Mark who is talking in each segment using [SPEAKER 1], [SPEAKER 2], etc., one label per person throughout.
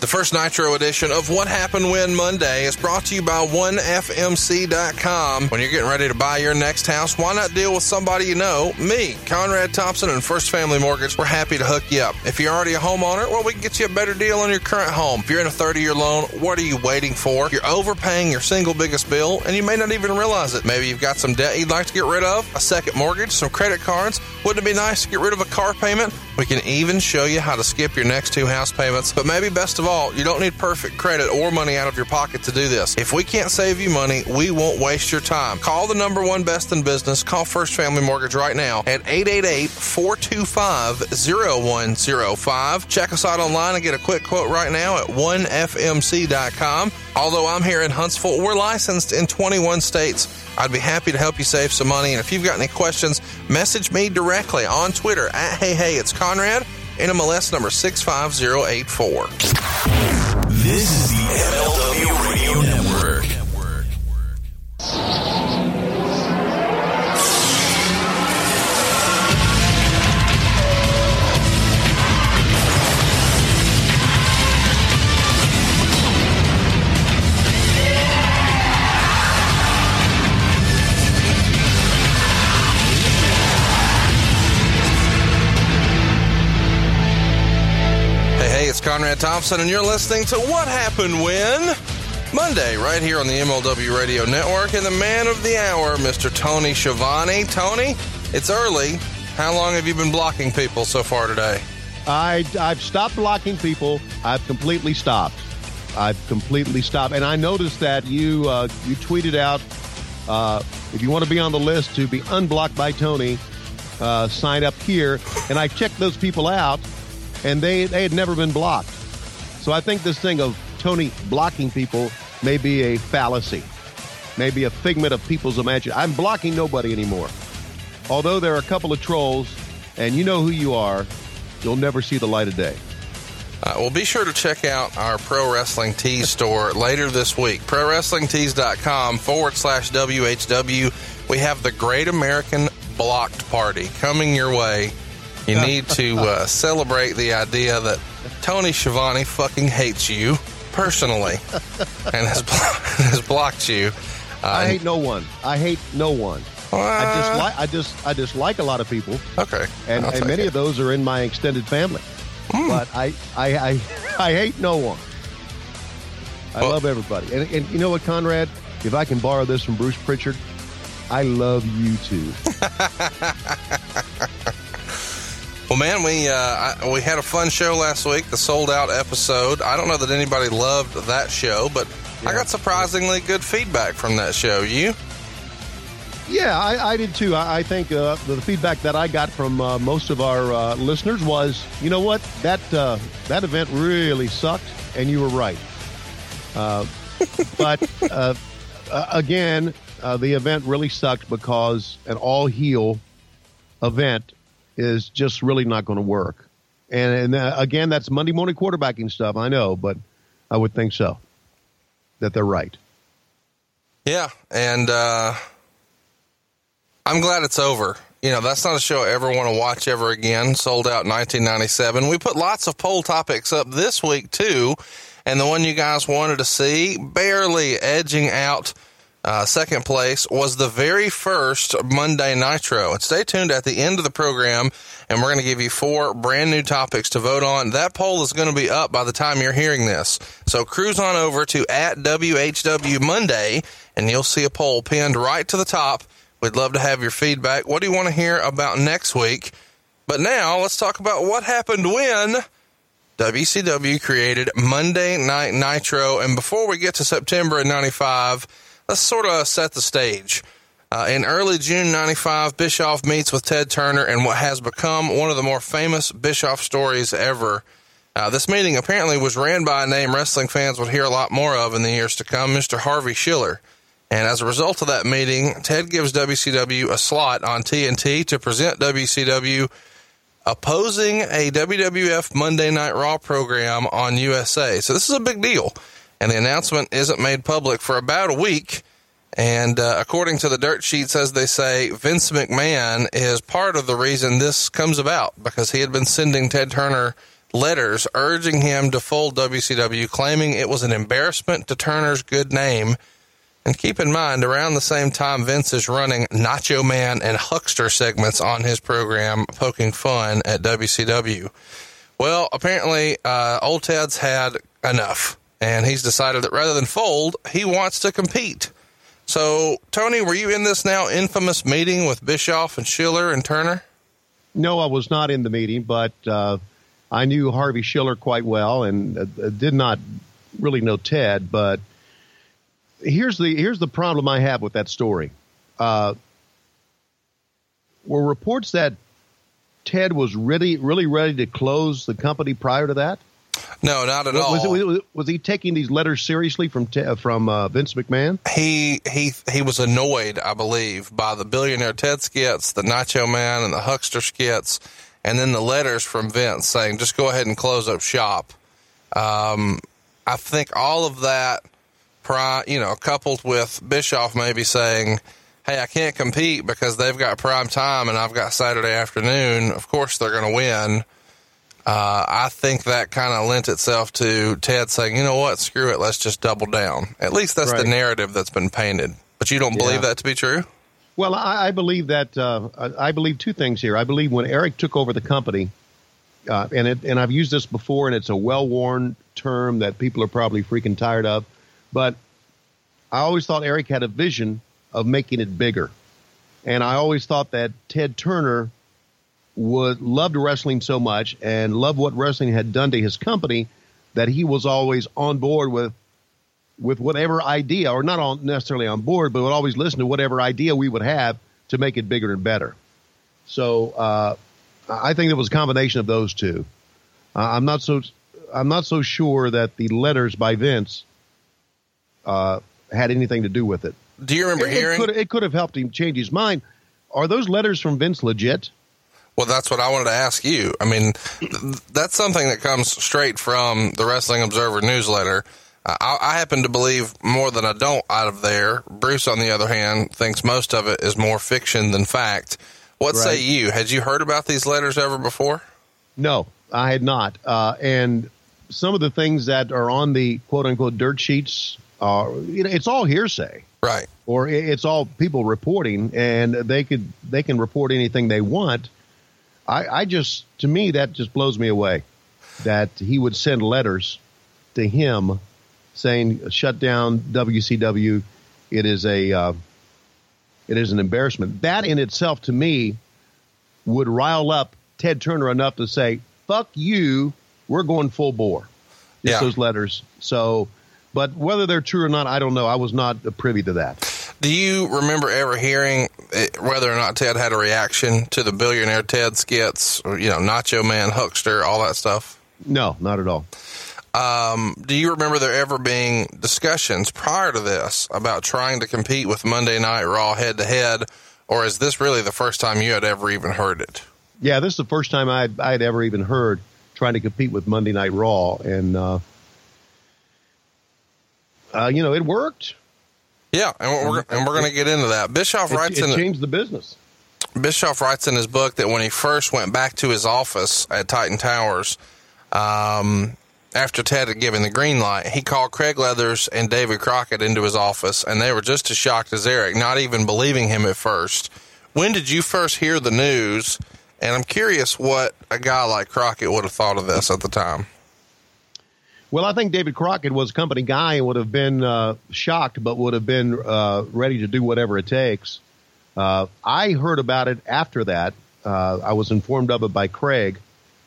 [SPEAKER 1] The first Nitro edition of What Happened When Monday is brought to you by 1FMC.com. When you're getting ready to buy your next house, why not deal with somebody you know? Me, Conrad Thompson, and First Family Mortgage, we're happy to hook you up. If you're already a homeowner, well, we can get you a better deal on your current home. If you're in a 30 year loan, what are you waiting for? You're overpaying your single biggest bill, and you may not even realize it. Maybe you've got some debt you'd like to get rid of, a second mortgage, some credit cards. Wouldn't it be nice to get rid of a car payment? We can even show you how to skip your next two house payments. But maybe best of all, you don't need perfect credit or money out of your pocket to do this. If we can't save you money, we won't waste your time. Call the number one best in business. Call First Family Mortgage right now at 888-425-0105. Check us out online and get a quick quote right now at 1fmc.com. Although I'm here in Huntsville, we're licensed in 21 states. I'd be happy to help you save some money. And if you've got any questions, message me directly on Twitter at Hey Hey It's Conrad, NMLS number 65084.
[SPEAKER 2] This is the MLW Radio Network.
[SPEAKER 1] Conrad Thompson, and you're listening to What Happened When? Monday, right here on the MLW Radio Network, and the man of the hour, Mr. Tony Schiavone. Tony, it's early. How long have you been blocking people so far today?
[SPEAKER 3] I, I've stopped blocking people. I've completely stopped. I've completely stopped. And I noticed that you uh, you tweeted out uh, if you want to be on the list to be unblocked by Tony, uh, sign up here. And I checked those people out, and they they had never been blocked. So I think this thing of Tony blocking people may be a fallacy, maybe a figment of people's imagination. I'm blocking nobody anymore. Although there are a couple of trolls, and you know who you are, you'll never see the light of day.
[SPEAKER 1] Uh, well, be sure to check out our Pro Wrestling Tees store later this week. ProWrestlingTees.com forward slash WHW. We have the Great American Blocked Party coming your way. You need to uh, celebrate the idea that Tony Schiavone fucking hates you personally and has, blo- has blocked you. Uh,
[SPEAKER 3] I hate no one. I hate no one. I just
[SPEAKER 1] uh,
[SPEAKER 3] like I just I dislike a lot of people,
[SPEAKER 1] Okay.
[SPEAKER 3] and, and many
[SPEAKER 1] it.
[SPEAKER 3] of those are in my extended family. But I I, I I hate no one. I
[SPEAKER 1] Well-
[SPEAKER 3] love everybody, and and you know what, Conrad? If I can borrow this from Bruce Pritchard, I love you too.
[SPEAKER 1] Well, man, we uh, we had a fun show last week, the sold out episode. I don't know that anybody loved that show, but I got surprisingly good feedback from that show. You?
[SPEAKER 3] Yeah, I, I did too. I, I think uh, the feedback that I got from uh, most of our uh, listeners was, you know what, that uh, that event really sucked, and you were right. Uh, but uh, uh, again, uh, the event really sucked because an all heel event is just really not going to work. And, and uh, again, that's Monday morning quarterbacking stuff. I know, but I would think so. That they're right.
[SPEAKER 1] Yeah, and uh, I'm glad it's over. You know, that's not a show I ever want to watch ever again. Sold out 1997. We put lots of poll topics up this week, too. And the one you guys wanted to see, barely edging out uh, second place, was the very first Monday Nitro. And stay tuned at the end of the program, and we're going to give you four brand new topics to vote on. That poll is going to be up by the time you're hearing this. So cruise on over to at WHW Monday, and you'll see a poll pinned right to the top. We'd love to have your feedback. What do you want to hear about next week? But now let's talk about what happened when WCW created Monday Night Nitro. And before we get to September of 95, let's sort of set the stage. Uh, in early June 95, Bischoff meets with Ted Turner in what has become one of the more famous Bischoff stories ever. Uh, this meeting apparently was ran by a name wrestling fans would hear a lot more of in the years to come, Mr. Harvey Schiller. And as a result of that meeting, Ted gives WCW a slot on TNT to present WCW opposing a WWF Monday Night Raw program on USA. So this is a big deal. And the announcement isn't made public for about a week. And uh, according to the dirt sheets, as they say, Vince McMahon is part of the reason this comes about because he had been sending Ted Turner letters urging him to fold WCW, claiming it was an embarrassment to Turner's good name. And keep in mind, around the same time, Vince is running Nacho Man and Huckster segments on his program, poking fun at WCW. Well, apparently, uh, old Ted's had enough, and he's decided that rather than fold, he wants to compete. So, Tony, were you in this now infamous meeting with Bischoff and Schiller and Turner?
[SPEAKER 3] No, I was not in the meeting, but uh, I knew Harvey Schiller quite well and uh, did not really know Ted. But here's the here's the problem I have with that story. Uh, were reports that Ted was really really ready to close the company prior to that?
[SPEAKER 1] No, not at
[SPEAKER 3] was,
[SPEAKER 1] all.
[SPEAKER 3] Was, it, was, he taking these letters seriously from from uh, Vince McMahon?
[SPEAKER 1] He he he was annoyed, I believe, by the billionaire Ted skits, the Nacho Man, and the Huckster skits, and then the letters from Vince saying, "Just go ahead and close up shop." Um, I think all of that, you know, coupled with Bischoff maybe saying, "Hey, I can't compete because they've got prime time and I've got Saturday afternoon." Of course, they're going to win uh, I think that kind of lent itself to Ted saying, you know what, screw it, let's just double down. At least that's right. the narrative that's been painted. But you don't believe yeah. that to be true?
[SPEAKER 3] Well, I, I believe that. Uh, I believe two things here. I believe when Eric took over the company, uh, and it, and I've used this before, and it's a well-worn term that people are probably freaking tired of, but I always thought Eric had a vision of making it bigger, and I always thought that Ted Turner would loved wrestling so much and loved what wrestling had done to his company that he was always on board with with whatever idea, or not on, necessarily on board, but would always listen to whatever idea we would have to make it bigger and better. So uh, I think it was a combination of those two. Uh, I'm not so I'm not so sure that the letters by Vince uh, had anything to do with it.
[SPEAKER 1] Do you remember
[SPEAKER 3] it,
[SPEAKER 1] hearing
[SPEAKER 3] it could, it could have helped him change his mind? Are those letters from Vince legit?
[SPEAKER 1] Well, that's what I wanted to ask you. I mean, th- that's something that comes straight from the Wrestling Observer newsletter. Uh, I, I, happen to believe more than I don't out of there. Bruce, on the other hand, thinks most of it is more fiction than fact. What right. say you? Had you heard about these letters ever before?
[SPEAKER 3] No, I had not. Uh, and some of the things that are on the quote unquote dirt sheets are, you know, it's all hearsay.
[SPEAKER 1] Right.
[SPEAKER 3] Or it's all people reporting and they could, they can report anything they want I, I just, to me, that just blows me away that he would send letters to him saying, shut down WCW. It is a, uh, it is an embarrassment. That in itself, to me, would rile up Ted Turner enough to say, fuck you, we're going full bore. Just yeah. those letters. So, but whether they're true or not, I don't know. I was not privy to that.
[SPEAKER 1] Do you remember ever hearing whether or not Ted had a reaction to the billionaire Ted skits, or, you know, Nacho Man, Huckster, all that stuff?
[SPEAKER 3] No, not at all.
[SPEAKER 1] Um, do you remember there ever being discussions prior to this about trying to compete with Monday Night Raw head to head, or is this really the first time you had ever even heard it?
[SPEAKER 3] Yeah, this is the first time I'd, I'd ever even heard trying to compete with Monday Night Raw, and uh, uh, you know, it worked.
[SPEAKER 1] Yeah, and we're and we're going to get into that. Bischoff writes
[SPEAKER 3] it,
[SPEAKER 1] it
[SPEAKER 3] in changed the business.
[SPEAKER 1] Bischoff writes in his book that when he first went back to his office at Titan Towers, um, after Ted had given the green light, he called Craig Leathers and David Crockett into his office, and they were just as shocked as Eric, not even believing him at first. When did you first hear the news? And I'm curious what a guy like Crockett would have thought of this at the time.
[SPEAKER 3] Well, I think David Crockett was a company guy and would have been uh, shocked, but would have been uh, ready to do whatever it takes. Uh, I heard about it after that. Uh, I was informed of it by Craig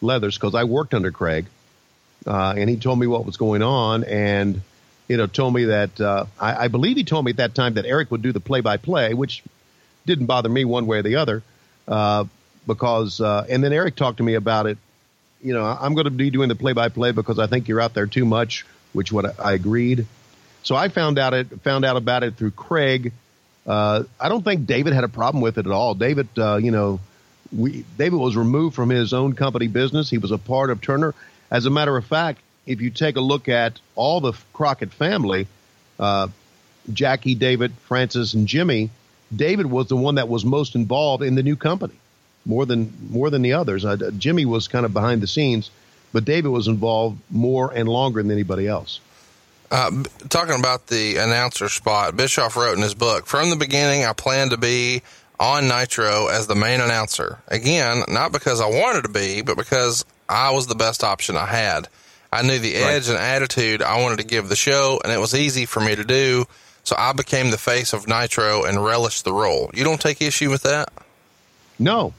[SPEAKER 3] Leathers because I worked under Craig, uh, and he told me what was going on, and you know told me that uh, I, I, believe he told me at that time that Eric would do the play-by-play, which didn't bother me one way or the other, because and then Eric talked to me about it you know, I'm going to be doing the play by play because I think you're out there too much, which what I agreed. So I found out it found out about it through Craig. Uh, I don't think David had a problem with it at all. David, uh, you know, we, David was removed from his own company business. He was a part of Turner. As a matter of fact, if you take a look at all the Crockett family, uh, Jackie, David, Frances, and Jimmy, David was the one that was most involved in the new company more than more than the others. Uh, Jimmy was kind of behind the scenes, but David was involved more and longer than anybody else.
[SPEAKER 1] Uh, talking about the announcer spot, Bischoff wrote in his book, from the beginning, I planned to be on Nitro as the main announcer. Again, not because I wanted to be, but because I was the best option I had. I knew the edge and attitude I wanted to give the show, and it was easy for me to do. So I became the face of Nitro and relished the role. You don't take issue with that?
[SPEAKER 3] No.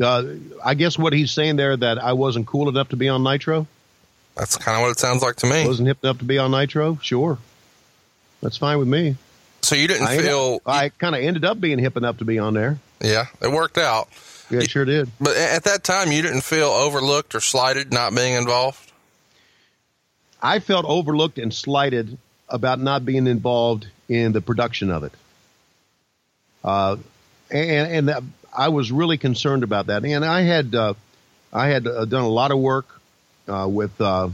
[SPEAKER 3] Uh, I guess what he's saying there that I wasn't cool enough to be on Nitro,
[SPEAKER 1] That's kind of what it sounds like to me.
[SPEAKER 3] wasn't hip enough to be on Nitro. Sure, that's fine with me.
[SPEAKER 1] So you didn't
[SPEAKER 3] I,
[SPEAKER 1] feel,
[SPEAKER 3] I kind of ended up being hip enough to be on there.
[SPEAKER 1] yeah, it worked out.
[SPEAKER 3] Yeah, sure did.
[SPEAKER 1] But at that time, you didn't feel overlooked or slighted not being involved.
[SPEAKER 3] I felt overlooked and slighted about not being involved in the production of it. Uh, and and that, I was really concerned about that. And I had uh, I had uh, done a lot of work uh, with uh,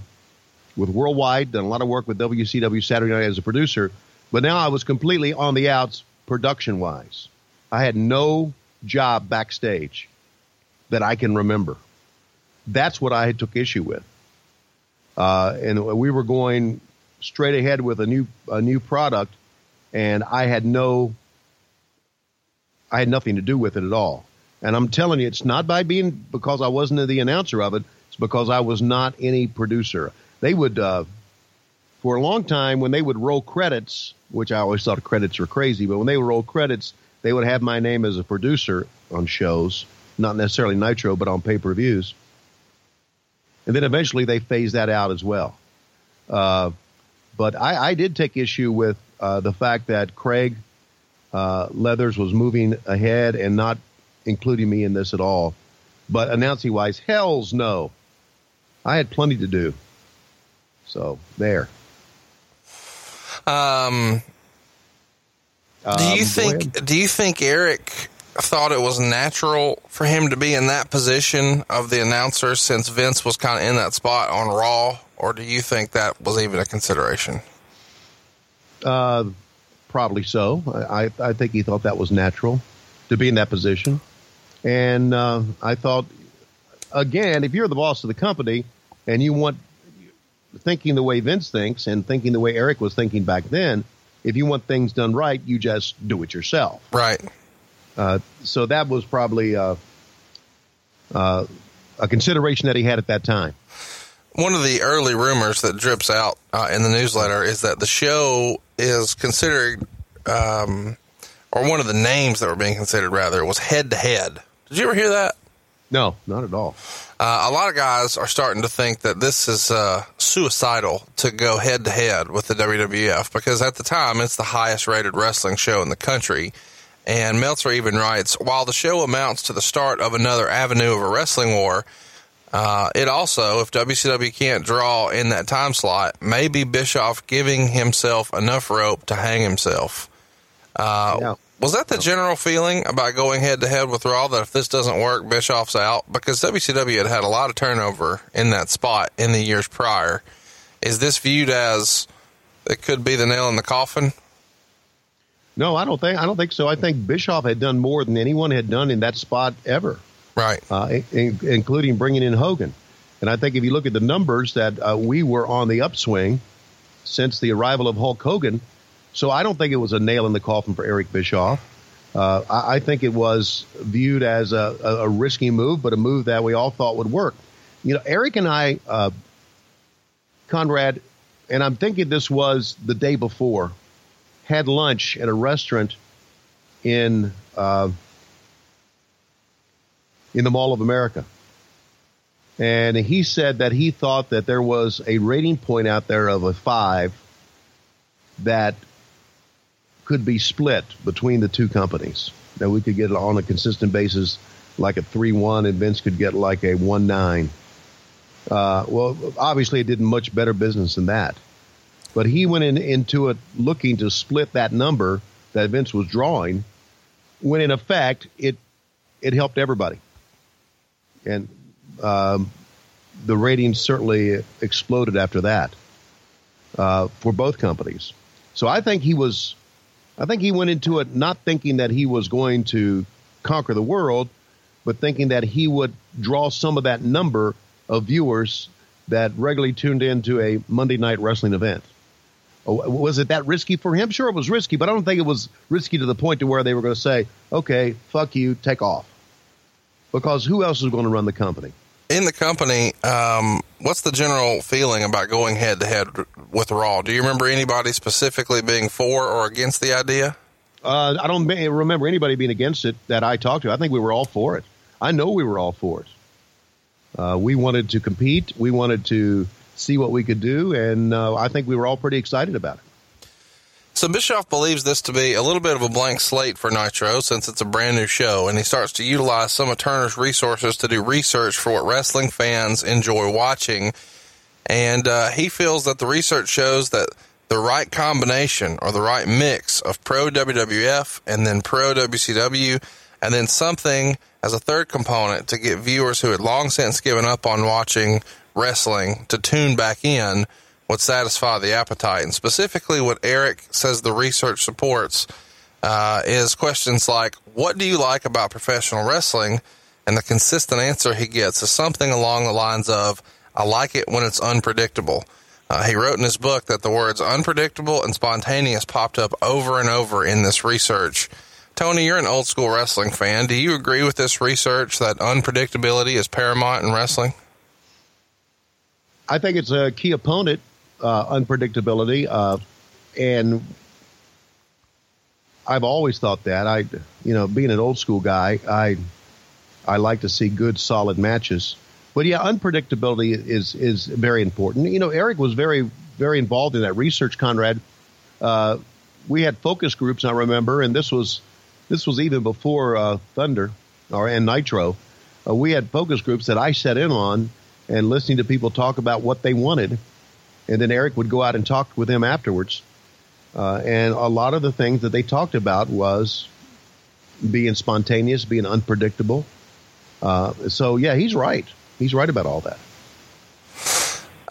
[SPEAKER 3] with Worldwide, done a lot of work with WCW Saturday Night as a producer, but now I was completely on the outs production wise. I had no job backstage that I can remember. That's what I took issue with. Uh, and we were going straight ahead with a new a new product, and I had no, I had nothing to do with it at all. And I'm telling you, it's not by being because I wasn't the announcer of it. It's because I was not any producer. They would, uh, for a long time, when they would roll credits, which I always thought credits were crazy, but when they would roll credits, they would have my name as a producer on shows, not necessarily Nitro, but on pay per views. And then eventually they phased that out as well. Uh, but I, I, did take issue with uh, the fact that Craig uh, Leathers was moving ahead and not including me in this at all. But announcing wise, hell's no. I had plenty to do. So there.
[SPEAKER 1] Um, do
[SPEAKER 3] Um,
[SPEAKER 1] you think? Do you think Eric thought it was natural for him to be in that position of the announcer since Vince was kind of in that spot on Raw, or do you think that was even a consideration?
[SPEAKER 3] Uh, probably so. I, I, think he thought that was natural to be in that position. And uh, I thought, again, if you're the boss of the company and you want thinking the way Vince thinks and thinking the way Eric was thinking back then, if you want things done right, you just do it yourself.
[SPEAKER 1] Right.
[SPEAKER 3] Uh, so that was probably uh, uh, a consideration that he had at that time.
[SPEAKER 1] One of the early rumors that drips out uh, in the newsletter is that the show is considered, um, or one of the names that were being considered rather was head to head. Did you ever hear that?
[SPEAKER 3] No, not at all.
[SPEAKER 1] Uh, a lot of guys are starting to think that this is uh, suicidal to go head to head with the WWF because at the time it's the highest rated wrestling show in the country. And Meltzer even writes, while the show amounts to the start of another avenue of a wrestling war, uh, it also, if WCW can't draw in that time slot, maybe Bischoff giving himself enough rope to hang himself. Uh,
[SPEAKER 3] Yeah.
[SPEAKER 1] Was that the general feeling about going head to head with Raw that if this doesn't work, Bischoff's out? Because WCW had had a lot of turnover in that spot in the years prior. Is this viewed as it could be the nail in the coffin?
[SPEAKER 3] No, I don't think I don't think so. I think Bischoff had done more than anyone had done in that spot ever.
[SPEAKER 1] Right.
[SPEAKER 3] uh, in, including bringing in Hogan. And I think if you look at the numbers that uh, we were on the upswing since the arrival of Hulk Hogan, so I don't think it was a nail in the coffin for Eric Bischoff. Uh, I, I think it was viewed as a, a, a risky move, but a move that we all thought would work. You know, Eric and I, uh, Conrad, and I'm thinking this was the day before, had lunch at a restaurant in uh, in the Mall of America. And he said that he thought that there was a rating point out there of a five that could be split between the two companies. That we could get it on a consistent basis like a 3 1 and Vince could get like a 1 9. Uh, well, obviously, it did much better business than that. But he went in, into it looking to split that number that Vince was drawing, when in effect, it, it helped everybody and um, the ratings certainly exploded after that uh, for both companies. So I think he was, I think he went into it not thinking that he was going to conquer the world, but thinking that he would draw some of that number of viewers that regularly tuned into a Monday night wrestling event. Oh, Was it that risky for him? Sure, it was risky, but I don't think it was risky to the point to where they were going to say, "Okay, fuck you, take off," because who else is going to run the company?
[SPEAKER 1] In the company, um, what's the general feeling about going head to head with Raw? Do you remember anybody specifically being for or against the idea?
[SPEAKER 3] Uh, I don't remember anybody being against it that I talked to. I think we were all for it. I know we were all for it. Uh, we wanted to compete. We wanted to see what we could do, and uh, I think we were all pretty excited about it.
[SPEAKER 1] So Bischoff believes this to be a little bit of a blank slate for Nitro since it's a brand new show, and he starts to utilize some of Turner's resources to do research for what wrestling fans enjoy watching. And uh, he feels that the research shows that the right combination or the right mix of pro WWF and then pro WCW, and then something as a third component to get viewers who had long since given up on watching wrestling to tune back in would satisfy the appetite. And specifically, what Eric says the research supports uh, is questions like, What do you like about professional wrestling? And the consistent answer he gets is something along the lines of, I like it when it's unpredictable. Uh, he wrote in his book that the words unpredictable and spontaneous popped up over and over in this research. Tony, you're an old school wrestling fan. Do you agree with this research that unpredictability is paramount in wrestling?
[SPEAKER 3] I think it's a key opponent, uh, unpredictability, uh, and I've always thought that. I, you know, being an old school guy, I, I like to see good, solid matches. But yeah, unpredictability is is very important. You know, Eric was very very involved in that research. Conrad, uh, we had focus groups. I remember, and this was this was even before uh, Thunder or and Nitro. Uh, we had focus groups that I set in on and listening to people talk about what they wanted, and then Eric would go out and talk with them afterwards. Uh, and a lot of the things that they talked about was being spontaneous, being unpredictable. Uh, so yeah, he's right. He's right about all that.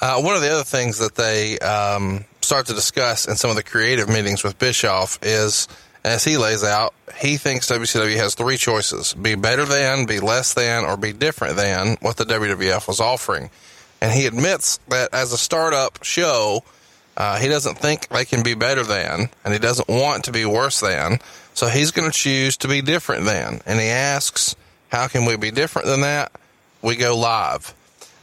[SPEAKER 1] Uh, one of the other things that they um, start to discuss in some of the creative meetings with Bischoff is, as he lays out, he thinks WCW has three choices be better than, be less than, or be different than what the WWF was offering. And he admits that as a startup show, uh, he doesn't think they can be better than, and he doesn't want to be worse than. So he's going to choose to be different than. And he asks, how can we be different than that? We go live.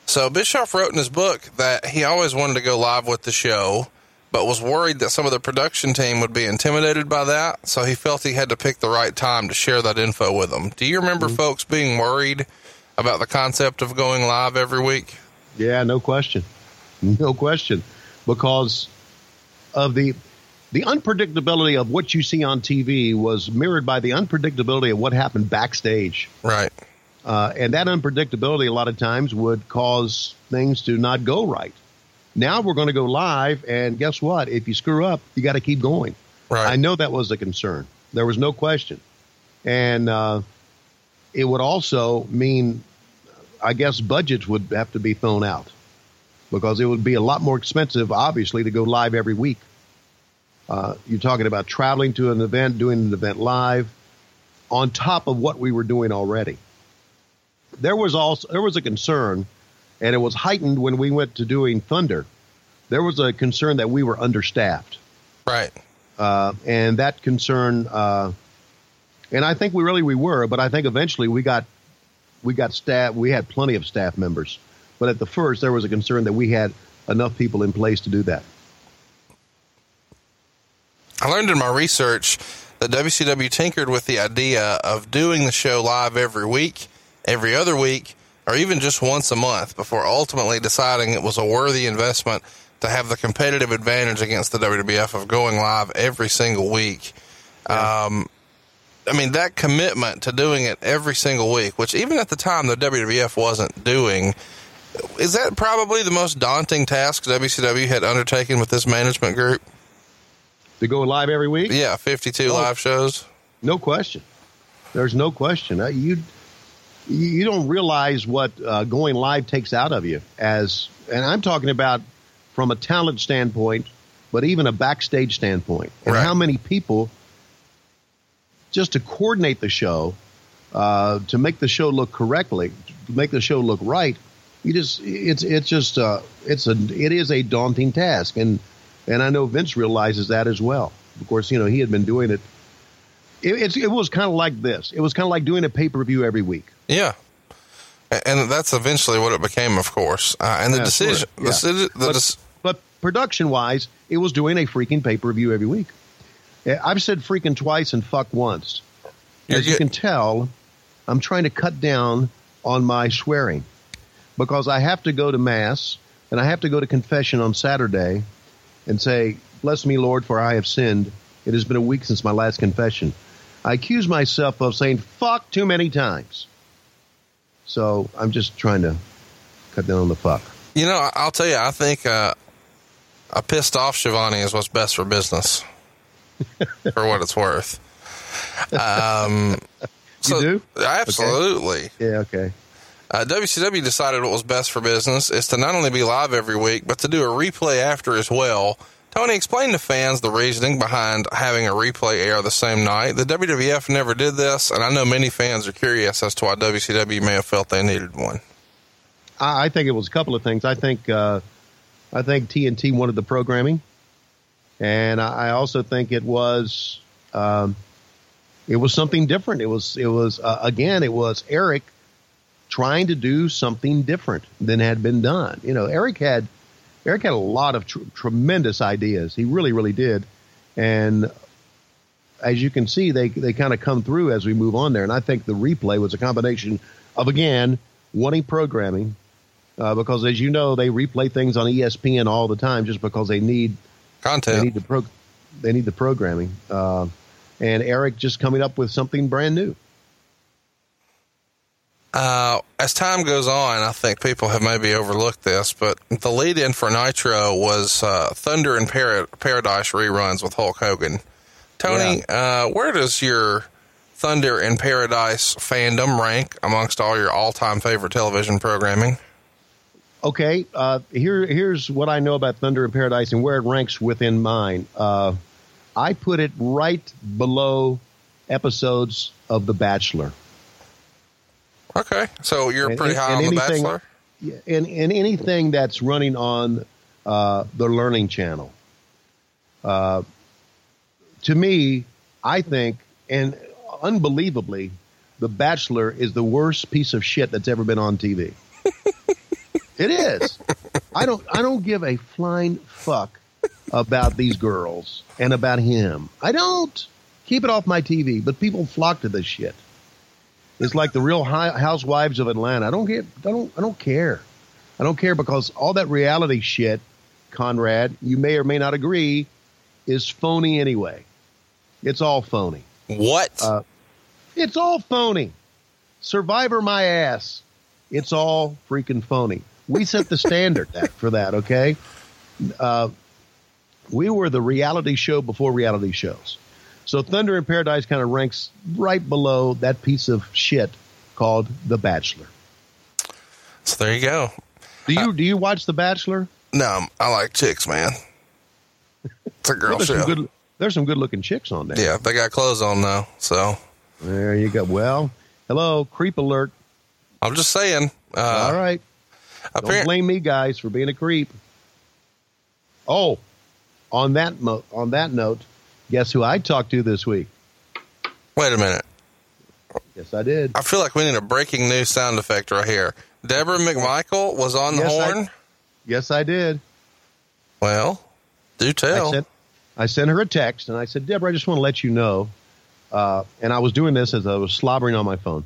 [SPEAKER 1] So Bischoff wrote in his book that he always wanted to go live with the show, but was worried that some of the production team would be intimidated by that. So he felt he had to pick the right time to share that info with them. Do you remember mm-hmm. folks being worried about the concept of going live every week?
[SPEAKER 3] Yeah, no question. No question. Because of the the unpredictability of what you see on TV was mirrored by the unpredictability of what happened backstage.
[SPEAKER 1] Right.
[SPEAKER 3] Uh, and that unpredictability a lot of times would cause things to not go right. Now we're going to go live, and guess what? If you screw up, you got to keep going.
[SPEAKER 1] Right.
[SPEAKER 3] I know that was a concern. There was no question. And uh, it would also mean, I guess, budgets would have to be thrown out because it would be a lot more expensive, obviously, to go live every week. Uh, you're talking about traveling to an event, doing an event live, on top of what we were doing already. There was also there was a concern, and it was heightened when we went to doing Thunder. There was a concern that we were understaffed,
[SPEAKER 1] right?
[SPEAKER 3] Uh, and that concern, uh, and I think we really we were, but I think eventually we got we got staff. We had plenty of staff members but at the first, there was a concern that we had enough people in place to do that.
[SPEAKER 1] I learned in my research that WCW tinkered with the idea of doing the show live every week, every other week, or even just once a month before ultimately deciding it was a worthy investment to have the competitive advantage against the WWF of going live every single week. Yeah. Um, I mean, that commitment to doing it every single week, which even at the time the WWF wasn't doing, is that probably the most daunting task WCW had undertaken with this management group?
[SPEAKER 3] To go live every week?
[SPEAKER 1] Yeah, 52 oh, live shows.
[SPEAKER 3] No question. There's no question. Uh, you you don't realize what uh, going live takes out of you as and I'm talking about from a talent standpoint, but even a backstage standpoint. And right. how many people just to coordinate the show, uh, to make the show look correctly, to make the show look right, you just it's it's just uh, it's a it is a daunting task, and and I know Vince realizes that as well. Of course, you know he had been doing it. It, it's, it was kind of like this. It was kind of like doing a pay per view every week.
[SPEAKER 1] Yeah. And that's eventually what it became, of course. Uh, and the
[SPEAKER 3] Yeah, sure.
[SPEAKER 1] decision,
[SPEAKER 3] Yeah.
[SPEAKER 1] the, the
[SPEAKER 3] But,
[SPEAKER 1] dec-
[SPEAKER 3] but production wise, it was doing a freaking pay per view every week. I've said freaking twice and fuck once. As you can tell, I'm trying to cut down on my swearing because I have to go to mass and I have to go to confession on Saturday and say, "Bless me, Lord, for I have sinned. It has been a week since my last confession." I accuse myself of saying "fuck" too many times, so I'm just trying to cut down on the fuck.
[SPEAKER 1] you know, I'll tell you, I think uh, a pissed off Schiavone is what's best for business, for what it's worth. Um, so,
[SPEAKER 3] do?
[SPEAKER 1] Absolutely.
[SPEAKER 3] Yeah, okay.
[SPEAKER 1] Uh, WCW decided what was best for business is to not only be live every week, but to do a replay after as well. Tony, explained to fans the reasoning behind having a replay air the same night. The WWF never did this, and I know many fans are curious as to why WCW may have felt they needed one.
[SPEAKER 3] I, I think it was a couple of things. I think uh, I think TNT wanted the programming, and I, also think it was um, it was something different. It was it was uh, again it was Eric trying to do something different than had been done. You know, Eric had Eric had a lot of tr- tremendous ideas. He really really did, and as you can see, they they kind of come through as we move on there. And I think the replay was a combination of again wanting programming uh, because, as you know, they replay things on ESPN all the time just because they need they
[SPEAKER 1] Content.
[SPEAKER 3] need the pro they need the programming. Uh, and Eric just coming up with something brand new.
[SPEAKER 1] Uh, as time goes on, I think people have maybe overlooked this, but the lead in for Nitro was uh, Thunder and Par- Paradise reruns with Hulk Hogan. Tony, uh, where does your Thunder in Paradise fandom rank amongst all your all time favorite television programming?
[SPEAKER 3] Okay, uh, here here's what I know about Thunder in Paradise and where it ranks within mine. Uh, I put it right below episodes of The Bachelor.
[SPEAKER 1] Okay, so you're
[SPEAKER 3] And-
[SPEAKER 1] pretty high
[SPEAKER 3] and
[SPEAKER 1] on The
[SPEAKER 3] anything-
[SPEAKER 1] Bachelor?
[SPEAKER 3] Yeah, and, and anything that's running on uh, the Learning Channel. Uh, to me, I think, and unbelievably, The Bachelor is the worst piece of shit that's ever been on TV. it is. I don't. I don't give a flying fuck about these girls and about him. I don't. Keep it off my TV. But people flock to this shit. It's like the Real Housewives of Atlanta. I don't get. I don't. I don't care. I don't care because all that reality shit, Conrad, you may or may not agree, is phony anyway. It's all phony.
[SPEAKER 1] What?
[SPEAKER 3] Uh, It's all phony. Survivor my ass. It's all freaking phony. We set the standard that, for that, okay? Uh, we were the reality show before reality shows. So Thunder in Paradise kind of ranks right below that piece of shit called The Bachelor.
[SPEAKER 1] so there you go.
[SPEAKER 3] Do you do you watch The Bachelor?
[SPEAKER 1] No, I like chicks, man. It's a girl
[SPEAKER 3] Well, there's
[SPEAKER 1] show.
[SPEAKER 3] some good there's some good looking chicks on there.
[SPEAKER 1] yeah, they got clothes on though, so
[SPEAKER 3] There you go. Well, hello, creep alert.
[SPEAKER 1] I'm just saying. Uh,
[SPEAKER 3] All right. Don't blame me, guys, for being a creep. Oh, on that mo- on that note, guess who I talked to this week?
[SPEAKER 1] Wait a minute.
[SPEAKER 3] Yes, I did.
[SPEAKER 1] I feel like we need a breaking news sound effect right here. Debra McMichael was on the
[SPEAKER 3] Yes, I-
[SPEAKER 1] horn.
[SPEAKER 3] Yes, I did.
[SPEAKER 1] well, do
[SPEAKER 3] I
[SPEAKER 1] tell.
[SPEAKER 3] sent I sent her a text and I said, Debra, I just want to let you know. Uh, and I was doing this as I was slobbering on my phone.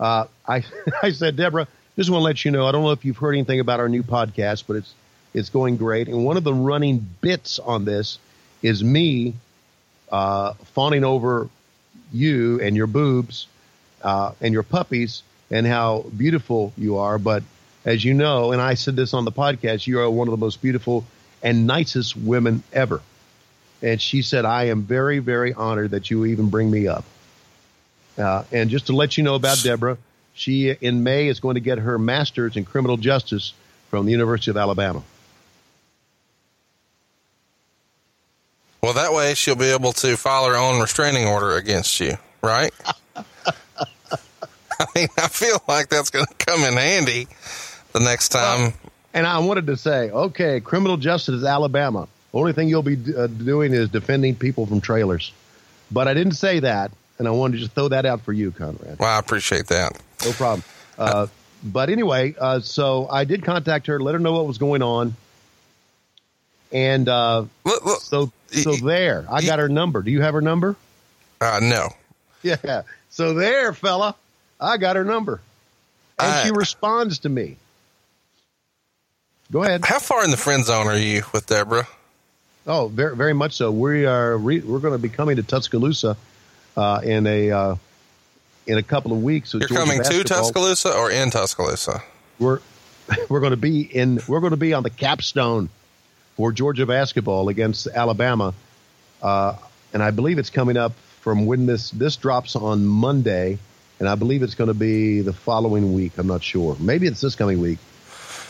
[SPEAKER 3] Uh, I I said, Debra, just want to let you know. I don't know if you've heard anything about our new podcast, but it's it's going great. And one of the running bits on this is me uh, fawning over you and your boobs uh, and your puppies and how beautiful you are. But as you know, and I said this on the podcast, you are one of the most beautiful and nicest women ever. And she said, I am very, very honored that you even bring me up. Uh, and just to let you know about Debra, she in May is going to get her master's in criminal justice from the University of Alabama.
[SPEAKER 1] Well, that way she'll be able to file her own restraining order against you, right? I mean, I feel like that's going to come in handy. the next time.
[SPEAKER 3] And I wanted to say, okay, criminal justice is Alabama. Only thing you'll be uh, doing is defending people from trailers. But I didn't say that, and I wanted to just throw that out for you, Conrad.
[SPEAKER 1] well, I appreciate that.
[SPEAKER 3] No problem. Uh, but anyway, uh, so I did contact her, let her know what was going on, and uh,
[SPEAKER 1] Look, look,
[SPEAKER 3] so so there, I got her number. Do you have her number?
[SPEAKER 1] uh, no.
[SPEAKER 3] Yeah. So there, fella, I got her number, and
[SPEAKER 1] I-
[SPEAKER 3] she responds to me. Go ahead.
[SPEAKER 1] How far in the friend zone are you with Debra?
[SPEAKER 3] Oh, very, very much so. We are re- we're going to be coming to Tuscaloosa uh, in a uh, in a couple of weeks.
[SPEAKER 1] You're
[SPEAKER 3] Georgia
[SPEAKER 1] coming to. Tuscaloosa or in Tuscaloosa?
[SPEAKER 3] We're we're going to be in we're going to be on the capstone for Georgia basketball against Alabama, uh, and I believe it's coming up from when this this drops on Monday, and I believe it's going to be the following week. I'm not sure. Maybe it's this coming week,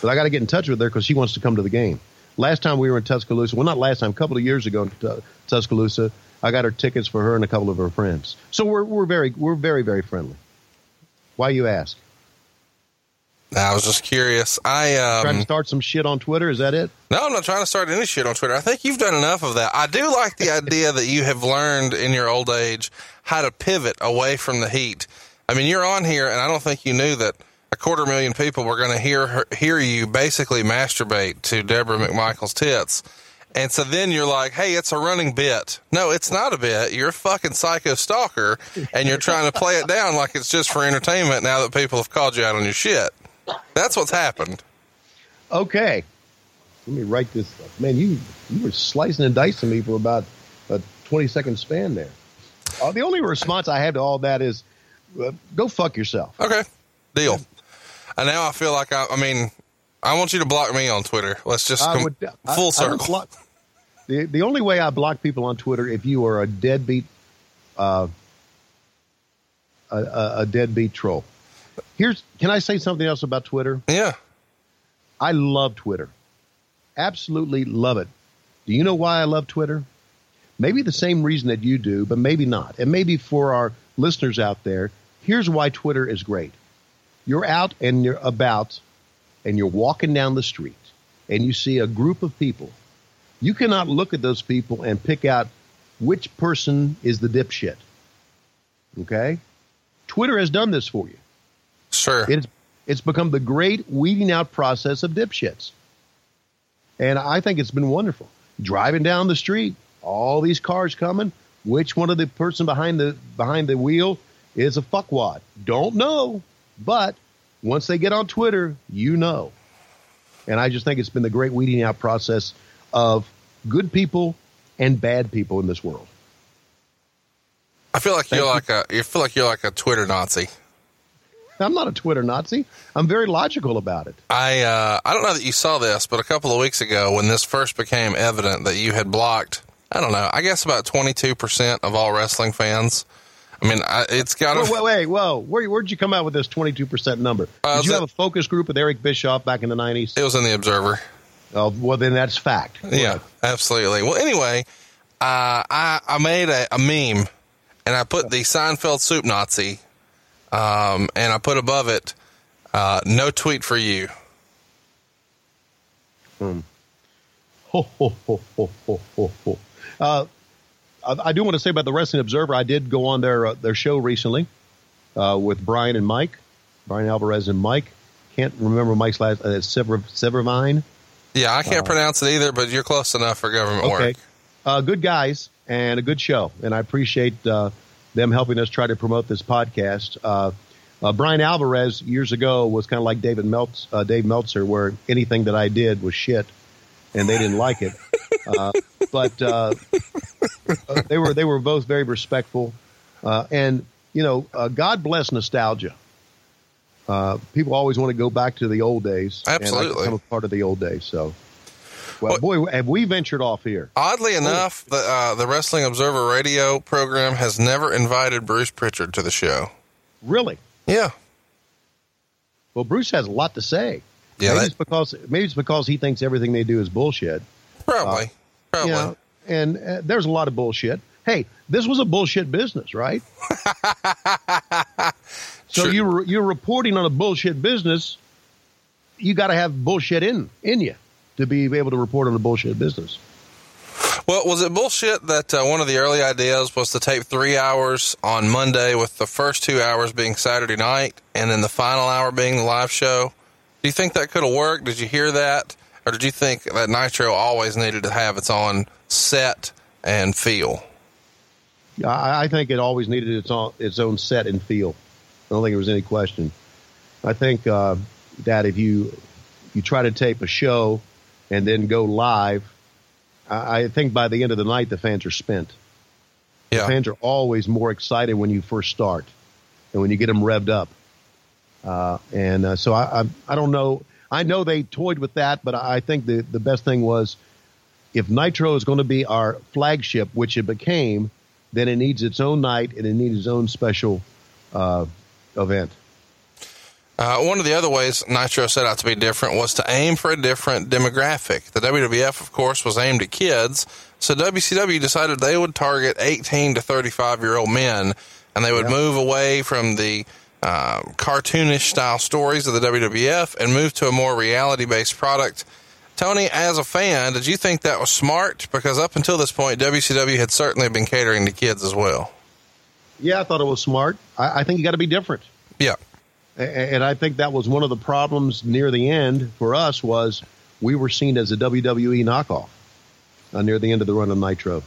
[SPEAKER 3] but I got to get in touch with her because she wants to come to the game. Last time we were in Tuscaloosa, well, not last time, a couple of years ago in Tu- Tuscaloosa, I got her tickets for her and a couple of her friends. So we're we're very we're very very friendly. Why you ask?
[SPEAKER 1] I was just curious. I
[SPEAKER 3] Trying to
[SPEAKER 1] um,
[SPEAKER 3] start some shit on Twitter? Is that it?
[SPEAKER 1] no, I'm not trying to start any shit on Twitter. I think you've done enough of that. I do like the idea that you have learned in your old age how to pivot away from the heat. I mean, you're on here, and I don't think you knew that a quarter million people were going to hear her, hear you basically masturbate to Debra McMichael's tits. And so then you're like, hey, it's a running bit. No, it's not a bit. You're a fucking psycho stalker, and you're trying to play it down like it's just for entertainment now that people have called you out on your shit. That's what's happened.
[SPEAKER 3] Okay. Let me write this. Stuff. Man, you you were slicing and dicing me for about a 20 second span there. Uh, the only response I have to all that is uh, go fuck yourself.
[SPEAKER 1] Okay, deal. And now I feel like I, I mean, I want you to block me on Twitter. Let's just come
[SPEAKER 3] would, I-
[SPEAKER 1] full
[SPEAKER 3] I would
[SPEAKER 1] circle.
[SPEAKER 3] block- the, the only way I block people on Twitter if you are a deadbeat, uh, a, a, a deadbeat troll. Here's, can I say something else about Twitter?
[SPEAKER 1] yeah,
[SPEAKER 3] I love Twitter. Absolutely love it. Do you know why I love Twitter? Maybe the same reason that you do, but maybe not. And maybe for our listeners out there, here's why Twitter is great. You're out and you're about and you're walking down the street and you see a group of people. You cannot look at those people and pick out which person is the dipshit. Okay? Twitter has done this for you.
[SPEAKER 1] sure.
[SPEAKER 3] It's it's become the great weeding out process of dipshits. And I think it's been wonderful. Driving down the street, all these cars coming, which one of the person behind the behind the wheel is a fuckwad? Don't know, but once they get on Twitter, you know. And I just think it's been the great weeding out process of good people and bad people in this world.
[SPEAKER 1] I feel like you're
[SPEAKER 3] Thank
[SPEAKER 1] like a. You feel like you're like a Twitter Nazi.
[SPEAKER 3] I'm not a Twitter Nazi. I'm very logical about it.
[SPEAKER 1] I uh, I don't know that you saw this, but a couple of weeks ago, when this first became evident that you had blocked, I don't know, I guess about 22 percent of all wrestling fans. I mean, I, it's got
[SPEAKER 3] Wait, wait, wait, whoa! Where, where'd you come out with this twenty-two percent number?
[SPEAKER 1] Uh,
[SPEAKER 3] Did you
[SPEAKER 1] the-
[SPEAKER 3] have a focus group with Eric Bischoff back in the nineties?
[SPEAKER 1] It was in the Observer.
[SPEAKER 3] Oh, well, then that's fact.
[SPEAKER 1] Yeah, absolutely. Well, anyway, uh, I I made a, a meme, and I put the Seinfeld soup Nazi, um, and I put above it, uh, "No tweet for you."
[SPEAKER 3] Ho, ho, ho, ho, ho, ho, ho. Uh, I, I do want to say about the Wrestling Observer. I did go on their uh, their show recently uh, with Bryan and Mike, Bryan Alvarez and Mike. Can't remember Mike's last. Uh, Sever, Severvine.
[SPEAKER 1] Yeah, I can't pronounce it either, but you're close enough for government
[SPEAKER 3] Okay.
[SPEAKER 1] work.
[SPEAKER 3] Uh, good guys and a good show. And I appreciate uh, them helping us try to promote this podcast. Uh, uh, Bryan Alvarez years ago was kind of like David Meltz, uh, Dave Meltzer, where anything that I did was shit, and they didn't like it. Uh, but uh, uh, they were they were both very respectful, uh, and you know, uh, God bless nostalgia. Uh, people always want to go back to the old days.
[SPEAKER 1] Absolutely.
[SPEAKER 3] I become a part of the old days. So, well,
[SPEAKER 1] What-
[SPEAKER 3] boy, have we ventured off here.
[SPEAKER 1] Oddly enough, the uh, the Wrestling Observer radio program has never invited Bruce Pritchard to the show.
[SPEAKER 3] Really?
[SPEAKER 1] Yeah,
[SPEAKER 3] Well, Bruce has a lot to say.
[SPEAKER 1] yeah,
[SPEAKER 3] maybe
[SPEAKER 1] that,
[SPEAKER 3] it's because maybe it's because he thinks everything they do is bullshit.
[SPEAKER 1] probably, probably.
[SPEAKER 3] You know, and uh, there's a lot of bullshit. Hey, this was a bullshit business, right? so
[SPEAKER 1] Sure.
[SPEAKER 3] you were, you're reporting on a bullshit business. you got to have bullshit in in you to be able to report on the bullshit business.
[SPEAKER 1] Well, was it bullshit that uh, one of the early ideas was to tape three hours on Monday with the first two hours being Saturday night and then the final hour being the live show? Do you think that could have worked? Did you hear that? Or did you think that Nitro always needed to have its own set and feel?
[SPEAKER 3] I, I think it always needed its own, its own set and feel. I don't think there was any question. I think uh, that if you you try to tape a show and then go live, I, I think by the end of the night the fans are spent.
[SPEAKER 1] Yeah.
[SPEAKER 3] The fans are always more excited when you first start and when you get them revved up. Uh, and uh, so I, I I don't know. I know they toyed with that, but I think the the best thing was if Nitro is going to be our flagship, which it became, then it needs its own night and it needs its own special uh, event.
[SPEAKER 1] Uh, one of the other ways Nitro set out to be different was to aim for a different demographic. The WWF, of course, was aimed at kids, so WCW decided they would target 18 to 35 year old men, and they would
[SPEAKER 3] Yeah.
[SPEAKER 1] move away from the uh, cartoonish style stories of the WWF and move to a more reality based product. Tony, as a fan, did you think that was smart? Because up until this point, WCW had certainly been catering to kids as well.
[SPEAKER 3] Yeah, I thought it was smart. I, I think you got to be different.
[SPEAKER 1] Yeah.
[SPEAKER 3] A- And I think that was one of the problems near the end for us was we were seen as a WWE knockoff uh, near the end of the run of Nitro.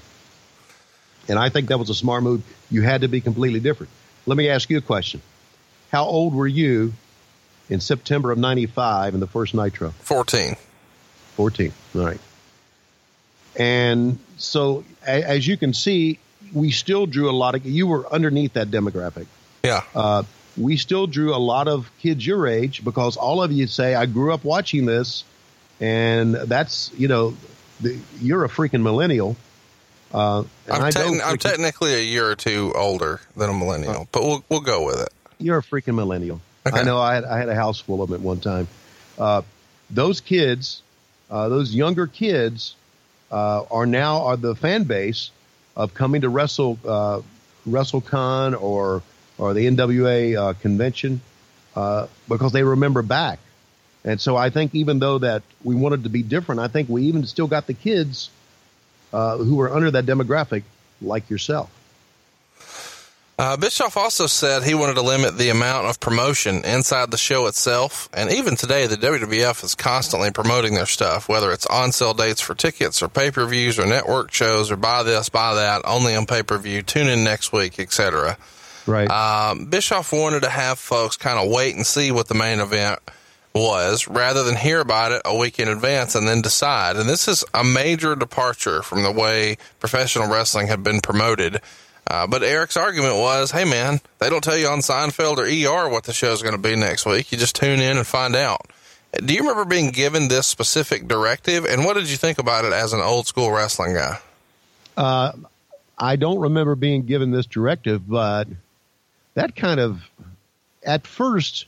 [SPEAKER 3] And I think that was a smart move. You had to be completely different. Let me ask you a question. How old were you in September of 95 in the first Nitro?
[SPEAKER 1] 14.
[SPEAKER 3] 14. All right. And so, a, as you can see, we still drew a lot of, you were underneath that demographic.
[SPEAKER 1] Yeah.
[SPEAKER 3] Uh, we still drew a lot of kids your age because all of you say, I grew up watching this. And that's, you know, the, you're a freaking millennial. Uh,
[SPEAKER 1] I'm,
[SPEAKER 3] I
[SPEAKER 1] techn- I'm technically a year or two older than a millennial, but we'll we'll go with it.
[SPEAKER 3] you're a freaking millennial.
[SPEAKER 1] Okay.
[SPEAKER 3] I know. I had I had a house full of them at one time. Uh, those kids, uh, those younger kids, uh, are now are the fan base of coming to Wrestle uh, WrestleCon or or the NWA uh, convention uh, because they remember back. And so I think even though that we wanted to be different, I think we even still got the kids uh, who were under that demographic, like yourself.
[SPEAKER 1] Uh, Bischoff also said he wanted to limit the amount of promotion inside the show itself. And even today, the WWF is constantly promoting their stuff, whether it's on sale dates for tickets or pay per views or network shows or buy this, buy that, only on pay per view, tune in next week, etc.
[SPEAKER 3] Right.
[SPEAKER 1] Um, Bischoff wanted to have folks kind of wait and see what the main event was rather than hear about it a week in advance and then decide. And this is a major departure from the way professional wrestling had been promoted. Uh, but Eric's argument was, hey man, they don't tell you on Seinfeld or ER what the show's going to be next week. You just tune in and find out. Do you remember being given this specific directive? And what did you think about it as an old school wrestling guy?
[SPEAKER 3] Uh, I don't remember being given this directive, but that kind of, at first,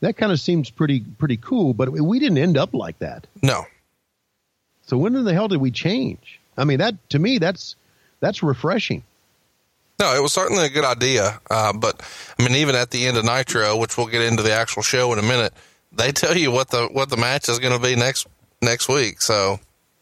[SPEAKER 3] that kind of seems pretty pretty cool. But we didn't end up like that.
[SPEAKER 1] No.
[SPEAKER 3] So when in the hell did we change? I mean, that to me, that's that's refreshing.
[SPEAKER 1] No, it was certainly a good idea. Uh, but I mean, even at the end of Nitro, which we'll get into the actual show in a minute, they tell you what the what the match is going to be next next week. So,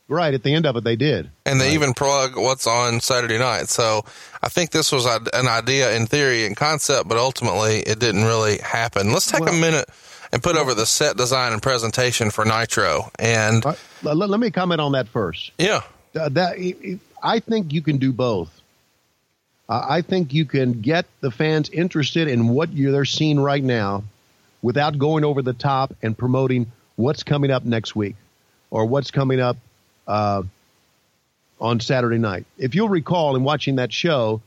[SPEAKER 3] Right at the end of it, they did.
[SPEAKER 1] and they
[SPEAKER 3] Right.
[SPEAKER 1] even plug what's on Saturday night. So, I think this was an idea in theory and concept, but ultimately it didn't really happen. Let's take a minute and put over the set design and presentation for Nitro. And
[SPEAKER 3] Uh, let, let me comment on that first.
[SPEAKER 1] yeah,
[SPEAKER 3] Uh, that I think you can do both. Uh, I think you can get the fans interested in what they're seeing right now, without going over the top and promoting what's coming up next week or what's coming up uh, on Saturday night. If you'll recall in watching that show,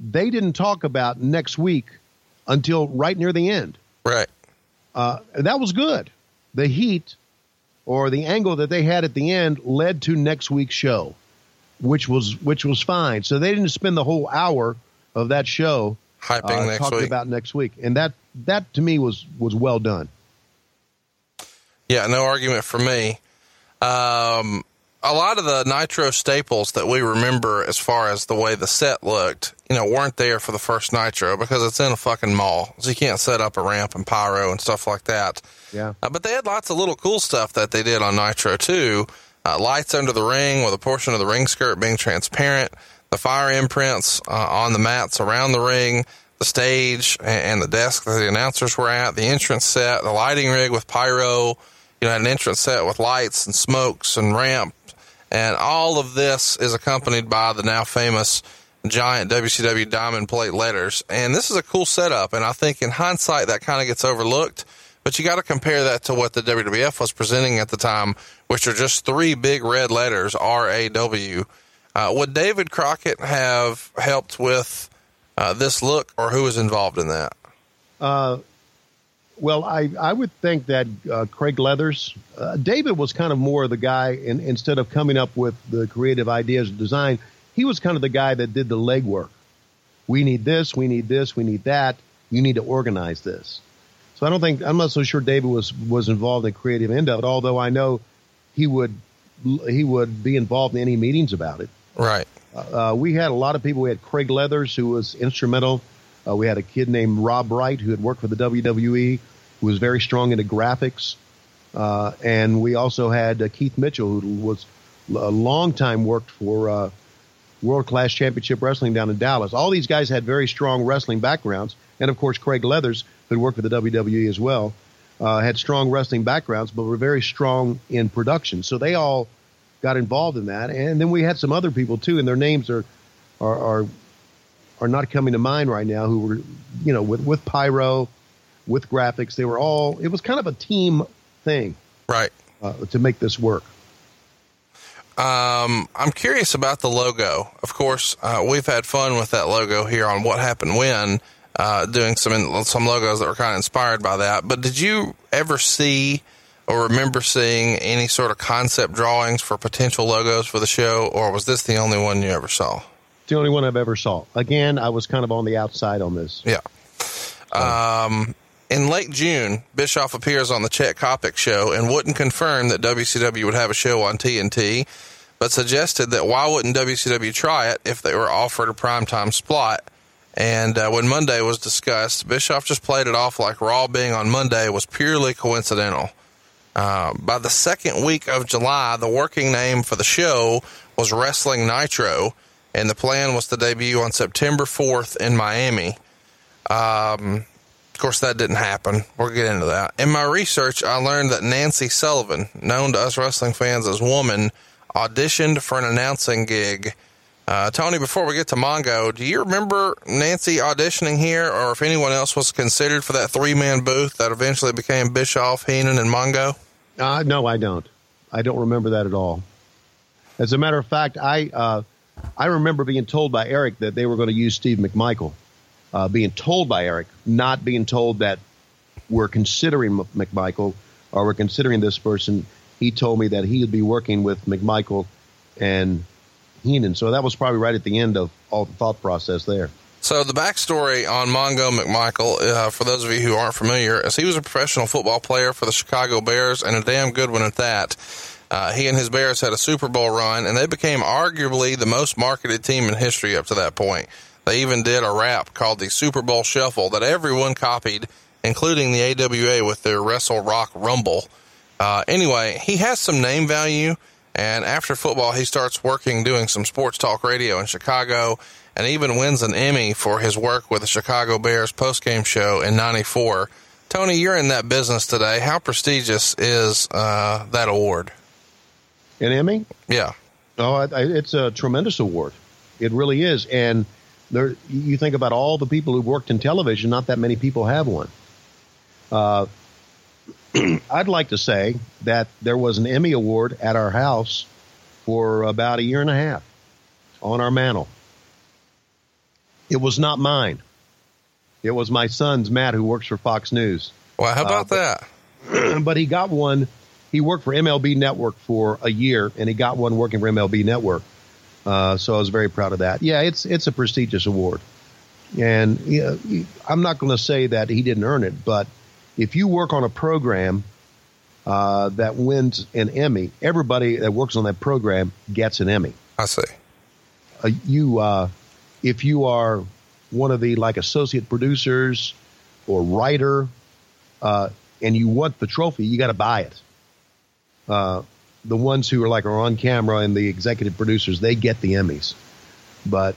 [SPEAKER 3] they didn't talk about next week until right near the end.
[SPEAKER 1] right.
[SPEAKER 3] Uh, that was good. The heat or the angle that they had at the end led to next week's show, which was which was fine. So they didn't spend the whole hour of that show
[SPEAKER 1] Hyping
[SPEAKER 3] uh,
[SPEAKER 1] next
[SPEAKER 3] talking
[SPEAKER 1] week.
[SPEAKER 3] about next week, and that that to me was was well done.
[SPEAKER 1] Yeah, no argument for me. Um, a lot of the Nitro staples that we remember as far as the way the set looked, you know, weren't there for the first Nitro because it's in a fucking mall. So you can't set up a ramp and pyro and stuff like that.
[SPEAKER 3] Yeah.
[SPEAKER 1] Uh, but they had lots of little cool stuff that they did on Nitro too. Uh, lights under the ring with a portion of the ring skirt being transparent, the fire imprints uh, on the mats around the ring, the stage and the desk that the announcers were at, the entrance set, the lighting rig with pyro, you know, an entrance set with lights and smokes and ramp. And all of this is accompanied by the now famous giant WCW diamond plate letters. And this is a cool setup. And I think in hindsight, that kind of gets overlooked. But you got to compare that to what the WWF was presenting at the time, which are just three big red letters, R A W. Uh, would David Crockett have helped with uh, this look, or who was involved in that?
[SPEAKER 3] Uh, well, I, I would think that uh, Craig Leathers, uh, David was kind of more the guy, and instead of coming up with the creative ideas of design, he was kind of the guy that did the legwork. We need this, we need this, we need that. You need to organize this. So I don't think I'm not so sure David was was involved in the creative end of it. Although I know he would he would be involved in any meetings about it.
[SPEAKER 1] Right.
[SPEAKER 3] Uh, we had a lot of people. We had Craig Leathers, who was instrumental. Uh, we had a kid named Rob Wright, who had worked for the WWE, who was very strong into graphics. Uh, and we also had uh, Keith Mitchell, who was a long time worked for uh, World Class Championship Wrestling down in Dallas. All these guys had very strong wrestling backgrounds. And of course, Craig Leathers, who had worked for the WWE as well, uh, had strong wrestling backgrounds, but were very strong in production. So they all got involved in that. And then we had some other people too, and their names are are are, are not coming to mind right now. Who were you know with with pyro, with graphics. They were all. It was kind of a team thing,
[SPEAKER 1] right,
[SPEAKER 3] uh, to make this work.
[SPEAKER 1] Um, I'm curious about the logo. Of course, uh, we've had fun with that logo here on What Happened When, uh, doing some some logos that were kind of inspired by that. But did you ever see? or remember seeing any sort of concept drawings for potential logos for the show, or was this the only one you ever saw?
[SPEAKER 3] The only one I've ever saw. Again, I was kind of on the outside on this.
[SPEAKER 1] Yeah. Um, in late June, Bischoff appears on the Chet Coppock show and wouldn't confirm that WCW would have a show on TNT, but suggested that why wouldn't WCW try it if they were offered a primetime spot? And uh, when Monday was discussed, Bischoff just played it off like Raw being on Monday was purely coincidental. Uh, by the second week of July, the working name for the show was Wrestling Nitro, and the plan was to debut on September 4th in Miami. Um, of course, that didn't happen. We'll get into that. In my research, I learned that Nancy Sullivan, known to us wrestling fans as Woman, auditioned for an announcing gig. Uh, Tony, before we get to Mongo, do you remember Nancy auditioning here, or if anyone else was considered for that three man booth that eventually became Bischoff, Heenan, and Mongo?
[SPEAKER 3] Uh, no, I don't. I don't remember that at all. As a matter of fact, I uh, I remember being told by Eric that they were going to use Steve McMichael. Uh, being told by Eric, not being told that we're considering McMichael or we're considering this person. He told me that he would be working with McMichael and Heenan. So that was probably right at the end of all the thought process there.
[SPEAKER 1] So the backstory on Mongo McMichael, uh, for those of you who aren't familiar, is he was a professional football player for the Chicago Bears and a damn good one at that. Uh, he and his Bears had a Super Bowl run, and they became arguably the most marketed team in history up to that point. They even did a rap called the Super Bowl Shuffle that everyone copied, including the AWA with their Wrestle Rock Rumble. Uh, anyway, he has some name value, and after football, he starts working doing some sports talk radio in Chicago and even wins an Emmy for his work with the Chicago Bears postgame show in 94. Tony, you're in that business today. How prestigious is uh, that award?
[SPEAKER 3] An Emmy?
[SPEAKER 1] Yeah.
[SPEAKER 3] Oh, it's a tremendous award. It really is. And there, you think about all the people who've worked in television, not that many people have one. Uh, I'd like to say that there was an Emmy Award at our house for about a year and a half on our mantle. It was not mine. It was my son's Matt, who works for Fox News.
[SPEAKER 1] Well, how about uh,
[SPEAKER 3] but, that? but he got one. He worked for MLB Network for a year, and he got one working for MLB Network. Uh, so I was very proud of that. Yeah, it's it's a prestigious award, and you know, I'm not going to say that he didn't earn it, but if you work on a program uh, that wins an Emmy, everybody that works on that program gets an Emmy.
[SPEAKER 1] I see.
[SPEAKER 3] Uh, you, uh, if you are one of the like associate producers or writer, uh, and you want the trophy, you got to buy it. Uh, the ones who are like are on camera and the executive producers, they get the Emmys. But,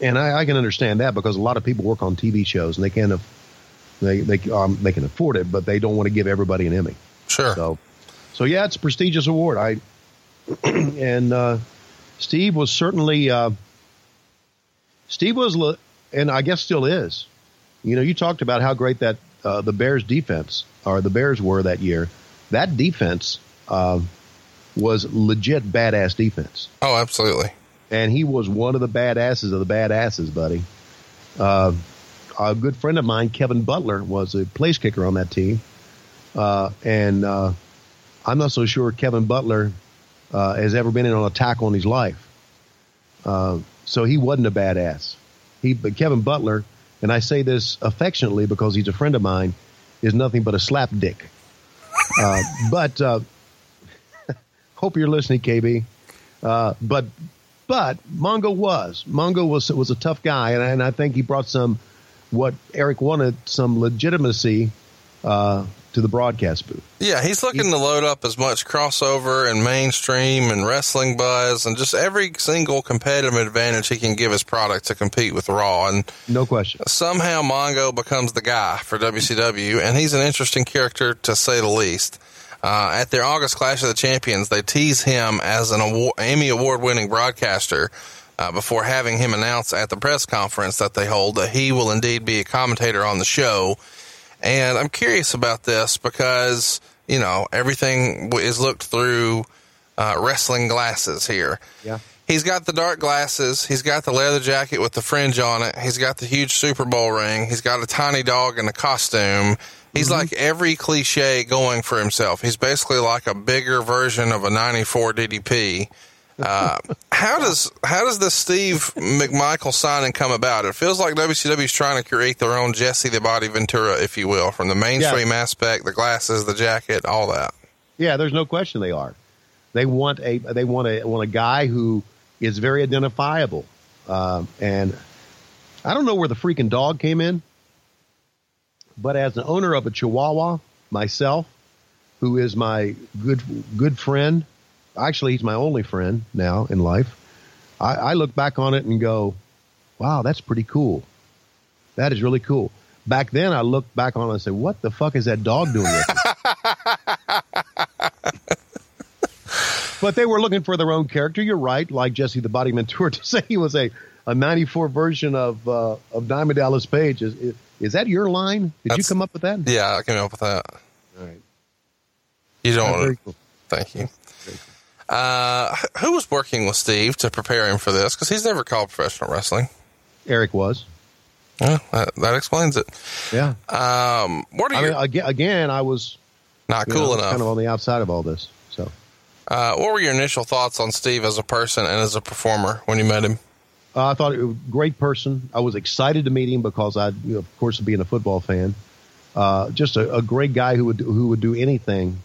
[SPEAKER 3] and I, I can understand that because a lot of people work on TV shows and they can't, they they um, they can afford it, but they don't want to give everybody an Emmy.
[SPEAKER 1] Sure.
[SPEAKER 3] So, so yeah, it's a prestigious award. I and uh, Steve was certainly uh, Steve was, and I guess still is. You know, you talked about how great that uh, the Bears defense or the Bears were that year. That defense uh, was legit badass defense,
[SPEAKER 1] oh, absolutely.
[SPEAKER 3] and he was one of the badasses of the badasses, buddy. A good friend of mine, Kevin Butler, was a place kicker on that team, uh, and uh, I'm not so sure Kevin Butler uh, has ever been in on a tackle in his life. Uh, so he wasn't a badass. He, but Kevin Butler, and I say this affectionately because he's a friend of mine, is nothing but a slap dick. Uh, but uh, hope you're listening, KB. But but Mongo was Mongo was was a tough guy, and and I think he brought some what Eric wanted some legitimacy uh, to the broadcast booth.
[SPEAKER 1] Yeah, he's looking to load up as much crossover and mainstream and wrestling buzz and just every single competitive advantage he can give his product to compete with Raw. And
[SPEAKER 3] No question.
[SPEAKER 1] somehow Mongo becomes the guy for WCW, and he's an interesting character to say the least. Uh, at their August Clash of the Champions, they tease him as an award, Emmy award winning broadcaster uh, before having him announce at the press conference that they hold that he will indeed be a commentator on the show. And I'm curious about this because, you know, everything is looked through uh, wrestling glasses here.
[SPEAKER 3] Yeah.
[SPEAKER 1] He's got the dark glasses. He's got the leather jacket with the fringe on it. He's got the huge Super Bowl ring. He's got a tiny dog in a costume. He's like every cliche going for himself. He's basically like a bigger version of a 94 DDP. Uh, how does how does this Steve McMichael signing come about? It feels like WCW is trying to create their own Jesse the Body Ventura, if you will, from the mainstream aspect, the glasses, the jacket, all that.
[SPEAKER 3] Yeah, there's no question they are. They want a they want a want a guy who is very identifiable. Um, and I don't know where the freaking dog came in, but as an owner of a Chihuahua myself, who is my good good friend, actually he's my only friend now in life. I, I look back on it and go, "Wow, that's pretty cool. That is really cool." Back then, I looked back on it and said, "What the fuck is that dog doing with? But they were looking for their own character. You're right, like Jesse the Body Mentor to say he was a, a 94 version of uh, of Diamond Dallas Page. Is, is is that your line? Did you come up with that?
[SPEAKER 1] Yeah, I came up with that.
[SPEAKER 3] All right.
[SPEAKER 1] You don't want to.
[SPEAKER 3] cool.
[SPEAKER 1] Thank you. Uh, who was working with Steve to prepare him for this? Because he's never called professional wrestling.
[SPEAKER 3] Eric was.
[SPEAKER 1] Yeah, that, that explains it.
[SPEAKER 3] Yeah.
[SPEAKER 1] Um, what are
[SPEAKER 3] I
[SPEAKER 1] your
[SPEAKER 3] mean, again, again I was
[SPEAKER 1] not cool
[SPEAKER 3] know,
[SPEAKER 1] enough?
[SPEAKER 3] kind of on the outside of all this. So
[SPEAKER 1] uh, what were your initial thoughts on Steve as a person and as a performer when you met him?
[SPEAKER 3] uh, I thought it was a great person. I was excited to meet him because I, you know, of course, being a football fan, uh, just a, a great guy who would who would do anything.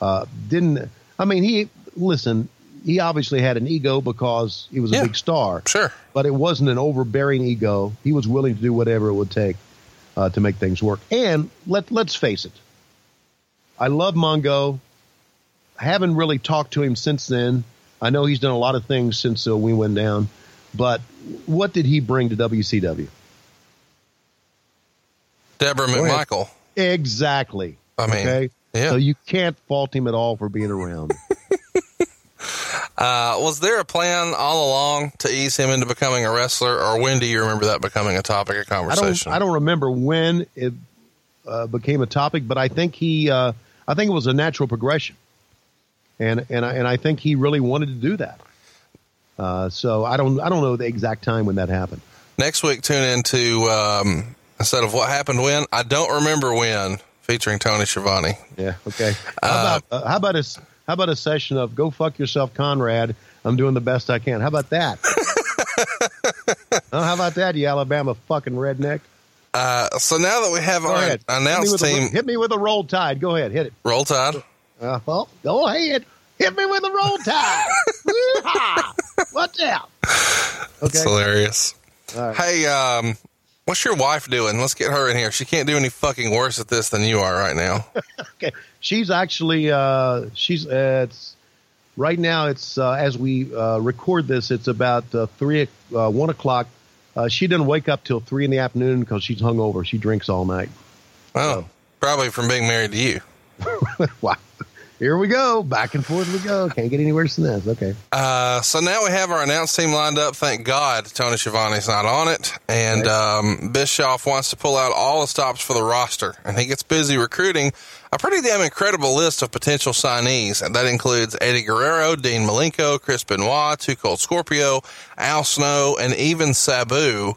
[SPEAKER 3] Uh, didn't I mean he listen? He obviously had an ego because he was a
[SPEAKER 1] Yeah.
[SPEAKER 3] big star.
[SPEAKER 1] Sure.
[SPEAKER 3] but it wasn't an overbearing ego. He was willing to do whatever it would take uh, to make things work. And let let's face it, I love Mongo. I haven't really talked to him since then. I know he's done a lot of things since uh, we went down, but what did he bring to WCW?
[SPEAKER 1] Debra
[SPEAKER 3] ahead.
[SPEAKER 1] McMichael.
[SPEAKER 3] Exactly.
[SPEAKER 1] I mean,
[SPEAKER 3] okay.
[SPEAKER 1] yeah.
[SPEAKER 3] So you can't fault him at all for being around.
[SPEAKER 1] Uh, was there a plan all along to ease him into becoming a wrestler, or when do you remember that becoming a topic of
[SPEAKER 3] I
[SPEAKER 1] conversation?
[SPEAKER 3] don't. I don't remember when it uh, became a topic, but I think he. Uh, I think it was a natural progression, and and I, and I think he really wanted to do that. Uh, so I don't. I don't know the exact time when that happened.
[SPEAKER 1] Next week, tune into um, instead of what happened when. I don't remember when, featuring Tony Schiavone.
[SPEAKER 3] Yeah. Okay. How about uh, how about a s- how about a session of "Go fuck yourself, Conrad"? I'm doing the best I can. How about that? oh, how about that, you Alabama fucking redneck?
[SPEAKER 1] Uh, so now that we have
[SPEAKER 3] Go
[SPEAKER 1] our
[SPEAKER 3] ahead. Hit
[SPEAKER 1] announced
[SPEAKER 3] a-
[SPEAKER 1] team,
[SPEAKER 3] hit me with a roll tide. Go ahead, hit it.
[SPEAKER 1] Roll Tide.
[SPEAKER 3] Uh, well, go ahead. Hit me with a roll tide. Watch out.
[SPEAKER 1] That's hilarious.
[SPEAKER 3] Right.
[SPEAKER 1] Hey, um, what's your wife doing? Let's get her in here. She can't do any fucking worse at this than you are right now.
[SPEAKER 3] Okay. She's actually uh, she's uh, it's right now. It's uh, as we uh, record this. It's about uh, three uh, one o'clock. Uh, she didn't wake up till three in the afternoon because she's hungover. She drinks all night.
[SPEAKER 1] Oh, probably from being married to you.
[SPEAKER 3] wow. Here we go. Back and forth we go. Can't get any worse than this. Okay.
[SPEAKER 1] Uh, so now we have our announce team lined up. Thank God Tony Schiavone's not on it. And um, Bischoff wants to pull out all the stops for the roster. And he gets busy recruiting a pretty damn incredible list of potential signees. And that includes Eddie Guerrero, Dean Malenko, Chris Benoit, Two Cold Scorpio, Al Snow, and even Sabu.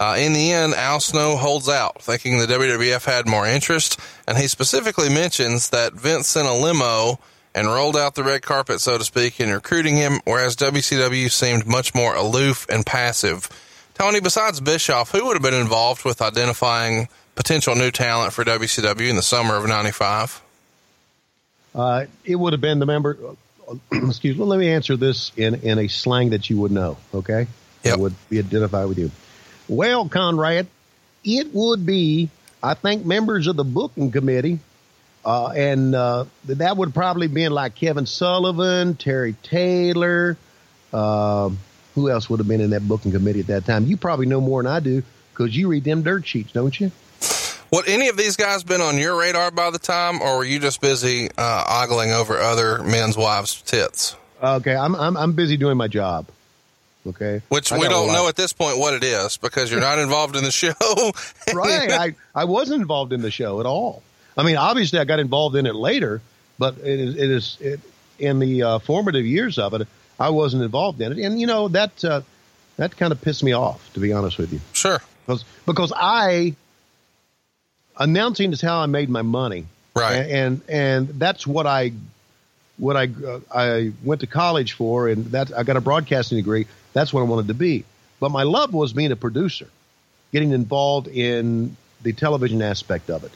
[SPEAKER 1] Uh, in the end, Al Snow holds out, thinking the WWF had more interest, and he specifically mentions that Vince sent a limo and rolled out the red carpet, so to speak, in recruiting him, whereas WCW seemed much more aloof and passive. Tony, besides Bischoff, who would have been involved with identifying potential new talent for WCW in the summer of '95?
[SPEAKER 3] Uh, it would have been the member. excuse me. Let me answer this in in a slang that you would know. Okay. That would be identified with you. Well, Conrad, it would be. I think members of the booking committee, uh, and uh, that would probably been like Kevin Sullivan, Terry Taylor. Um who else would have been in that booking committee at that time? You probably know more than I do because you read them dirt sheets, don't you?
[SPEAKER 1] Would any of these guys been on your radar by the time, or were you just busy uh, ogling over other men's wives' tits?
[SPEAKER 3] Okay, I'm I'm, I'm busy doing my job. Okay,
[SPEAKER 1] Which
[SPEAKER 3] I
[SPEAKER 1] we don't know at this point what it is because you're not involved in the show.
[SPEAKER 3] right. I, I wasn't involved in the show at all. I mean, obviously, I got involved in it later, but it is, it is it, in the uh, formative years of it, I wasn't involved in it. And, you know, that uh, that kind of pissed me off, to be honest with you.
[SPEAKER 1] sure.
[SPEAKER 3] Because, because I, announcing is how I made my money.
[SPEAKER 1] Right.
[SPEAKER 3] And, and, and that's what I, what I, uh, I went to college for, and that I got a broadcasting degree. That's what I wanted to be. But my love was being a producer, getting involved in the television aspect of it.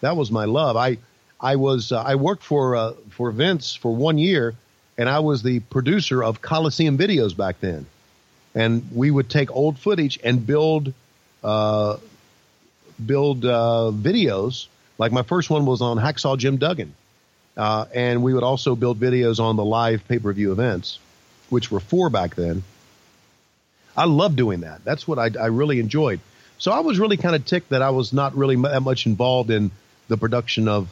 [SPEAKER 3] That was my love. I, I was, uh, I worked for, uh, for Vince for one year, and I was the producer of Coliseum videos back then. And we would take old footage and build, uh, build uh, videos. Like my first one was on Hacksaw Jim Duggan. Uh, and we would also build videos on the live pay per view events, which were four back then. I love doing that. That's what I, I really enjoyed. So I was really kind of ticked that I was not really that much involved in the production of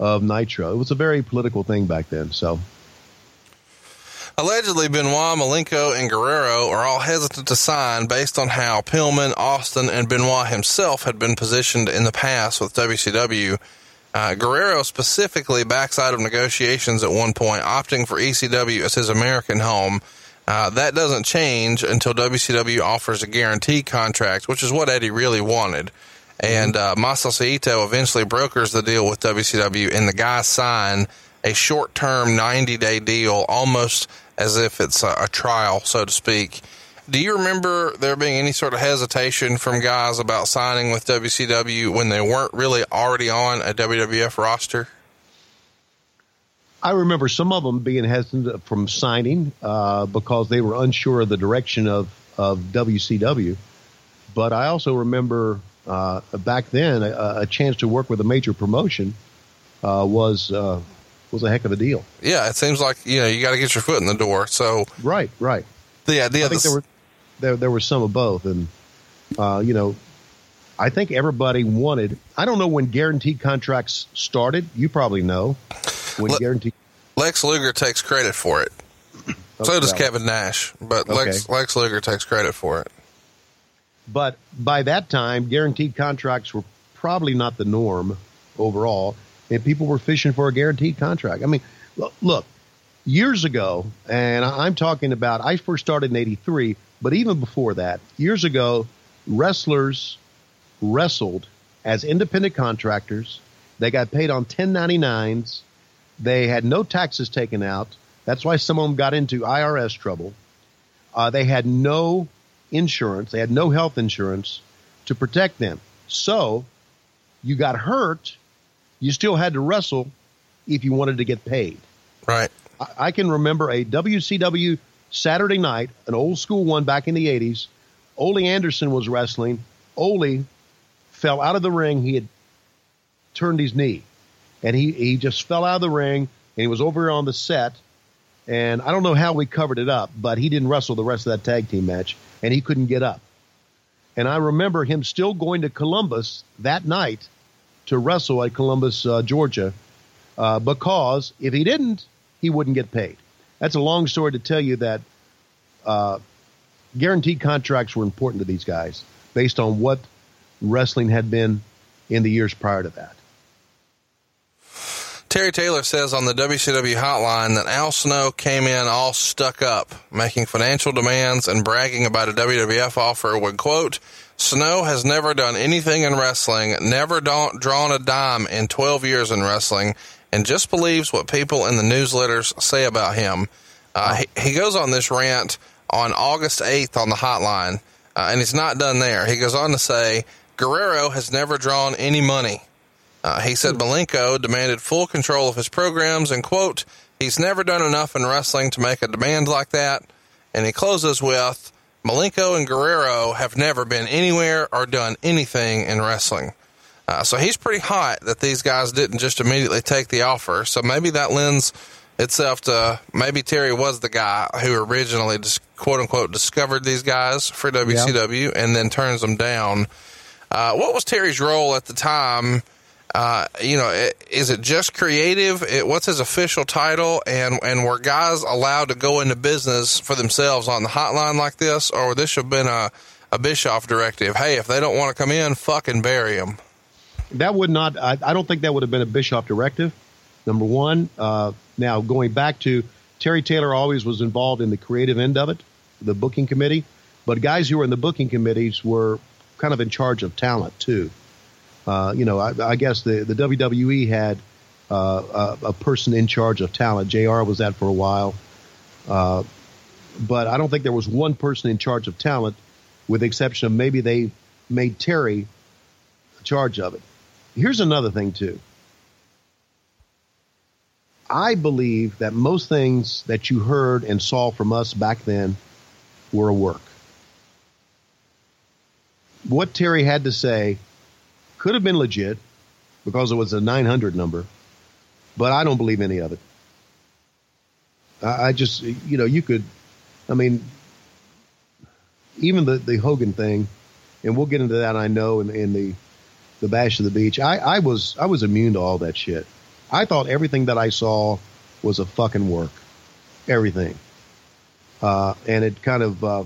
[SPEAKER 3] of Nitro. It was a very political thing back then. So
[SPEAKER 1] Allegedly, Benoit, Malenko, and Guerrero are all hesitant to sign based on how Pillman, Austin, and Benoit himself had been positioned in the past with WCW. Uh, Guerrero specifically backs out of negotiations at one point, opting for ECW as his American home. Uh, that doesn't change until WCW offers a guarantee contract, which is what Eddie really wanted. And uh, eventually brokers the deal with WCW, and the guys sign a short term 90 day deal, almost as if it's a, a trial, so to speak. Do you remember there being any sort of hesitation from guys about signing with WCW when they weren't really already on a WWF roster?
[SPEAKER 3] I remember some of them being hesitant from signing uh, because they were unsure of the direction of, of WCW. But I also remember uh, back then a, a chance to work with a major promotion uh, was uh, was a heck of a deal.
[SPEAKER 1] Yeah, it seems like you know you got to get your foot in the door. So
[SPEAKER 3] Right, right.
[SPEAKER 1] the idea
[SPEAKER 3] I think
[SPEAKER 1] that
[SPEAKER 3] there were there there were some of both, and uh, you know, I think everybody wanted. I don't know when guaranteed contracts started. You probably know when
[SPEAKER 1] Let-
[SPEAKER 3] guaranteed.
[SPEAKER 1] Lex Luger takes credit for it. Oh, so does Kevin Nash, but Lex
[SPEAKER 3] Okay.
[SPEAKER 1] Lex Luger takes credit for it.
[SPEAKER 3] But by that time, guaranteed contracts were probably not the norm overall, and people were fishing for a guaranteed contract. I mean, look, look years ago, and I'm talking about, I first started in 83, but even before that, years ago, wrestlers wrestled as independent contractors. They got paid on 1099s. They had no taxes taken out. That's why some of them got into IRS trouble. Uh, they had no insurance. They had no health insurance to protect them. So you got hurt. You still had to wrestle if you wanted to get paid.
[SPEAKER 1] Right.
[SPEAKER 3] I, I can remember a WCW Saturday night, an old school one back in the 80s. Ole Anderson was wrestling. Ole fell out of the ring. He had turned his knee and he, he just fell out of the ring and he was over on the set. And I don't know how we covered it up, but he didn't wrestle the rest of that tag team match and he couldn't get up. And I remember him still going to Columbus that night to wrestle at Columbus, uh, Georgia, uh, because if he didn't, he wouldn't get paid. That's a long story to tell you that uh, guaranteed contracts were important to these guys based on what wrestling had been in the years prior to that.
[SPEAKER 1] Terry Taylor says on the WCW hotline that Al Snow came in all stuck up, making financial demands and bragging about a WWF offer when, quote, Snow has never done anything in wrestling, never drawn a dime in 12 years in wrestling, and just believes what people in the newsletters say about him. Uh, he, he, goes on this rant on August 8th on the hotline, uh, and he's not done there. He goes on to say, Guerrero has never drawn any money. Uh, he said Malenko demanded full control of his programs and, quote, he's never done enough in wrestling to make a demand like that. And he closes with, Malenko and Guerrero have never been anywhere or done anything in wrestling. Uh, so he's pretty hot that these guys didn't just immediately take the offer. So maybe that lends itself to maybe Terry was the guy who originally just quote unquote discovered these guys for WCW yeah. and then turns them down. Uh, what was Terry's role at the time? Uh, you know, is it just creative? It, what's his official title? And and were guys allowed to go into business for themselves on the hotline like this, or this should have been a a Bischoff directive? Hey, if they don't want to come in, fucking bury them.
[SPEAKER 3] That would not. I, I don't think that would have been a Bischoff directive. Number one. Uh, now going back to Terry Taylor, always was involved in the creative end of it, the booking committee. But guys who were in the booking committees were kind of in charge of talent too. Uh, you know, I, I, guess the, the WWE had uh, a, a, person in charge of talent. JR was that for a while. Uh, but I don't think there was one person in charge of talent, with the exception of maybe they made Terry charge of it. Here's another thing, too. I believe that most things that you heard and saw from us back then were a work. What Terry had to say could have been legit because it was a 900 number, but I don't believe any of it. I, I just, you know, you could, I mean, even the, the Hogan thing, and we'll get into that, I know, in, in the, the Bash of the Beach. I, I was, I was immune to all that shit. I thought everything that I saw was a fucking work. Everything. Uh, and it kind of, uh,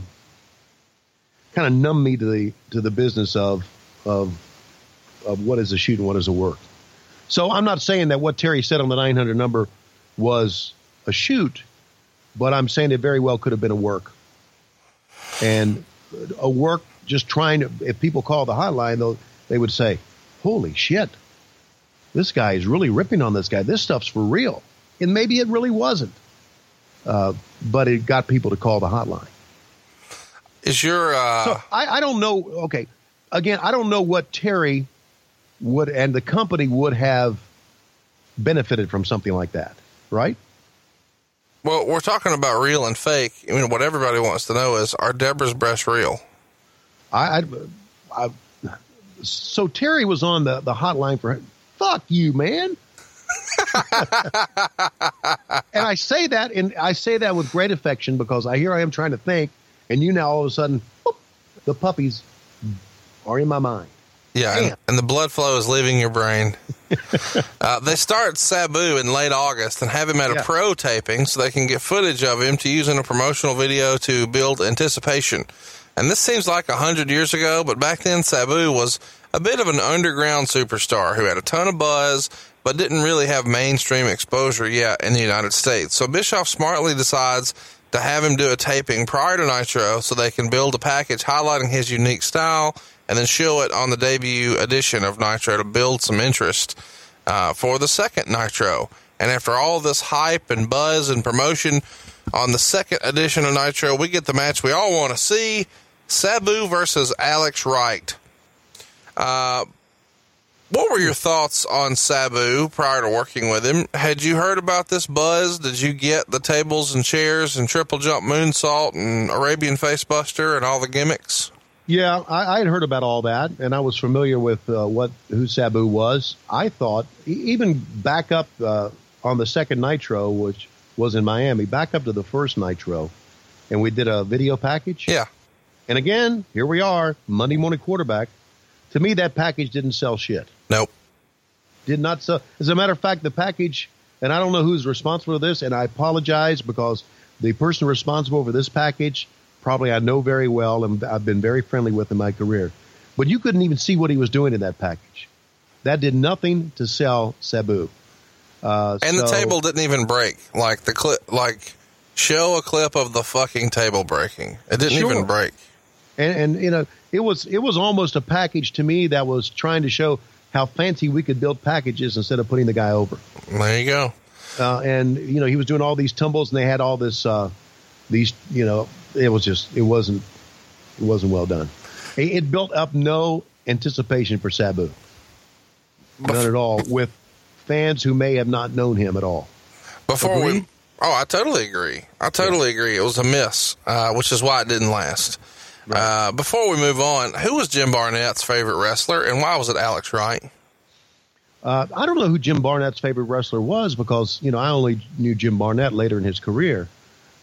[SPEAKER 3] kind of numbed me to the, to the business of, of of what is a shoot and what is a work. So I'm not saying that what Terry said on the 900 number was a shoot, but I'm saying it very well could have been a work. And a work just trying to, if people call the hotline, though, they would say, holy shit, this guy is really ripping on this guy. This stuff's for real. And maybe it really wasn't. Uh, but it got people to call the hotline.
[SPEAKER 1] Is your. Uh...
[SPEAKER 3] So I, I don't know. Okay. Again, I don't know what Terry would and the company would have benefited from something like that, right?
[SPEAKER 1] Well, we're talking about real and fake. I mean, what everybody wants to know is, are Debra's breasts real?
[SPEAKER 3] I, I, I so Terry was on the, the hotline for, fuck you, man. and I say that, and I say that with great affection because I here I am trying to think, and you now all of a sudden, whoop, the puppies are in my mind.
[SPEAKER 1] Yeah, and, and, the blood flow is leaving your brain. uh, they start Sabu in late August and have him at yeah. a pro taping so they can get footage of him to use in a promotional video to build anticipation. And this seems like a hundred years ago, but back then Sabu was a bit of an underground superstar who had a ton of buzz, but didn't really have mainstream exposure yet in the United States. So Bischoff smartly decides to have him do a taping prior to Nitro so they can build a package highlighting his unique style and then show it on the debut edition of Nitro to build some interest uh, for the second Nitro. And after all this hype and buzz and promotion on the second edition of Nitro, we get the match we all want to see Sabu versus Alex Wright. Uh, What were your thoughts on Sabu prior to working with him? Had you heard about this buzz? Did you get the tables and chairs and triple jump moonsault and Arabian facebuster and all the gimmicks?
[SPEAKER 3] Yeah, I, I had heard about all that, and I was familiar with uh, what who Sabu was. I thought even back up uh, on the second Nitro, which was in Miami, back up to the first Nitro, and we did a video package.
[SPEAKER 1] Yeah.
[SPEAKER 3] And again, here we are, Monday morning quarterback. To me, that package didn't sell shit.
[SPEAKER 1] Nope.
[SPEAKER 3] Did not sell. As a matter of fact, the package, and I don't know who's responsible for this, and I apologize because the person responsible for this package, probably I know very well, and I've been very friendly with in my career. But you couldn't even see what he was doing in that package. That did nothing to sell Sabu. Uh,
[SPEAKER 1] And the table didn't even break. Like the clip, like show a clip of the fucking table breaking. It didn't
[SPEAKER 3] Sure.
[SPEAKER 1] even break.
[SPEAKER 3] and, and you know it was it was almost a package to me that was trying to show how fancy we could build packages instead of putting the guy over.
[SPEAKER 1] There you go.
[SPEAKER 3] uh, and you know he was doing all these tumbles, and they had all this uh, these you know it was just it wasn't it wasn't well done. It, it built up no anticipation for Sabu, none at all, with fans who may have not known him at all.
[SPEAKER 1] Before we, oh, I totally agree. I totally agree. It was a miss, uh, which is why it didn't last. Uh, before we move on, who was Jim Barnett's favorite wrestler, and why was it Alex Wright?
[SPEAKER 3] Uh, I don't know who Jim Barnett's favorite wrestler was because you know I only knew Jim Barnett later in his career,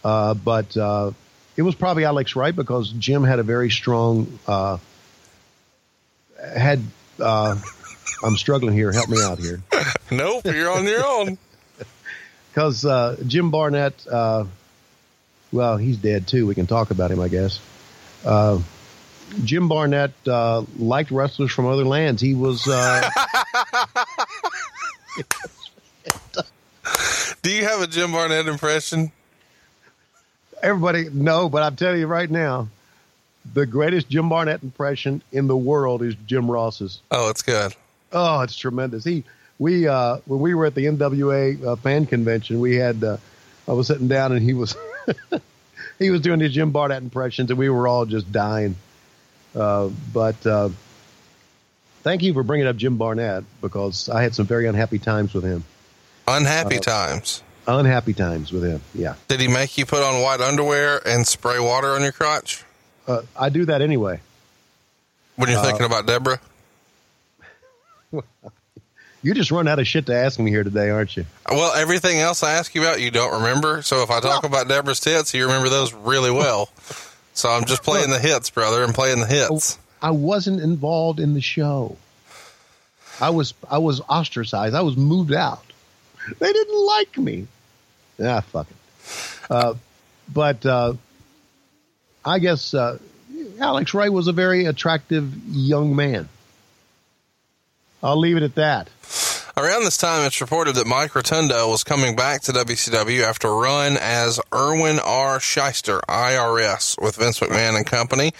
[SPEAKER 3] uh, but uh, it was probably Alex Wright because Jim had a very strong uh, had. Uh, I'm struggling here. Help me out here.
[SPEAKER 1] Nope, you're on your own.
[SPEAKER 3] because uh, Jim Barnett, uh, well, he's dead too. We can talk about him, I guess. Uh, Jim Barnett uh, liked wrestlers from other lands. He was uh,
[SPEAKER 1] Do you have a Jim Barnett impression?
[SPEAKER 3] Everybody no, but I'm telling you right now, the greatest Jim Barnett impression in the world is Jim Ross's.
[SPEAKER 1] Oh, it's good.
[SPEAKER 3] Oh, it's tremendous. He we uh, when we were at the NWA uh, fan convention, we had uh, I was sitting down and he was he was doing his Jim Barnett impressions, and we were all just dying. Uh, but uh, thank you for bringing up Jim Barnett because I had some very unhappy times with him.
[SPEAKER 1] Unhappy times.
[SPEAKER 3] Unhappy times with him. Yeah,
[SPEAKER 1] Did he make you put on white underwear and spray water on your crotch
[SPEAKER 3] uh, I do that anyway.
[SPEAKER 1] when you're thinking about Debra?
[SPEAKER 3] You just run out of shit to ask me here today, aren't you?
[SPEAKER 1] Well, everything else I ask you about, you don't remember. So if I talk about Debra's tits, you remember those really well. So I'm just playing the hits, brother. I'm playing the hits.
[SPEAKER 3] I wasn't involved in the show. I was I was ostracized. I was moved out. They didn't like me. Ah, fuck it. Uh, but uh, I guess uh, Alex Wright was a very attractive young man. I'll leave it at that.
[SPEAKER 1] Around this time, it's reported that Mike Rotundo was coming back to WCW after a run as Irwin R. Schyster, IRS, with Vince McMahon and company.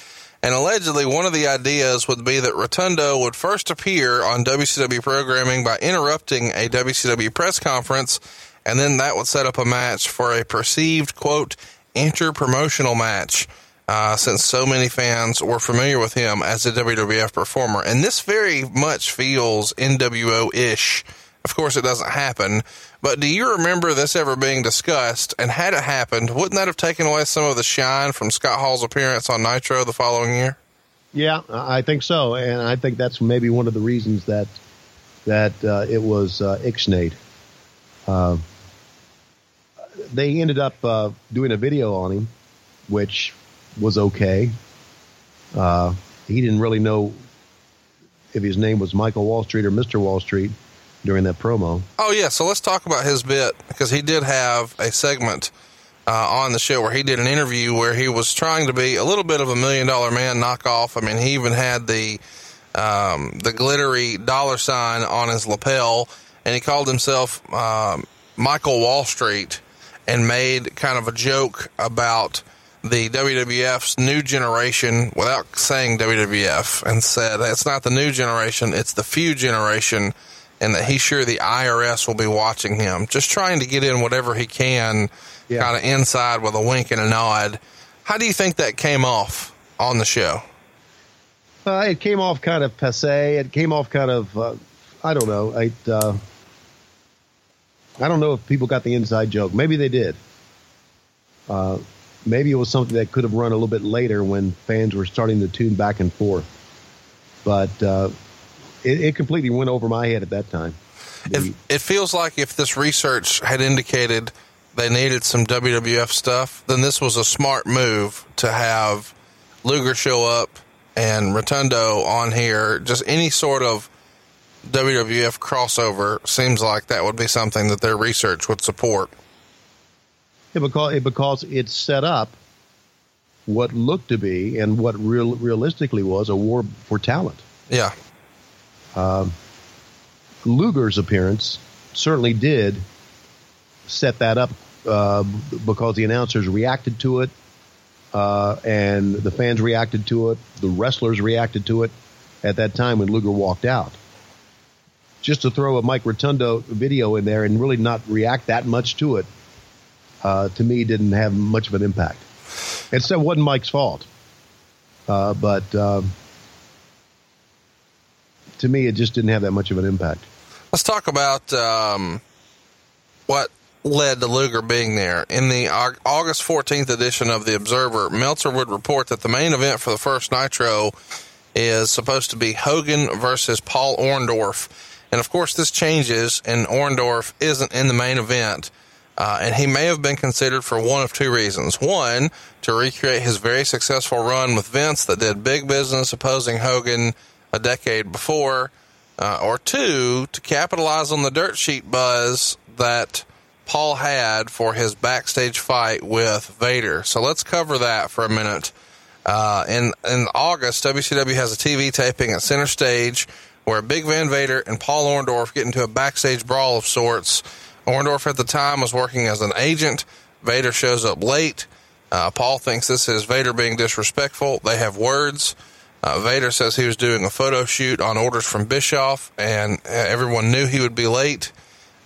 [SPEAKER 1] And allegedly, one of the ideas would be that Rotundo would first appear on WCW programming by interrupting a WCW press conference, and then that would set up a match for a perceived, quote, inter-promotional match. Uh, since so many fans were familiar with him as a WWF performer. And this very much feels NWO ish. Of course, it doesn't happen. But do you remember this ever being discussed? And had it happened, wouldn't that have taken away some of the shine from Scott Hall's appearance on Nitro the following year?
[SPEAKER 3] Yeah, I think so, and I think that's maybe one of the reasons that that uh, it was uh. Uh, they ended up uh, doing a video on him, which was okay. Uh, he didn't really know if his name was Michael Wall Street or Mister Wall Street during that promo.
[SPEAKER 1] Oh, yeah. So let's talk about his bit because he did have a segment uh, on the show where he did an interview where he was trying to be a little bit of a million dollar man knockoff. I mean, he even had the um, the glittery dollar sign on his lapel, and he called himself um, Michael Wall Street, and made kind of a joke about the WWF's new generation without saying WWF, and said it's not the new generation, it's the few generation, and that he's sure the IRS will be watching him, just trying to get in whatever he can,
[SPEAKER 3] Yeah.
[SPEAKER 1] kind of inside with a wink and a nod. How do you think that came off on the show?
[SPEAKER 3] Uh, it came off kind of passe. It came off kind of uh, I don't know. I uh, I don't know if people got the inside joke. Maybe they did. Uh, maybe it was something that could have run a little bit later when fans were starting to tune back and forth. But uh, it, it, completely went over my head at that time.
[SPEAKER 1] It, it feels like if this research had indicated they needed some WWF stuff, then this was a smart move to have Luger show up and Rotundo on here. Just any sort of WWF crossover seems like that would be something that their research would support.
[SPEAKER 3] Yeah, because because it's set up what looked to be and what real realistically was a war for talent.
[SPEAKER 1] Yeah.
[SPEAKER 3] Um, Luger's appearance certainly did set that up uh, because the announcers reacted to it, uh, and the fans reacted to it, the wrestlers reacted to it at that time when Luger walked out. Just to throw a Mike Rotundo video in there and really not react that much to it, uh, to me, didn't have much of an impact. It still wasn't Mike's fault, uh, but um, to me, it just didn't have that much of an impact.
[SPEAKER 1] Let's talk about um, what led to Luger being there. In the August 14th edition of The Observer, Meltzer would report that the main event for the first Nitro is supposed to be Hogan versus Paul Orndorff. And of course, this changes, and Orndorff isn't in the main event. Uh, and he may have been considered for one of two reasons. One, to recreate his very successful run with Vince that did big business opposing Hogan a decade before. Uh, or two, to capitalize on the dirt sheet buzz that Paul had for his backstage fight with Vader. So let's cover that for a minute. Uh, in in August, WCW has a TV taping at Center Stage where Big Van Vader and Paul Orndorff get into a backstage brawl of sorts. Orndorff at the time was working as an agent. Vader shows up late. Uh, Paul thinks this is Vader being disrespectful. They have words. Uh, Vader says he was doing a photo shoot on orders from Bischoff, and uh, everyone knew he would be late.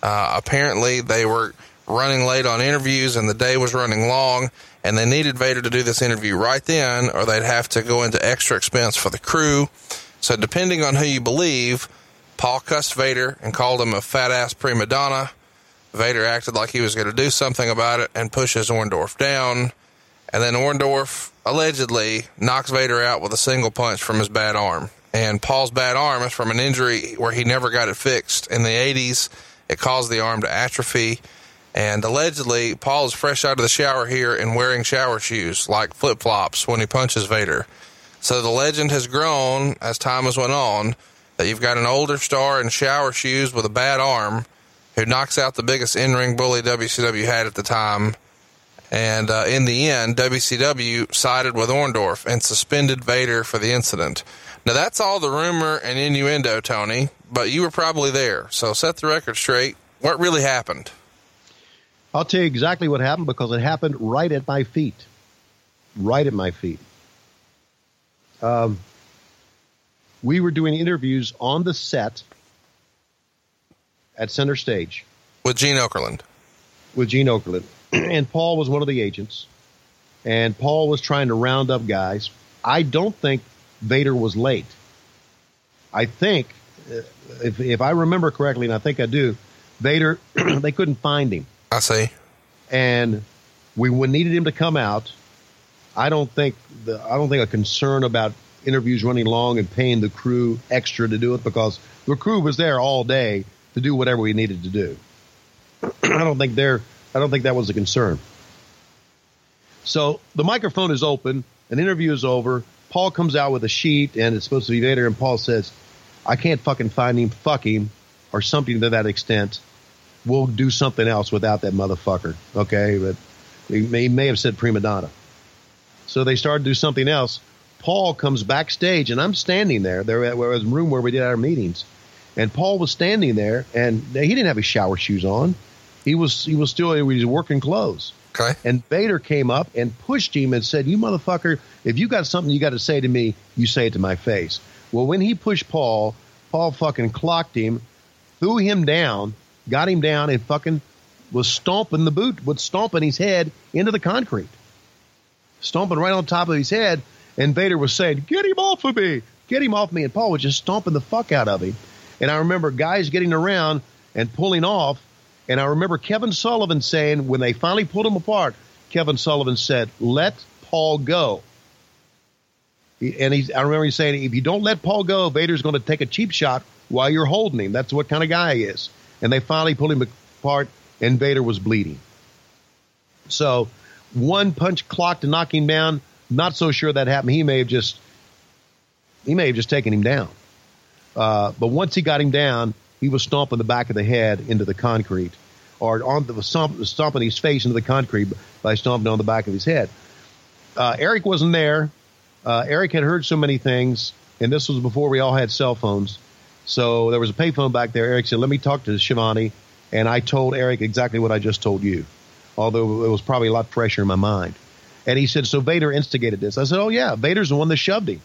[SPEAKER 1] Uh, apparently, they were running late on interviews and the day was running long, and they needed Vader to do this interview right then, or they'd have to go into extra expense for the crew. So, depending on who you believe, Paul cussed Vader and called him a fat ass prima donna. Vader acted like he was going to do something about it and pushes Orndorff down. And then Orndorff allegedly knocks Vader out with a single punch from his bad arm. And Paul's bad arm is from an injury where he never got it fixed. In the 80s, it caused the arm to atrophy. And allegedly, Paul is fresh out of the shower here and wearing shower shoes, like flip flops, when he punches Vader. So the legend has grown as time has went on that you've got an older star in shower shoes with a bad arm who knocks out the biggest in ring bully WCW had at the time. And uh, in the end, WCW sided with Orndorff and suspended Vader for the incident. Now, that's all the rumor and innuendo, Tony, but you were probably there. So set the record straight. What really happened?
[SPEAKER 3] I'll tell you exactly what happened because it happened right at my feet. Right at my feet. Um, we were doing interviews on the set at center stage
[SPEAKER 1] with Gene Okerlund.
[SPEAKER 3] With Gene Okerlund. and Paul was one of the agents. And Paul was trying to round up guys. I don't think Vader was late. I think, uh, if, if I remember correctly, and I think I do, Vader, they couldn't find him.
[SPEAKER 1] I see.
[SPEAKER 3] And we needed him to come out. I don't think the I don't think a concern about interviews running long and paying the crew extra to do it because the crew was there all day to do whatever we needed to do. I don't think they're I don't think that was a concern. So the microphone is open, an interview is over, Paul comes out with a sheet and it's supposed to be Vader, and Paul says, I can't fucking find him, fuck him, or something to that extent. We'll do something else without that motherfucker. Okay, but he may, he may have said prima donna. So they started to do something else. Paul comes backstage, and I'm standing there. There was a room where we did our meetings, and Paul was standing there, and he didn't have his shower shoes on. He was he was still he was working clothes.
[SPEAKER 1] Okay.
[SPEAKER 3] And Vader came up and pushed him and said, You motherfucker, if you got something you got to say to me, you say it to my face. Well, when he pushed Paul, Paul fucking clocked him, threw him down, got him down, and fucking was stomping the boot, was stomping his head into the concrete. Stomping right on top of his head. And Vader was saying, Get him off of me! Get him off me. And Paul was just stomping the fuck out of him. And I remember guys getting around and pulling off. And I remember Kevin Sullivan saying, when they finally pulled him apart, Kevin Sullivan said, let Paul go. And he's, I remember him saying, if you don't let Paul go, Vader's going to take a cheap shot while you're holding him. That's what kind of guy he is. And they finally pulled him apart, and Vader was bleeding. So one punch clock to knock him down. Not so sure that happened. He may have just he may have just taken him down. Uh, but once he got him down, he was stomping the back of the head into the concrete, or on the stomp, stomping his face into the concrete by stomping on the back of his head. Uh, Eric wasn't there. Uh, Eric had heard so many things, and this was before we all had cell phones. So there was a payphone back there. Eric said, "Let me talk to Schiavone," and I told Eric exactly what I just told you although it was probably a lot fresher in my mind. And he said, "So Vader instigated this." I said, "Oh yeah, Vader's the one that shoved him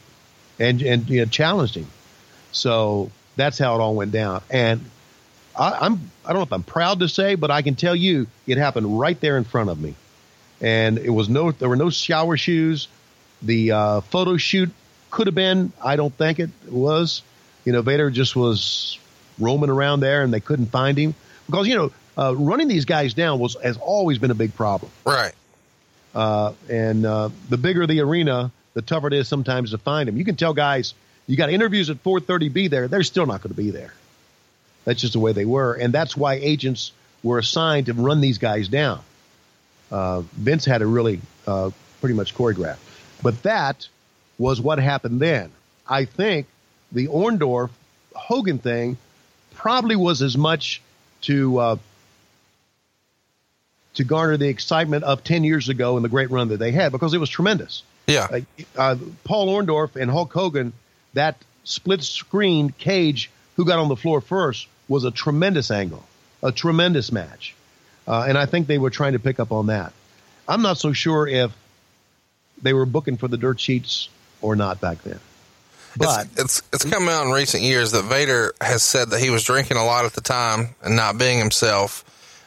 [SPEAKER 3] and and you know, challenged him." So that's how it all went down. And I, I'm I don't know if I'm proud to say, but I can tell you it happened right there in front of me. And it was no there were no shower shoes. The uh, photo shoot could have been. I don't think it was. You know, Vader just was roaming around there, and they couldn't find him because you know uh, running these guys down was has always been a big problem.
[SPEAKER 1] Right.
[SPEAKER 3] Uh, and uh, the bigger the arena, the tougher it is sometimes to find them. You can tell guys you got interviews at 4:30. Be there. They're still not going to be there. That's just the way they were, and that's why agents were assigned to run these guys down. Uh, Vince had a really uh, pretty much choreographed, but that was what happened then. I think the Orndorff Hogan thing probably was as much to uh, to garner the excitement of 10 years ago and the great run that they had because it was tremendous.
[SPEAKER 1] Yeah.
[SPEAKER 3] Uh, Paul Orndorff and Hulk Hogan, that split screen cage, who got on the floor first, was a tremendous angle, a tremendous match. Uh, and I think they were trying to pick up on that. I'm not so sure if they were booking for the dirt sheets or not back then. But
[SPEAKER 1] it's, it's, it's come out in recent years that Vader has said that he was drinking a lot at the time and not being himself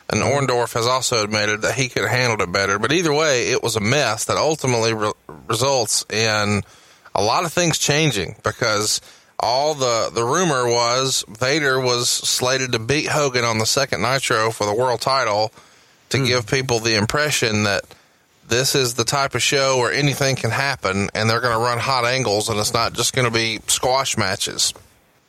[SPEAKER 1] and Orndorff has also admitted that he could have handled it better. But either way, it was a mess that ultimately re- results in a lot of things changing because all the, the rumor was Vader was slated to beat Hogan on the second Nitro for the world title to hmm. give people the impression that this is the type of show where anything can happen and they're going to run hot angles and it's not just going to be squash matches.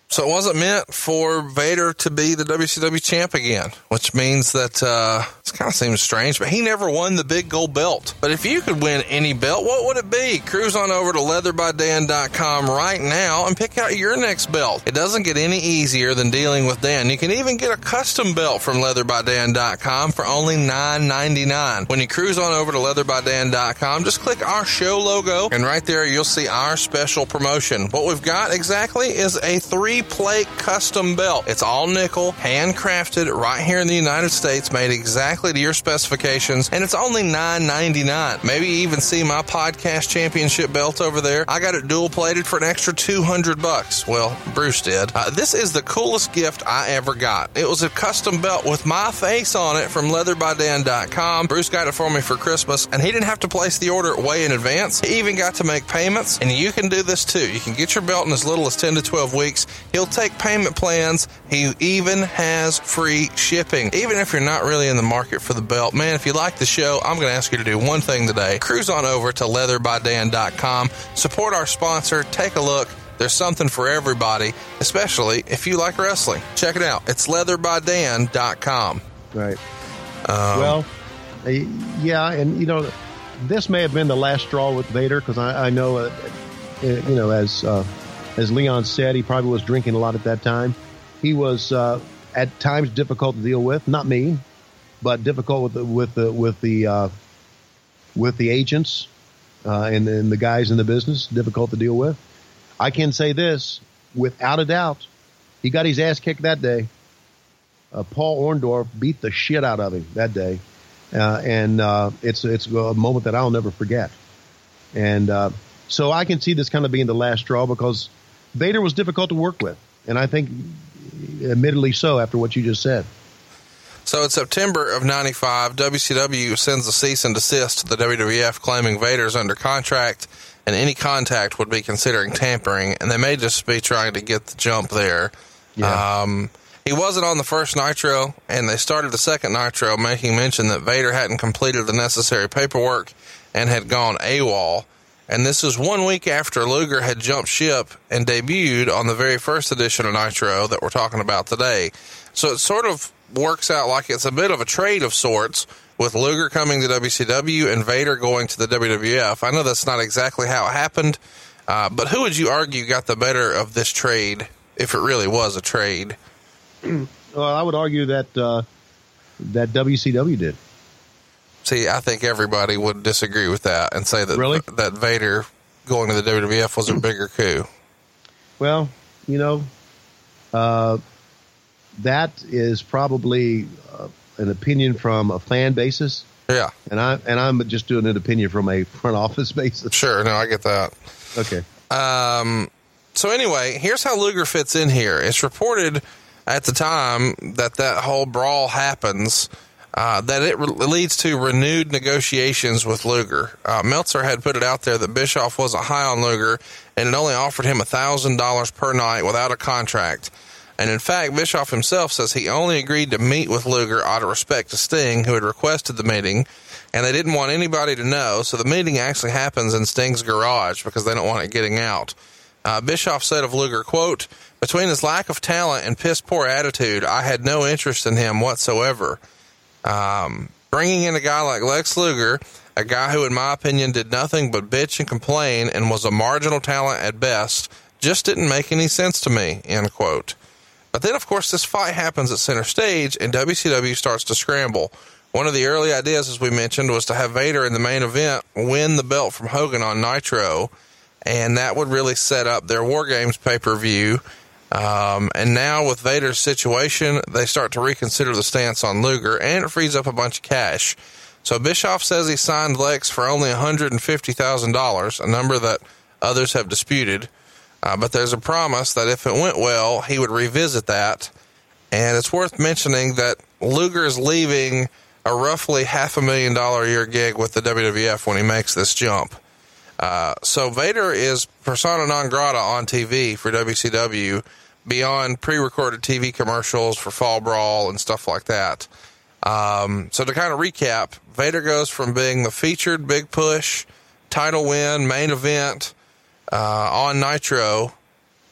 [SPEAKER 1] So it wasn't meant for Vader to be the WCW champ again, which means that uh, it kind of seems strange, but he never won the big gold belt. But if you could win any belt, what would it be? Cruise on over to leatherbydan.com right now and pick out your next belt. It doesn't get any easier than dealing with Dan. You can even get a custom belt from leatherbydan.com for only $9.99. When you cruise on over to leatherbydan.com, just click our show logo, and right there you'll see our special promotion. What we've got exactly is a three plate custom belt. It's all nickel, handcrafted right here in the United States, made exactly to your specifications, and it's only $9.99. Maybe even see my podcast championship belt over there. I got it dual plated for an extra 200 bucks. Well, Bruce did. Uh, this is the coolest gift I ever got. It was a custom belt with my face on it from leatherbydan.com. Bruce got it for me for Christmas, and he didn't have to place the order way in advance. He even got to make payments, and you can do this too. You can get your belt in as little as 10 to 12 weeks. He'll take payment plans. He even has free shipping. Even if you're not really in the market for the belt, man, if you like the show, I'm going to ask you to do one thing today. Cruise on over to leatherbydan.com. Support our sponsor. Take a look. There's something for everybody, especially if you like wrestling. Check it out. It's leatherbydan.com.
[SPEAKER 3] Right. Um, well, uh, yeah, and you know, this may have been the last straw with Vader because I, I, know, uh, uh, you know, as uh, as Leon said, he probably was drinking a lot at that time. He was uh, at times difficult to deal with. Not me, but difficult with the with the with the uh, with the agents uh, and, and the guys in the business. Difficult to deal with. I can say this without a doubt. He got his ass kicked that day. Uh, Paul Orndorff beat the shit out of him that day, uh, and uh, it's it's a moment that I'll never forget. And uh, so I can see this kind of being the last straw because Vader was difficult to work with, and I think, admittedly so, after what you just said.
[SPEAKER 1] So in September of 95, WCW sends a cease and desist to the WWF claiming Vader's under contract and any contact would be considering tampering, and they may just be trying to get the jump there.
[SPEAKER 3] Yeah.
[SPEAKER 1] Um, he wasn't on the first Nitro, and they started the second Nitro, making mention that Vader hadn't completed the necessary paperwork and had gone AWOL. And this is one week after Luger had jumped ship and debuted on the very first edition of Nitro that we're talking about today. So it sort of works out like it's a bit of a trade of sorts with Luger coming to WCW and Vader going to the WWF. I know that's not exactly how it happened, uh, but who would you argue got the better of this trade, if it really was a trade?
[SPEAKER 3] Well, I would argue that uh, that WCW did.
[SPEAKER 1] See, I think everybody would disagree with that and say that
[SPEAKER 3] Really?
[SPEAKER 1] that Vader going to the WWF was a bigger coup.
[SPEAKER 3] Well, you know, uh, that is probably uh, an opinion from a fan basis,
[SPEAKER 1] Yeah,
[SPEAKER 3] and I and I'm just doing an opinion from a front office basis.
[SPEAKER 1] sure. No, I get that.
[SPEAKER 3] Okay.
[SPEAKER 1] Um, so anyway, here's how Luger fits in here. It's reported at the time that that whole brawl happens. Uh, that it re- leads to renewed negotiations with Luger. Uh, Meltzer had put it out there that Bischoff wasn't high on Luger and it only offered him $1,000 per night without a contract. And in fact, Bischoff himself says he only agreed to meet with Luger out of respect to Sting, who had requested the meeting, and they didn't want anybody to know. So the meeting actually happens in Sting's garage because they don't want it getting out. Uh, Bischoff said of Luger, quote, between his lack of talent and piss poor attitude, I had no interest in him whatsoever. Um, bringing in a guy like Lex Luger, a guy who, in my opinion, did nothing but bitch and complain and was a marginal talent at best, just didn't make any sense to me, end quote. But then, of course, this fight happens at center stage and WCW starts to scramble. One of the early ideas, as we mentioned, was to have Vader in the main event win the belt from Hogan on Nitro, and that would really set up their War Games pay per view. Um, and now with Vader's situation, they start to reconsider the stance on Luger, and it frees up a bunch of cash. So Bischoff says he signed Lex for only $150,000, a number that others have disputed. Uh, but there's a promise that if it went well, he would revisit that. And it's worth mentioning that Luger is leaving a roughly half a million dollar a year gig with the WWF when he makes this jump. Uh, so Vader is persona non grata on TV for WCW beyond pre-recorded TV commercials for Fall Brawl and stuff like that. Um, so to kind of recap, Vader goes from being the featured big push, title win, main event uh, on Nitro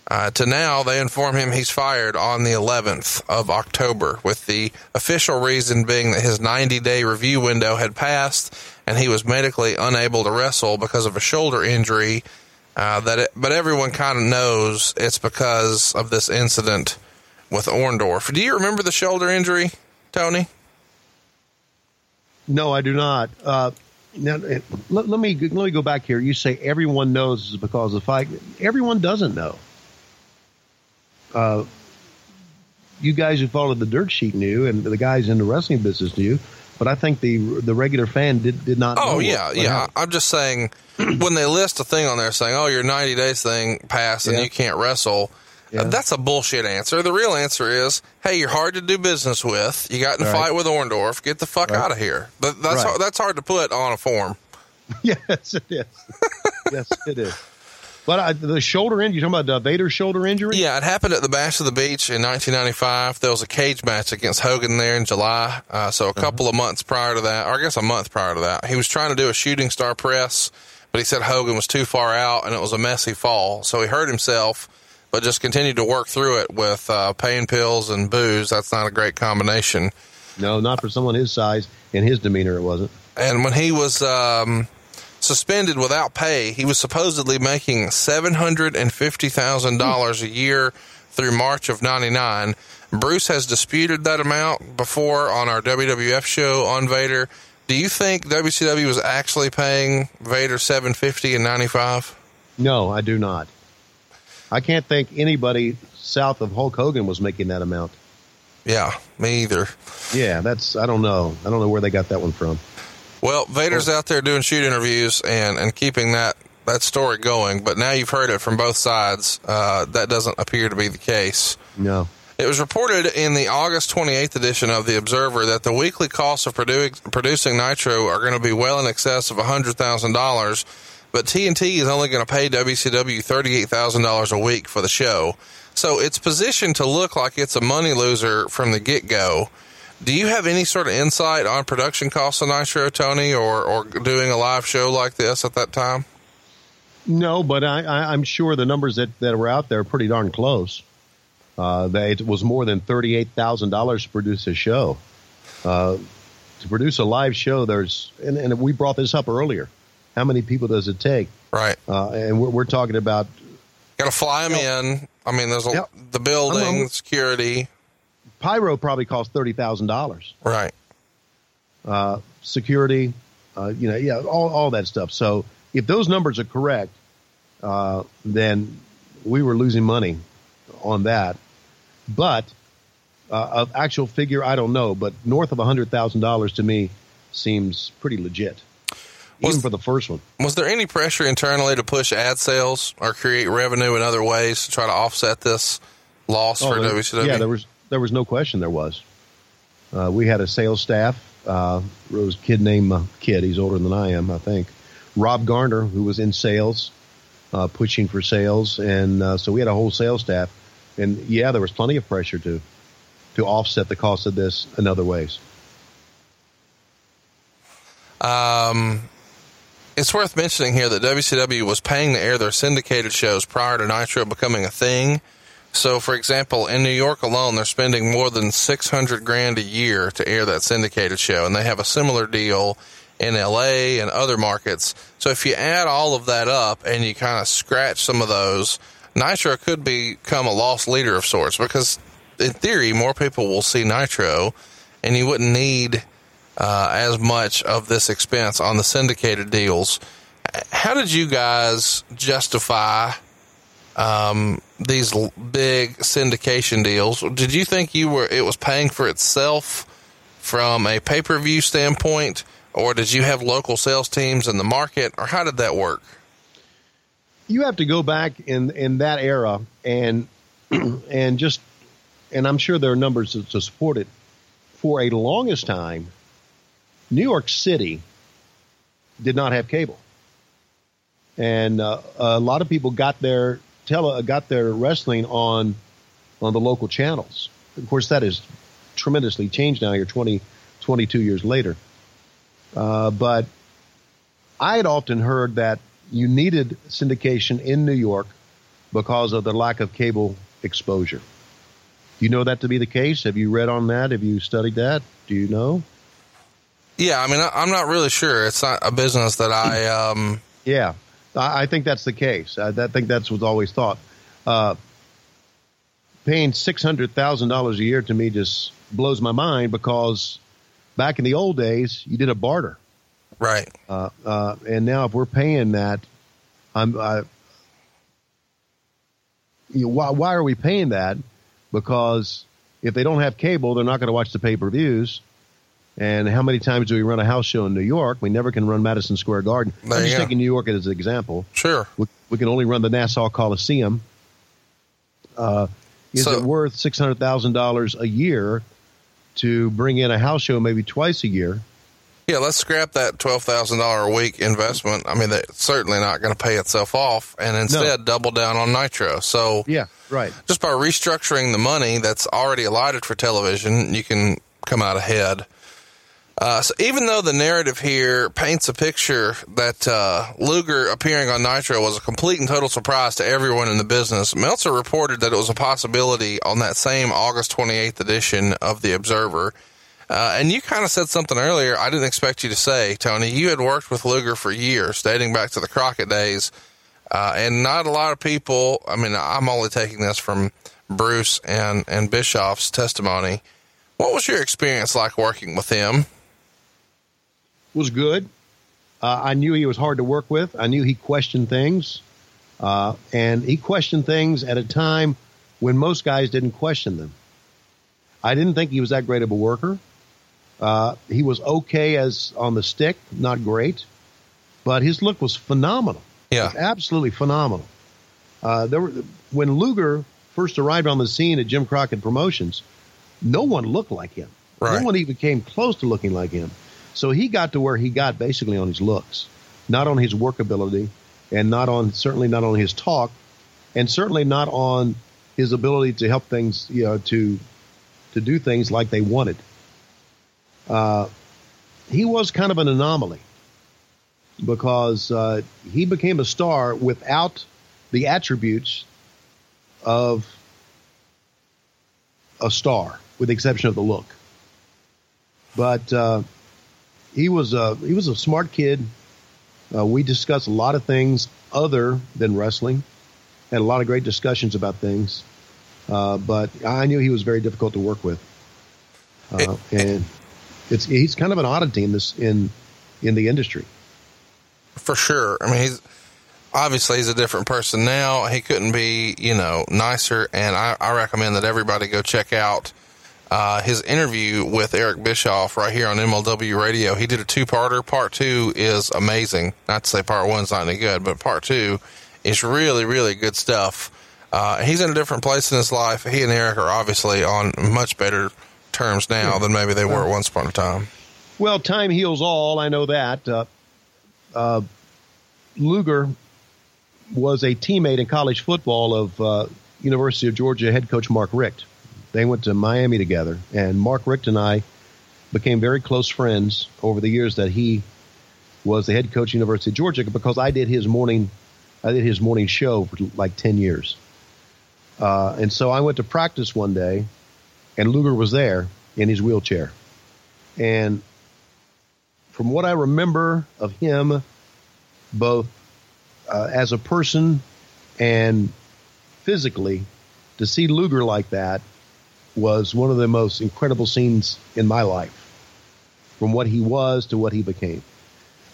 [SPEAKER 1] uh, to now they inform him he's fired on the 11th of October, with the official reason being that his 90 day review window had passed and he was medically unable to wrestle because of a shoulder injury. Uh, that it, but everyone kind of knows it's because of this incident with Orndorff. Do you remember the shoulder injury, Tony?
[SPEAKER 3] No, I do not. Uh, now, eh, let, let me let me go back here. You say everyone knows it's because of the fight. Everyone doesn't know. Uh, you guys who followed the dirt sheet knew, and the guys in the wrestling business knew. But I think the the regular fan did did not.
[SPEAKER 1] Oh yeah,
[SPEAKER 3] what
[SPEAKER 1] yeah.
[SPEAKER 3] happened.
[SPEAKER 1] I'm just saying when they list a thing on there saying, "Oh, your 90 days thing passed and
[SPEAKER 3] Yeah.
[SPEAKER 1] you can't wrestle," uh,
[SPEAKER 3] Yeah.
[SPEAKER 1] that's a bullshit answer. The real answer is, "Hey, you're hard to do business with. You got in a
[SPEAKER 3] Right.
[SPEAKER 1] fight with Orndorff. Get the fuck
[SPEAKER 3] Right.
[SPEAKER 1] out of here." But that's
[SPEAKER 3] Right.
[SPEAKER 1] hard, that's hard to put on a form.
[SPEAKER 3] yes, it is. yes, it is. But I, the shoulder injury, you talking about uh, Vader's shoulder injury?
[SPEAKER 1] Yeah, it happened at the Bash of the Beach in 1995. There was a cage match against Hogan there in July. Uh, so a couple of months prior to that, or I guess a month prior to that, he was trying to do a shooting star press, but he said Hogan was too far out and it was a messy fall. So he hurt himself, but just continued to work through it with uh, pain pills and booze. That's not a great combination.
[SPEAKER 3] No, not for someone his size and his demeanor. It wasn't.
[SPEAKER 1] And when he was um, suspended without pay, he was supposedly making seven hundred and fifty thousand dollars a year through March of '99. Bruce has disputed that amount before on our WWF show on Vader. Do you think WCW was actually paying Vader seven fifty in '95?
[SPEAKER 3] No, I do not. I can't think anybody south of Hulk Hogan was making that amount.
[SPEAKER 1] Yeah, me either.
[SPEAKER 3] Yeah, that's I don't know. I don't know where they got that one from.
[SPEAKER 1] Well, Vader's out there doing shoot interviews and, and keeping that, that story going, but now you've heard it from both sides. Uh, that doesn't appear to be the case.
[SPEAKER 3] No.
[SPEAKER 1] It was reported in the August 28th edition of The Observer that the weekly costs of produ- producing Nitro are going to be well in excess of $100,000, but TNT is only going to pay WCW $38,000 a week for the show. So it's positioned to look like it's a money loser from the get go. Do you have any sort of insight on production costs of Nitro, Tony, or, or doing a live show like this at that time?
[SPEAKER 3] No, but I, I, I'm sure the numbers that, that were out there are pretty darn close. Uh, that it was more than thirty-eight thousand dollars to produce a show. Uh, to produce a live show, there's and, and we brought this up earlier. How many people does it take?
[SPEAKER 1] Right.
[SPEAKER 3] Uh, and we're, we're talking about
[SPEAKER 1] Got to fly them in. I mean, there's a, the building, security.
[SPEAKER 3] Pyro probably cost thirty thousand dollars.
[SPEAKER 1] Right.
[SPEAKER 3] uh, security, uh, you know, yeah, all, all that stuff. So if those numbers are correct, uh, then we were losing money on that. But uh, of actual figure, I don't know. But north of hundred thousand dollars to me seems pretty legit,
[SPEAKER 1] Was-
[SPEAKER 3] even for the first one.
[SPEAKER 1] Was there any pressure internally to push ad sales or create revenue in other ways to try to offset this loss for
[SPEAKER 3] Oh, there-
[SPEAKER 1] WCW?
[SPEAKER 3] Yeah, there was there was no question there was. Uh, we had a sales staff. Uh, was a kid named uh, Kid. He's older than I am, I think. Rob Garner, who was in sales, uh, pushing for sales, and uh, so we had a whole sales staff. And yeah, there was plenty of pressure to to offset the cost of this in other ways.
[SPEAKER 1] Um, it's worth mentioning here that WCW was paying to air their syndicated shows prior to Nitro becoming a thing. So, for example, in New York alone, they're spending more than six hundred grand a year to air that syndicated show, and they have a similar deal in LA and other markets. So, if you add all of that up and you kind of scratch some of those, Nitro could become a loss leader of sorts because, in theory, more people will see Nitro, and you wouldn't need uh, as much of this expense on the syndicated deals. How did you guys justify um, these big syndication deals? Did you think you were it was paying for itself from a pay per view standpoint, or did you have local sales teams in the market, or how did that work?
[SPEAKER 3] you have to go back in in that era and and just and I'm sure there are numbers to, to support it. For a longest time, New York City did not have cable, and uh, a lot of people got their tele got their wrestling on on the local channels. Of course, that has tremendously changed now. You're 20, 22 years later, uh, but I had often heard that you needed syndication in New York because of the lack of cable exposure. Do you know that to be the case? Have you read on that? Have you studied that? Do you know?
[SPEAKER 1] Yeah, I mean, I, I'm not really sure. It's not a business that I. Um,
[SPEAKER 3] Yeah, I, I think that's the case. I, I think that's what's always thought. Uh, paying six hundred thousand dollars a year to me just blows my mind because back in the old days, you did a barter.
[SPEAKER 1] right.
[SPEAKER 3] Uh, uh, and now if we're paying that, I'm, I, you know, why, why are we paying that? Because if they don't have cable, they're not going to watch the pay per views. And how many times do we run a house show in New York? We never can run Madison Square Garden.
[SPEAKER 1] There
[SPEAKER 3] I'm just taking New York as an example.
[SPEAKER 1] Sure.
[SPEAKER 3] We, we can only run the Nassau Coliseum. Uh, is
[SPEAKER 1] So-
[SPEAKER 3] it worth six hundred thousand dollars a year to bring in a house show maybe twice a year?
[SPEAKER 1] Yeah, let's scrap that twelve thousand dollar a week investment. I mean, that's certainly not going to pay itself off, and instead double down on Nitro. So,
[SPEAKER 3] Yeah, right.
[SPEAKER 1] just by restructuring the money that's already allotted for television, you can come out ahead. Uh, so even though the narrative here paints a picture that uh, Luger appearing on Nitro was a complete and total surprise to everyone in the business, Meltzer reported that it was a possibility on that same August 28th edition of The Observer. Uh, and you kind of said something earlier I didn't expect you to say, Tony. You had worked with Luger for years, dating back to the Crockett days. Uh, and not a lot of people, I mean, I'm only taking this from Bruce and, and Bischoff's testimony. What was your experience like working with him?
[SPEAKER 3] Was good. Uh, I knew he was hard to work with. I knew he questioned things, uh, and he questioned things at a time when most guys didn't question them. I didn't think he was that great of a worker. Uh, he was okay as on the stick, not great, but his look was phenomenal.
[SPEAKER 1] Yeah.
[SPEAKER 3] Was absolutely phenomenal. Uh, there were when Luger first arrived on the scene at Jim Crockett Promotions, no one looked like him.
[SPEAKER 1] Right.
[SPEAKER 3] No one even came close to looking like him. So he got to where he got basically on his looks, not on his workability, and not on certainly not on his talk, and certainly not on his ability to help things, you know, to to do things like they wanted. Uh, he was kind of an anomaly because uh, he became a star without the attributes of a star, with the exception of the look. But uh, he was a he was a smart kid. Uh, we discussed a lot of things other than wrestling. Had a lot of great discussions about things. Uh, but I knew he was very difficult to work with, uh, and it's he's kind of an oddity in this in in the industry.
[SPEAKER 1] For sure. I mean, he's obviously he's a different person now. He couldn't be, you know, nicer. And I, I recommend that everybody go check out uh, his interview with Eric Bischoff right here on MLW Radio. He did a two parter. Part two is amazing. Not to say part one's not any good, but part two is really, really good stuff. Uh, he's in a different place in his life. He and Eric are obviously on much better terms now than maybe they were at once upon a time.
[SPEAKER 3] Well, time heals all. I know that. Uh, uh, Luger was a teammate in college football of uh, University of Georgia head coach Mark Richt. They went to Miami together, and Mark Richt and I became very close friends over the years that he was the head coach of University of Georgia because I did his morning, I did his morning show for like ten years, uh, and so I went to practice one day, and Luger was there in his wheelchair, and from what I remember of him, both uh, as a person and physically, to see Luger like that was one of the most incredible scenes in my life. From what he was to what he became.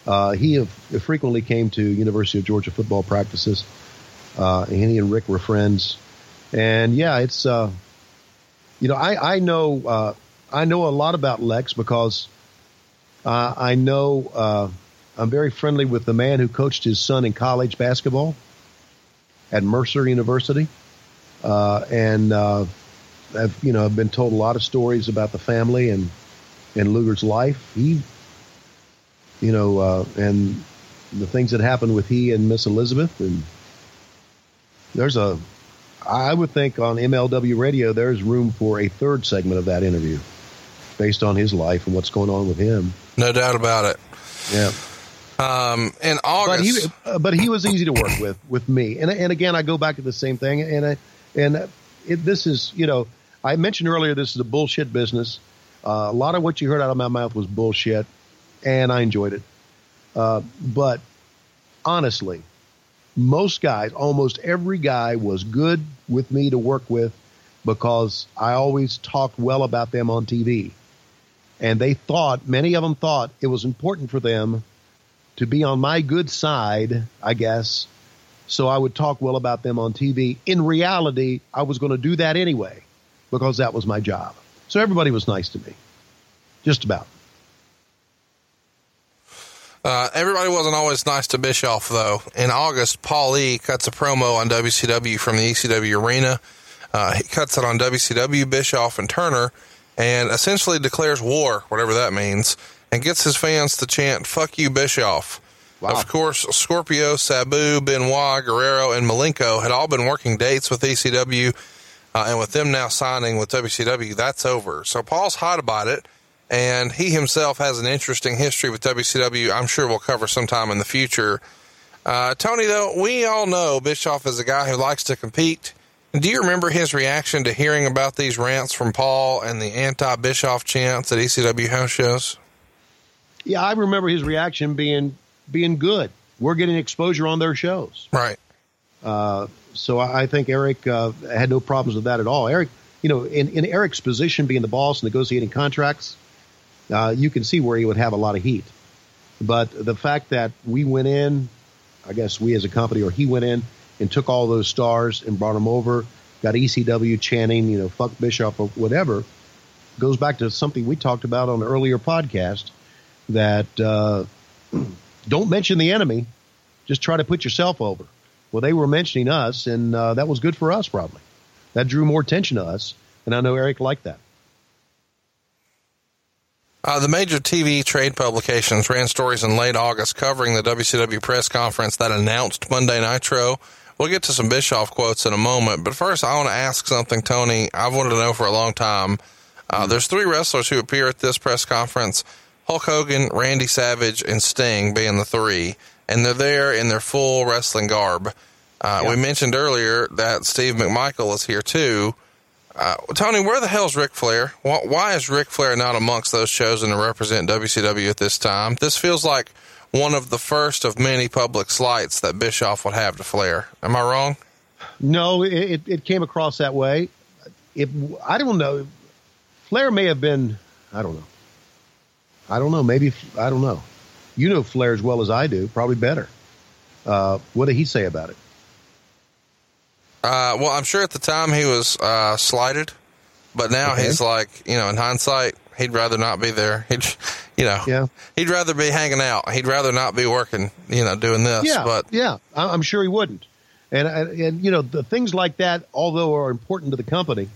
[SPEAKER 3] Uh, he have, frequently came to University of Georgia football practices. Uh, and he and Richt were friends. And yeah, it's, uh, you know, I, I know, uh, I know a lot about Lex because uh, I know uh, I'm very friendly with the man who coached his son in college basketball at Mercer University, uh, and uh, I've you know I've been told a lot of stories about the family and and Luger's life. He, you know, uh, and the things that happened with he and Miss Elizabeth, and there's a I would think on MLW Radio there's room for a third segment of that interview based on his life and what's going on with him.
[SPEAKER 1] No doubt about it.
[SPEAKER 3] Yeah.
[SPEAKER 1] Um, in August,
[SPEAKER 3] but he, uh, but he was easy to work with with me. And and again, I go back to the same thing. And I, and it, this is you know I mentioned earlier this is a bullshit business. Uh, a lot of what you heard out of my mouth was bullshit, and I enjoyed it. Uh, but honestly, most guys, almost every guy, was good with me to work with because I always talked well about them on TV. And they thought, many of them thought it was important for them to be on my good side, I guess. So I would talk well about them on TV. In reality, I was going to do that anyway because that was my job. So everybody was nice to me. Just about.
[SPEAKER 1] Uh, everybody wasn't always nice to Bischoff, though. In August, Paul Lee cuts a promo on WCW from the ECW arena. Uh, he cuts it on WCW, Bischoff, and Turner, and essentially declares war, whatever that means, and gets his fans to chant, fuck you, Bischoff. Wow. Of course, Scorpio, Sabu, Benoit, Guerrero, and Malenko had all been working dates with ECW, uh, and with them now signing with WCW, that's over. So Paul's hot about it, and he himself has an interesting history with WCW. I'm sure we'll cover sometime in the future. Uh, Tony, though, we all know Bischoff is a guy who likes to compete. Do you remember his reaction to hearing about these rants from Paul and the anti Bischoff chants at ECW house shows?
[SPEAKER 3] Yeah, I remember his reaction being being good. We're getting exposure on their shows,
[SPEAKER 1] right?
[SPEAKER 3] Uh, so I think Eric uh, had no problems with that at all. Eric, you know, in, in Eric's position, being the boss, negotiating contracts, uh, you can see where he would have a lot of heat. But the fact that we went in, I guess we as a company, or he went in and took all those stars and brought them over, got ECW chanting, you know, fuck Bishop or whatever, goes back to something we talked about on an earlier podcast that uh, don't mention the enemy, just try to put yourself over. Well, they were mentioning us, and uh, that was good for us, probably. That drew more attention to us, and I know Eric liked that.
[SPEAKER 1] Uh, the major TV trade publications ran stories in late August covering the WCW press conference that announced Monday Nitro We'll get to some Bischoff quotes in a moment, but first I want to ask something, Tony. I've wanted to know for a long time. Uh, there's three wrestlers who appear at this press conference: Hulk Hogan, Randy Savage, and Sting being the three, and they're there in their full wrestling garb. Uh, We mentioned earlier that Steve McMichael is here too. Uh, Tony, where the hell's Ric Flair? Why, why is Ric Flair not amongst those chosen to represent WCW at this time? This feels like one of the first of many public slights that Bischoff would have to Flair. Am I wrong?
[SPEAKER 3] No, it, it, it came across that way. If I don't know, Flair may have been. I don't know. I don't know. Maybe I don't know. You know Flair as well as I do, probably better. Uh, what did he say about it?
[SPEAKER 1] Uh, well, I'm sure at the time he was uh, slighted, but now
[SPEAKER 3] Okay.
[SPEAKER 1] he's like, you know, in hindsight, he'd rather not be there. He'd, you know,
[SPEAKER 3] Yeah.
[SPEAKER 1] he'd rather be hanging out. He'd rather not be working, you know, doing this.
[SPEAKER 3] yeah,
[SPEAKER 1] But
[SPEAKER 3] yeah, I'm sure he wouldn't. And and and, you know the things like that, although are important to the company,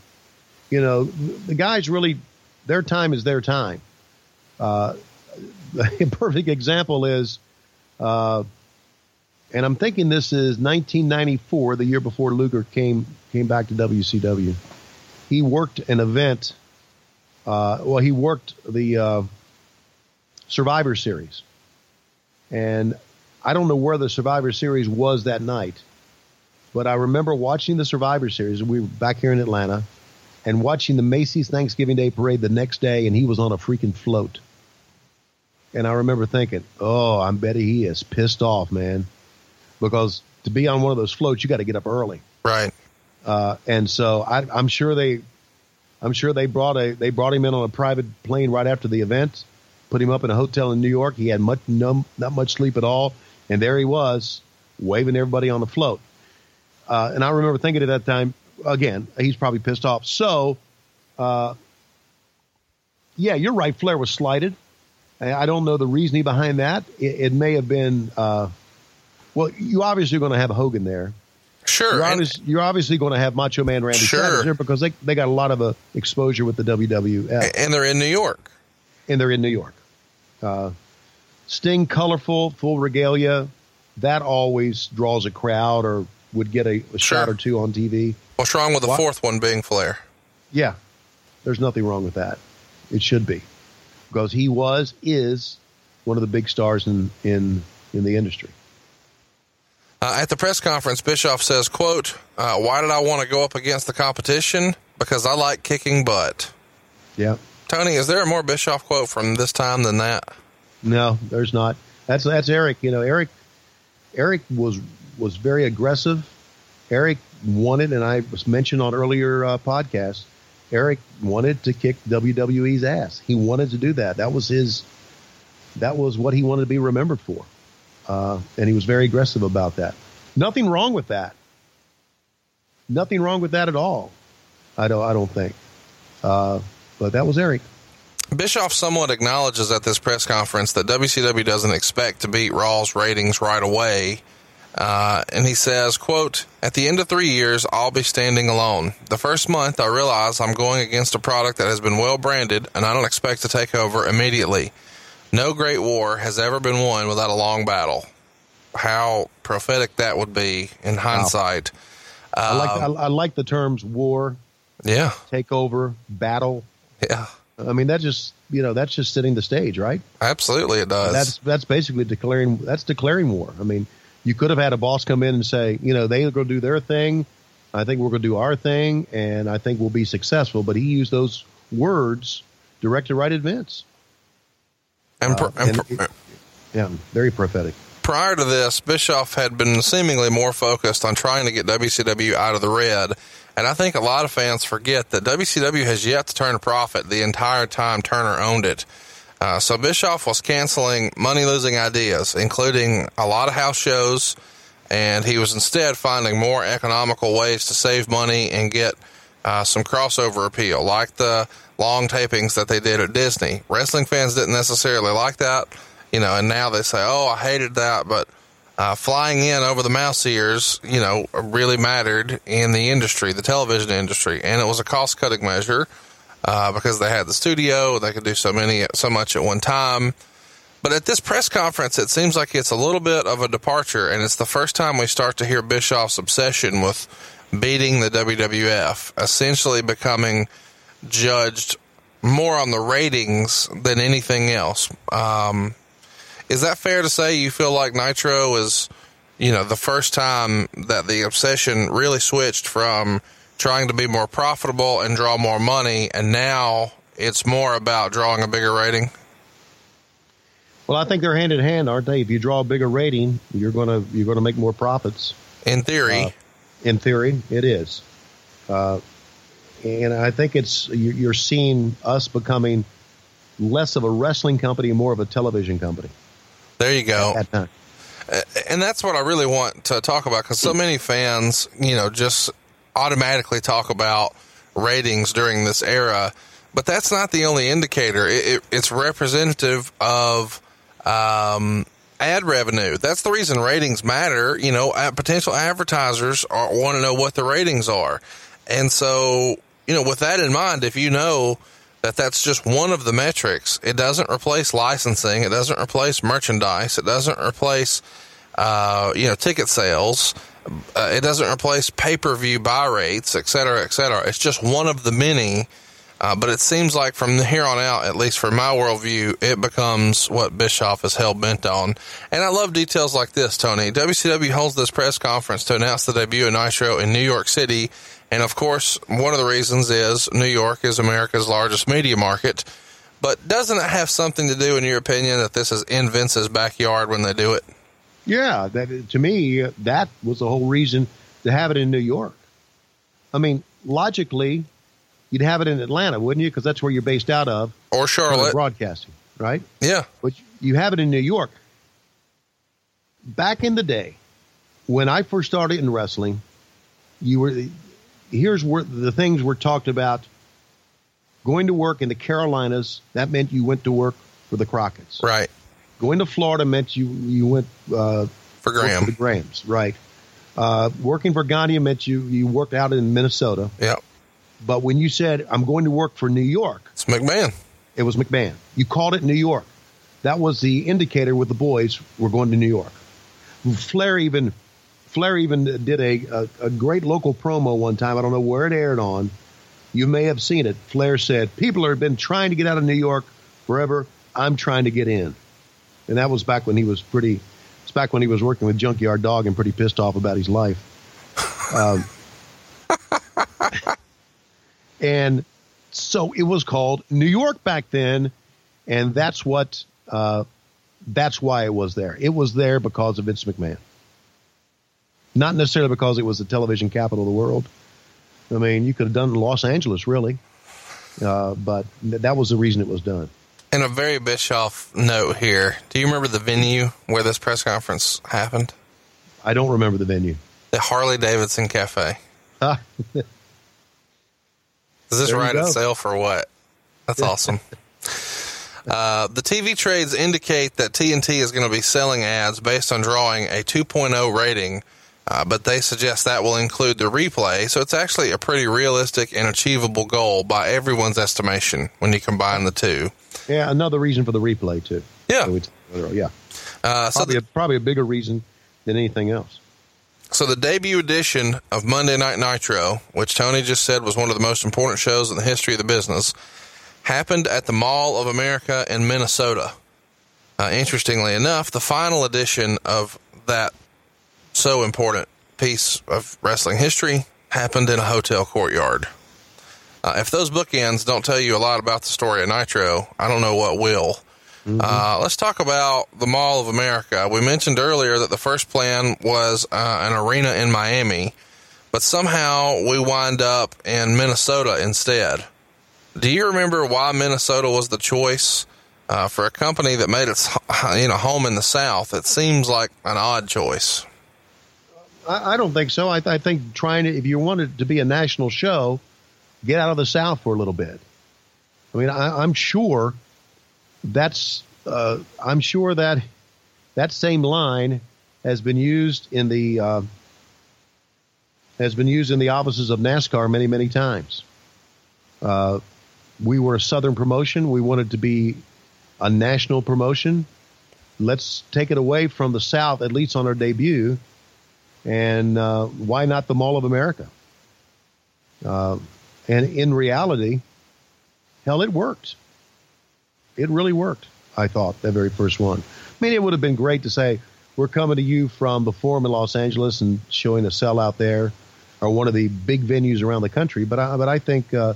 [SPEAKER 3] you know the guys really their time is their time. Uh, a perfect example is, uh, and I'm thinking this is 1994, the year before Luger came came back to WCW. He worked an event. Uh, well, he worked the uh, Survivor Series, and I don't know where the Survivor Series was that night, but I remember watching the Survivor Series. We were back here in Atlanta and watching the Macy's Thanksgiving Day Parade the next day, and he was on a freaking float. And I remember thinking, oh, I'm bet he is pissed off, man. Because to be on one of those floats, you got to get up early.
[SPEAKER 1] right.
[SPEAKER 3] Uh, and so I, I'm sure they, I'm sure they brought a they brought him in on a private plane right after the event, put him up in a hotel in New York. He had much no, not much sleep at all, and there he was waving everybody on the float. Uh, and I remember thinking at that time, again, he's probably pissed off. So, uh, yeah, you're right. Flair was slighted. I don't know the reasoning behind that. It, it may have been. Uh, well, you obviously are going to have Hogan there.
[SPEAKER 1] Sure.
[SPEAKER 3] You're, obvious, you're obviously going to have Macho Man Randy
[SPEAKER 1] Sure.
[SPEAKER 3] Savage there because they they got a lot of uh, exposure with the WWF,
[SPEAKER 1] and they're in New York.
[SPEAKER 3] and they're in New York. Uh, Sting, colorful, full regalia, that always draws a crowd or would get a, a shot or two on TV.
[SPEAKER 1] What's wrong with the
[SPEAKER 3] What?
[SPEAKER 1] fourth one being Flair?
[SPEAKER 3] Yeah, there's nothing wrong with that. It should be because he was is one of the big stars in in in the industry.
[SPEAKER 1] Uh, at the press conference, Bischoff says, "quote uh, Why did I want to go up against the competition? Because I like kicking butt."
[SPEAKER 3] Yeah.
[SPEAKER 1] Tony, is there a more Bischoff quote from this time than that?
[SPEAKER 3] No, there's not. That's that's Eric. You know, Eric. Eric was was very aggressive. Eric wanted, and I was mentioned on earlier uh, podcasts. Eric wanted to kick WWE's ass. He wanted to do that. That was his. That was what he wanted to be remembered for, uh, and he was very aggressive about that. Nothing wrong with that. Nothing wrong with that at all. I don't. I don't think. Uh, but that was Eric.
[SPEAKER 1] Bischoff somewhat acknowledges at this press conference that WCW doesn't expect to beat Raw's ratings right away. Uh, and he says, quote, at the end of three years, I'll be standing alone. The first month, I realize I'm going against a product that has been well branded, and I don't expect to take over immediately. No great war has ever been won without a long battle. How prophetic that would be in hindsight.
[SPEAKER 3] I like.
[SPEAKER 1] Um,
[SPEAKER 3] I, I like the terms war,
[SPEAKER 1] Yeah,
[SPEAKER 3] takeover, battle.
[SPEAKER 1] yeah,
[SPEAKER 3] I mean, that just you know that's just setting the stage, right?
[SPEAKER 1] absolutely it does.
[SPEAKER 3] That's that's basically declaring that's declaring war. I mean, you could have had a boss come in and say, you know, they're going to do their thing. I think we're going to do our thing, and I think we'll be successful. But he used those words directed right at Vince.
[SPEAKER 1] and,
[SPEAKER 3] uh,
[SPEAKER 1] and
[SPEAKER 3] and Yeah, very prophetic.
[SPEAKER 1] prior to this, Bischoff had been seemingly more focused on trying to get WCW out of the red. And I think a lot of fans forget that WCW has yet to turn a profit the entire time Turner owned it. Uh, so Bischoff was canceling money losing ideas, including a lot of house shows, and he was instead finding more economical ways to save money and get uh, some crossover appeal, like the long tapings that they did at Disney. Wrestling fans didn't necessarily like that, you know, and now they say, "Oh, I hated that," but uh, flying in over the mouse ears, you know, really mattered in the industry, the television industry, and it was a cost cutting measure uh, because they had the studio, they could do so many, so much at one time. But at this press conference, it seems like it's a little bit of a departure, and it's the first time we start to hear Bischoff's obsession with beating the WWF, essentially becoming judged more on the ratings than anything else. Um, is that fair to say you feel like Nitro is, you know, the first time that the obsession really switched from trying to be more profitable and draw more money, and now it's more about drawing a bigger rating?
[SPEAKER 3] Well, I think they're hand in hand, aren't they? If you draw a bigger rating, you're gonna you're gonna make more profits.
[SPEAKER 1] In theory,
[SPEAKER 3] Uh, in theory, it is. Uh, and I think it's you- you're seeing us becoming less of a wrestling company and more of a television company
[SPEAKER 1] there you go.
[SPEAKER 3] at that time.
[SPEAKER 1] and that's what I really want to talk about because so many fans, you know, just automatically talk about ratings during this era, but that's not the only indicator. It, it, it's representative of um, ad revenue. That's the reason ratings matter. You know, potential advertisers are, want to know what the ratings are, and so you know, with that in mind, if you know that that's just one of the metrics. It doesn't replace licensing. It doesn't replace merchandise. It doesn't replace, uh, you know, ticket sales. Uh, it doesn't replace pay per view buy rates, et cetera, et cetera. It's just one of the many. Uh, but it seems like from here on out, at least from my worldview, it becomes what Bischoff is hell bent on. And I love details like this, Tony. WCW holds this press conference to announce the debut of Nitro in New York City. And of course, one of the reasons is New York is America's largest media market. But doesn't it have something to do, in your opinion, that this is in Vince's backyard when they do it?
[SPEAKER 3] Yeah, that to me that was the whole reason to have it in New York. I mean, logically, you'd have it in Atlanta, wouldn't you? Because that's where you're based out of,
[SPEAKER 1] Or Charlotte?
[SPEAKER 3] broadcasting, right?
[SPEAKER 1] Yeah.
[SPEAKER 3] But you have it in New York. Back in the day, when I first started in wrestling, you were here's where the things were talked about. Going to work in the Carolinas, that meant you went to work for the Crockett's.
[SPEAKER 1] Right.
[SPEAKER 3] Going to Florida meant you you went uh,
[SPEAKER 1] For Graham.
[SPEAKER 3] for the Grahams, right? Uh, working for Gagne meant you you worked out in Minnesota.
[SPEAKER 1] Yep.
[SPEAKER 3] But when you said I'm going to work for New York,
[SPEAKER 1] It's McMahon.
[SPEAKER 3] it was McMahon. You called it New York. That was the indicator with the boys. We're going to New York. Flair even Flair even did a, a, a great local promo one time. I don't know where it aired on. You may have seen it. Flair said, "People have been trying to get out of New York forever. I'm trying to get in." And that was back when he was pretty. It's back when he was working with Junkyard Dog and pretty pissed off about his life. Um, and so it was called New York back then, and that's what uh, that's why it was there. It was there because of Vince McMahon, not necessarily because it was the television capital of the world. I mean, you could have done Los Angeles, really, uh, but th- that was the reason it was done.
[SPEAKER 1] And a very Bischoff note here. Do you remember the venue where this press conference happened?
[SPEAKER 3] I don't remember the venue.
[SPEAKER 1] The Harley Davidson Cafe. Does this
[SPEAKER 3] There you
[SPEAKER 1] write
[SPEAKER 3] go.
[SPEAKER 1] itself or what? That's awesome. Uh, the TV trades indicate that TNT is going to be selling ads based on drawing a 2.0 rating, uh, but they suggest that will include the replay. So it's actually a pretty realistic and achievable goal by everyone's estimation when you combine the two.
[SPEAKER 3] yeah, another reason for the replay too.
[SPEAKER 1] Yeah.
[SPEAKER 3] So yeah,
[SPEAKER 1] Uh, so
[SPEAKER 3] probably
[SPEAKER 1] the,
[SPEAKER 3] a, probably a bigger reason than anything else.
[SPEAKER 1] So the debut edition of Monday Night Nitro, which Tony just said was one of the most important shows in the history of the business, happened at the Mall of America in Minnesota. Uh, interestingly enough, the final edition of that so important piece of wrestling history happened in a hotel courtyard. Uh, if those bookends don't tell you a lot about the story of Nitro, I don't know what will. Uh, let's talk about the Mall of America. We mentioned earlier that the first plan was uh, an arena in Miami, but somehow we wind up in Minnesota instead. Do you remember why Minnesota was the choice uh, for a company that made its you know home in the South? It seems like an odd choice.
[SPEAKER 3] I, I don't think so. I, I think trying to, if you wanted to be a national show, get out of the South for a little bit. I mean, I, I'm sure that's, uh, I'm sure that that same line has been used in the, uh, has been used in the offices of NASCAR many, many times. Uh, we were a Southern promotion. We wanted to be a national promotion. let's take it away from the South, at least on our debut. And uh, why not the Mall of America? Uh, and in reality, hell, it worked. It really worked, I thought, that very first one. I mean, it would have been great to say, we're coming to you from the Forum in Los Angeles and showing a sellout there or one of the big venues around the country. But I, but I think, uh,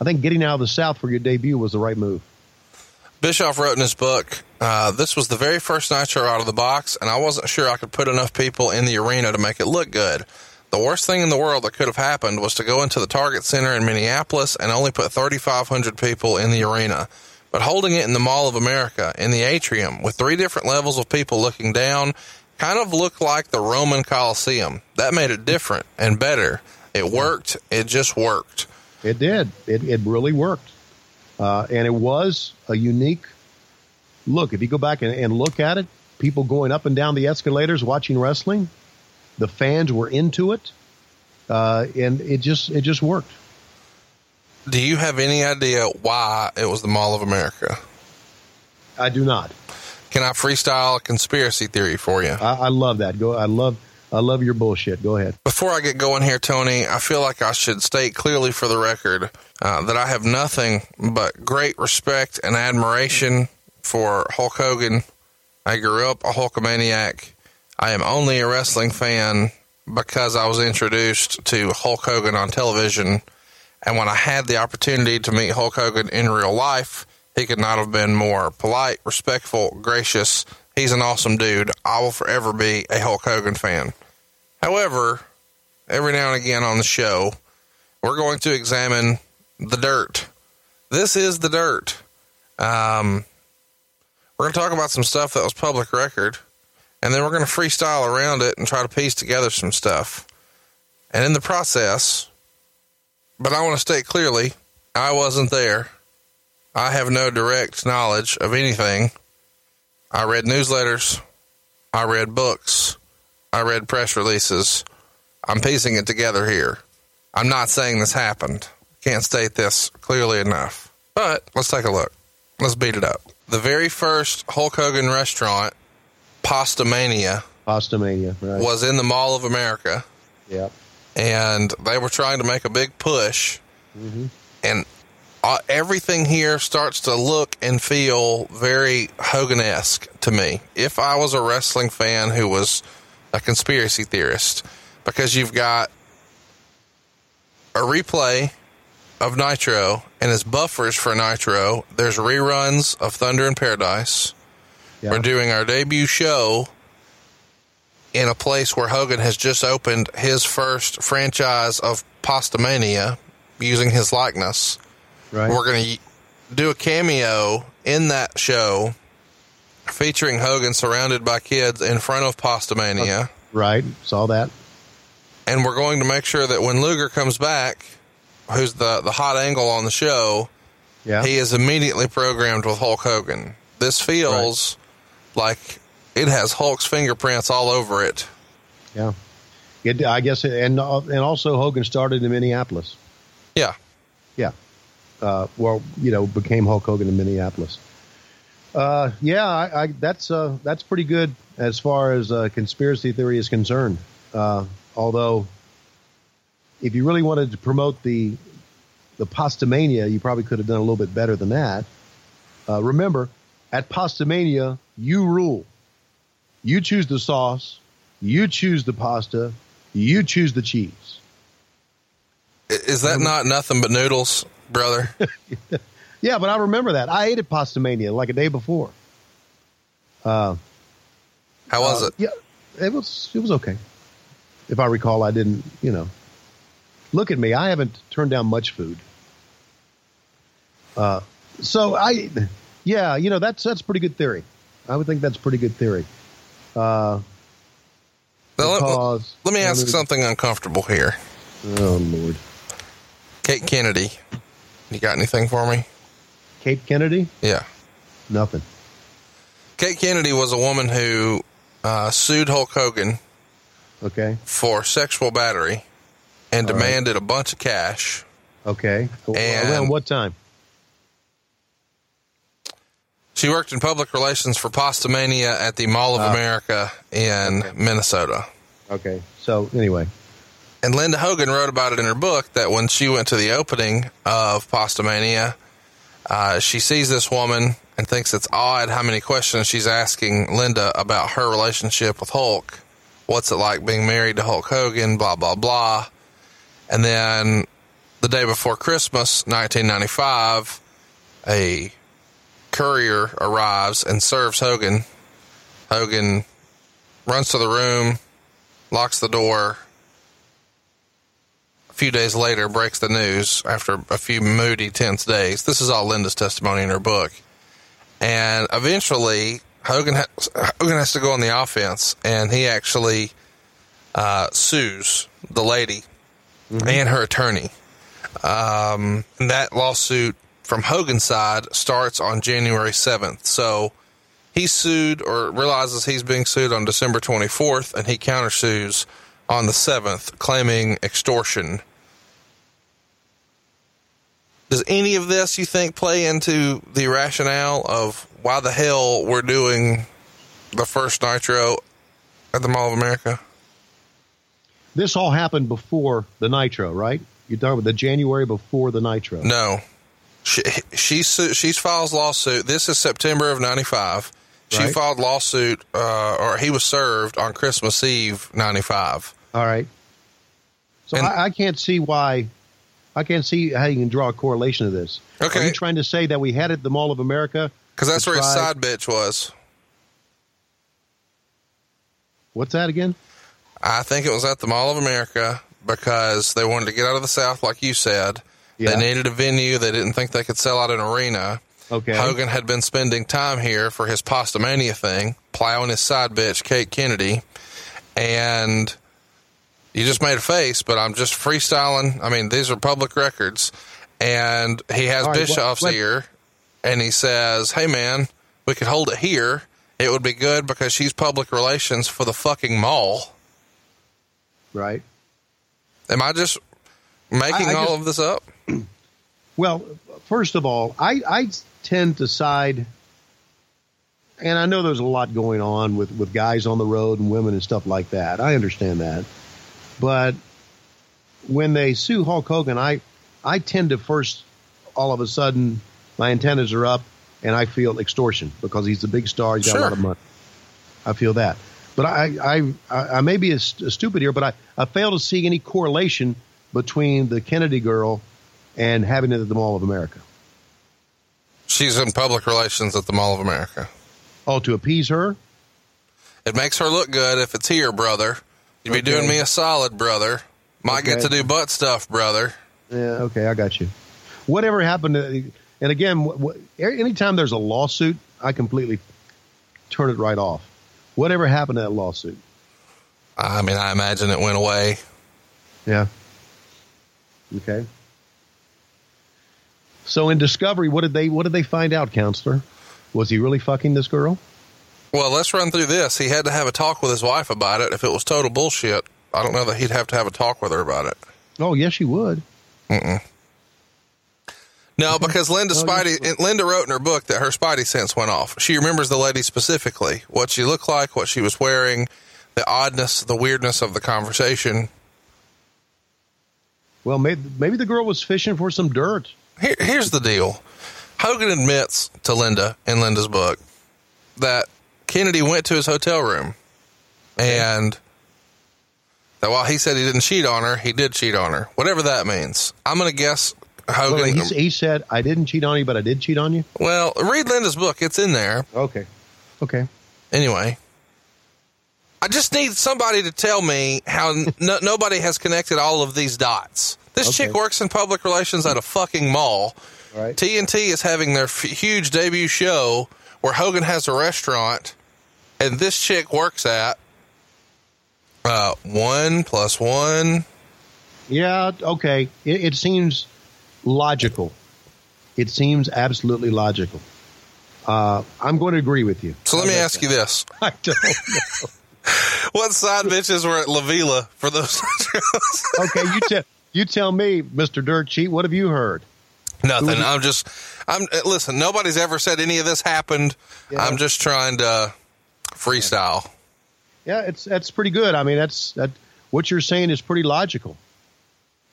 [SPEAKER 3] I think getting out of the South for your debut was the right move.
[SPEAKER 1] Bischoff wrote in his book, uh, this was the very first Nitro out of the box, and I wasn't sure I could put enough people in the arena to make it look good. The worst thing in the world that could have happened was to go into the Target Center in Minneapolis and only put 3,500 people in the arena. But holding it in the Mall of America, in the atrium, with three different levels of people looking down, kind of looked like the Roman Coliseum. That made it different and better. It worked. It just worked.
[SPEAKER 3] It did. It, it really worked. Uh, and it was a unique look. If you go back and, and look at it, people going up and down the escalators watching wrestling, the fans were into it, uh, and it just it just worked.
[SPEAKER 1] Do you have any idea why it was the Mall of America?
[SPEAKER 3] I do not.
[SPEAKER 1] Can I freestyle a conspiracy theory for you?
[SPEAKER 3] I, I love that. Go. I love. I love your bullshit. Go ahead.
[SPEAKER 1] Before I get going here, Tony, I feel like I should state clearly for the record uh, that I have nothing but great respect and admiration for Hulk Hogan. I grew up a Hulkamaniac. I am only a wrestling fan because I was introduced to Hulk Hogan on television. And when I had the opportunity to meet Hulk Hogan in real life, he could not have been more polite, respectful, gracious. He's an awesome dude. I will forever be a Hulk Hogan fan. However, every now and again on the show, we're going to examine the dirt. This is the dirt. Um, we're going to talk about some stuff that was public record, and then we're going to freestyle around it and try to piece together some stuff. And in the process, but I want to state clearly, I wasn't there. I have no direct knowledge of anything. I read newsletters. I read books. I read press releases. I'm piecing it together here. I'm not saying this happened. Can't state this clearly enough. But let's take a look. Let's beat it up. The very first Hulk Hogan restaurant, Pastamania,
[SPEAKER 3] Pastamania, right?
[SPEAKER 1] was in the Mall of America.
[SPEAKER 3] Yep.
[SPEAKER 1] And they were trying to make a big push. And uh, everything here starts to look and feel very Hogan esque to me. If I was a wrestling fan who was a conspiracy theorist, because you've got a replay of Nitro and as buffers for Nitro, there's reruns of Thunder in Paradise.
[SPEAKER 3] Yeah.
[SPEAKER 1] We're doing our debut show in a place where Hogan has just opened his first franchise of Pastamania using his likeness.
[SPEAKER 3] Right.
[SPEAKER 1] We're going to do a cameo in that show featuring Hogan surrounded by kids in front of Pastamania.
[SPEAKER 3] right. Saw that.
[SPEAKER 1] And we're going to make sure that when Luger comes back, who's the, the hot angle on the show,
[SPEAKER 3] Yeah.
[SPEAKER 1] he is immediately programmed with Hulk Hogan. This feels like it has Hulk's fingerprints all over it.
[SPEAKER 3] yeah. It, I guess, and uh, and also Hogan started in Minneapolis.
[SPEAKER 1] Yeah.
[SPEAKER 3] Yeah. Uh, well, you know, became Hulk Hogan in Minneapolis. Uh, yeah, I, I, that's uh, that's pretty good as far as uh, conspiracy theory is concerned. Uh, although, if you really wanted to promote the the Pastamania, you probably could have done a little bit better than that. Uh, remember, at Pastamania, you rule. You choose the sauce. You choose the pasta. You choose the cheese.
[SPEAKER 1] Is that not nothing but noodles, brother?
[SPEAKER 3] Yeah, but I remember that. I ate at Pastamania like a day before. Uh,
[SPEAKER 1] How was
[SPEAKER 3] uh,
[SPEAKER 1] it?
[SPEAKER 3] Yeah, it was it was okay. If I recall, I didn't. You know, look at me. I haven't turned down much food. Uh, so I, yeah, you know that's that's pretty good theory. I would think that's pretty good theory. Uh,
[SPEAKER 1] Now, let,
[SPEAKER 3] because
[SPEAKER 1] let me
[SPEAKER 3] I
[SPEAKER 1] ask
[SPEAKER 3] mean-
[SPEAKER 1] something uncomfortable here.
[SPEAKER 3] Oh Lord,
[SPEAKER 1] Kate Kennedy, you got anything for me?
[SPEAKER 3] Kate Kennedy,
[SPEAKER 1] Yeah.
[SPEAKER 3] nothing.
[SPEAKER 1] Kate Kennedy was a woman who uh, sued Hulk Hogan
[SPEAKER 3] Okay,
[SPEAKER 1] for sexual battery and
[SPEAKER 3] All right.
[SPEAKER 1] demanded a bunch of cash.
[SPEAKER 3] okay.
[SPEAKER 1] And-
[SPEAKER 3] Around what time?
[SPEAKER 1] She worked in public relations for Pastamania at the Mall of
[SPEAKER 3] Ah.
[SPEAKER 1] America in Minnesota.
[SPEAKER 3] Okay. So anyway,
[SPEAKER 1] And Linda Hogan wrote about it in her book that when she went to the opening of Pastamania, uh, she sees this woman and thinks it's odd how many questions she's asking Linda about her relationship with Hulk. What's it like being married to Hulk Hogan? Blah, blah, blah. And then the day before Christmas, 1995, a courier arrives and serves Hogan. Hogan runs to the room, locks the door, a few days later breaks the news after a few moody, tense days. This is all Linda's testimony in her book. And eventually, Hogan, ha- Hogan has to go on the offense, and he actually uh, sues the lady and her attorney. Um, that lawsuit from Hogan's side starts on January 7th. So he sued or realizes he's being sued on December 24th, and he countersues on the 7th, claiming extortion. Does any of this, you think, play into the rationale of why the hell we're doing the first Nitro at the Mall of America?
[SPEAKER 3] This all happened before the Nitro, right? You're talking about the January before the Nitro.
[SPEAKER 1] No. She, she, she's files lawsuit. This is September of 95. She
[SPEAKER 3] Right.
[SPEAKER 1] filed lawsuit, uh, or he was served on Christmas Eve, 95.
[SPEAKER 3] All right. So
[SPEAKER 1] And-
[SPEAKER 3] I, I can't see why. I can't see how you can draw a correlation to this.
[SPEAKER 1] Okay.
[SPEAKER 3] Are you trying to say that we had it at the Mall of America?
[SPEAKER 1] Because that's where his
[SPEAKER 3] try-
[SPEAKER 1] side bitch was.
[SPEAKER 3] What's that again?
[SPEAKER 1] I think it was at the Mall of America because they wanted to get out of the South, like you said.
[SPEAKER 3] Yeah.
[SPEAKER 1] They needed a venue. They didn't think they could sell out an arena.
[SPEAKER 3] Okay.
[SPEAKER 1] Hogan had been spending time here for his Pastamania thing, plowing his side bitch, Kate Kennedy. And you just made a face, but I'm just freestyling. I mean, these are public records. And he has
[SPEAKER 3] right, what-
[SPEAKER 1] Bischoff's
[SPEAKER 3] what-
[SPEAKER 1] here, and he says, Hey, man, we could hold it here. It would be good because she's public relations for the fucking mall.
[SPEAKER 3] Right.
[SPEAKER 1] Am I just making
[SPEAKER 3] I- I
[SPEAKER 1] all
[SPEAKER 3] just-
[SPEAKER 1] of this up?
[SPEAKER 3] Well, first of all, I, I tend to side, and I know there's a lot going on with, with guys on the road and women and stuff like that. I understand that. But when they sue Hulk Hogan, I, I tend to first, all of a sudden, my antennas are up and I feel extortion because he's a big star. He's got a lot of money. I feel that. But I, I, I, may be a, st- stupid here, but I, I fail to see any correlation between the Kennedy girl and having it at the Mall of America.
[SPEAKER 1] She's in public relations at the Mall of America.
[SPEAKER 3] Oh, to appease her?
[SPEAKER 1] It makes her look good if it's here, brother. You'd be
[SPEAKER 3] Okay.
[SPEAKER 1] doing me a solid, brother. Might get to do butt stuff, brother.
[SPEAKER 3] Yeah, okay, I got you. Whatever happened to, and again, anytime there's a lawsuit, I completely turn it right off. Whatever happened to that lawsuit?
[SPEAKER 1] I mean, I imagine it went away.
[SPEAKER 3] Yeah. Okay. So in Discovery, what did they what did they find out, counselor? Was he really fucking this girl?
[SPEAKER 1] Well, let's run through this. He had to have a talk with his wife about it. If it was total bullshit, I don't know that he'd have to have a talk with her about it.
[SPEAKER 3] Oh, yes, she would.
[SPEAKER 1] No, because Linda
[SPEAKER 3] Oh,
[SPEAKER 1] Spidey. Linda wrote in her book that her Spidey sense went off. She remembers the lady specifically, what she looked like, what she was wearing, the oddness, the weirdness of the conversation.
[SPEAKER 3] Well, maybe, maybe the girl was fishing for some dirt.
[SPEAKER 1] Here, here's the deal. Hogan admits to Linda in Linda's book that Kennedy went to his hotel room and that while he said he didn't cheat on her, he did cheat on her. Whatever that means. I'm going to guess Hogan.
[SPEAKER 3] Well, he, said, "I didn't cheat on you, but I did cheat on you."
[SPEAKER 1] well, read Linda's book. It's in there.
[SPEAKER 3] Okay. Okay.
[SPEAKER 1] Anyway, I just need somebody to tell me how no, nobody has connected all of these dots. This
[SPEAKER 3] Okay.
[SPEAKER 1] chick works in public relations at a fucking mall.
[SPEAKER 3] All right.
[SPEAKER 1] TNT is having their f- huge debut show where Hogan has a restaurant, and this chick works at uh, one plus one.
[SPEAKER 3] Yeah, okay. It, it seems logical. It seems absolutely logical. Uh, I'm going to agree with you.
[SPEAKER 1] So let me ask you this:
[SPEAKER 3] I don't know.
[SPEAKER 1] What side bitches were at La Vila for those?
[SPEAKER 3] Okay, you tell you tell me, Mister Dirt Sheet. What have you heard?
[SPEAKER 1] Nothing. I'm just. I'm listen. Nobody's ever said any of this happened.
[SPEAKER 3] Yeah.
[SPEAKER 1] I'm just trying to freestyle.
[SPEAKER 3] Yeah, it's that's pretty good. I mean, that's that. What you're saying is pretty logical,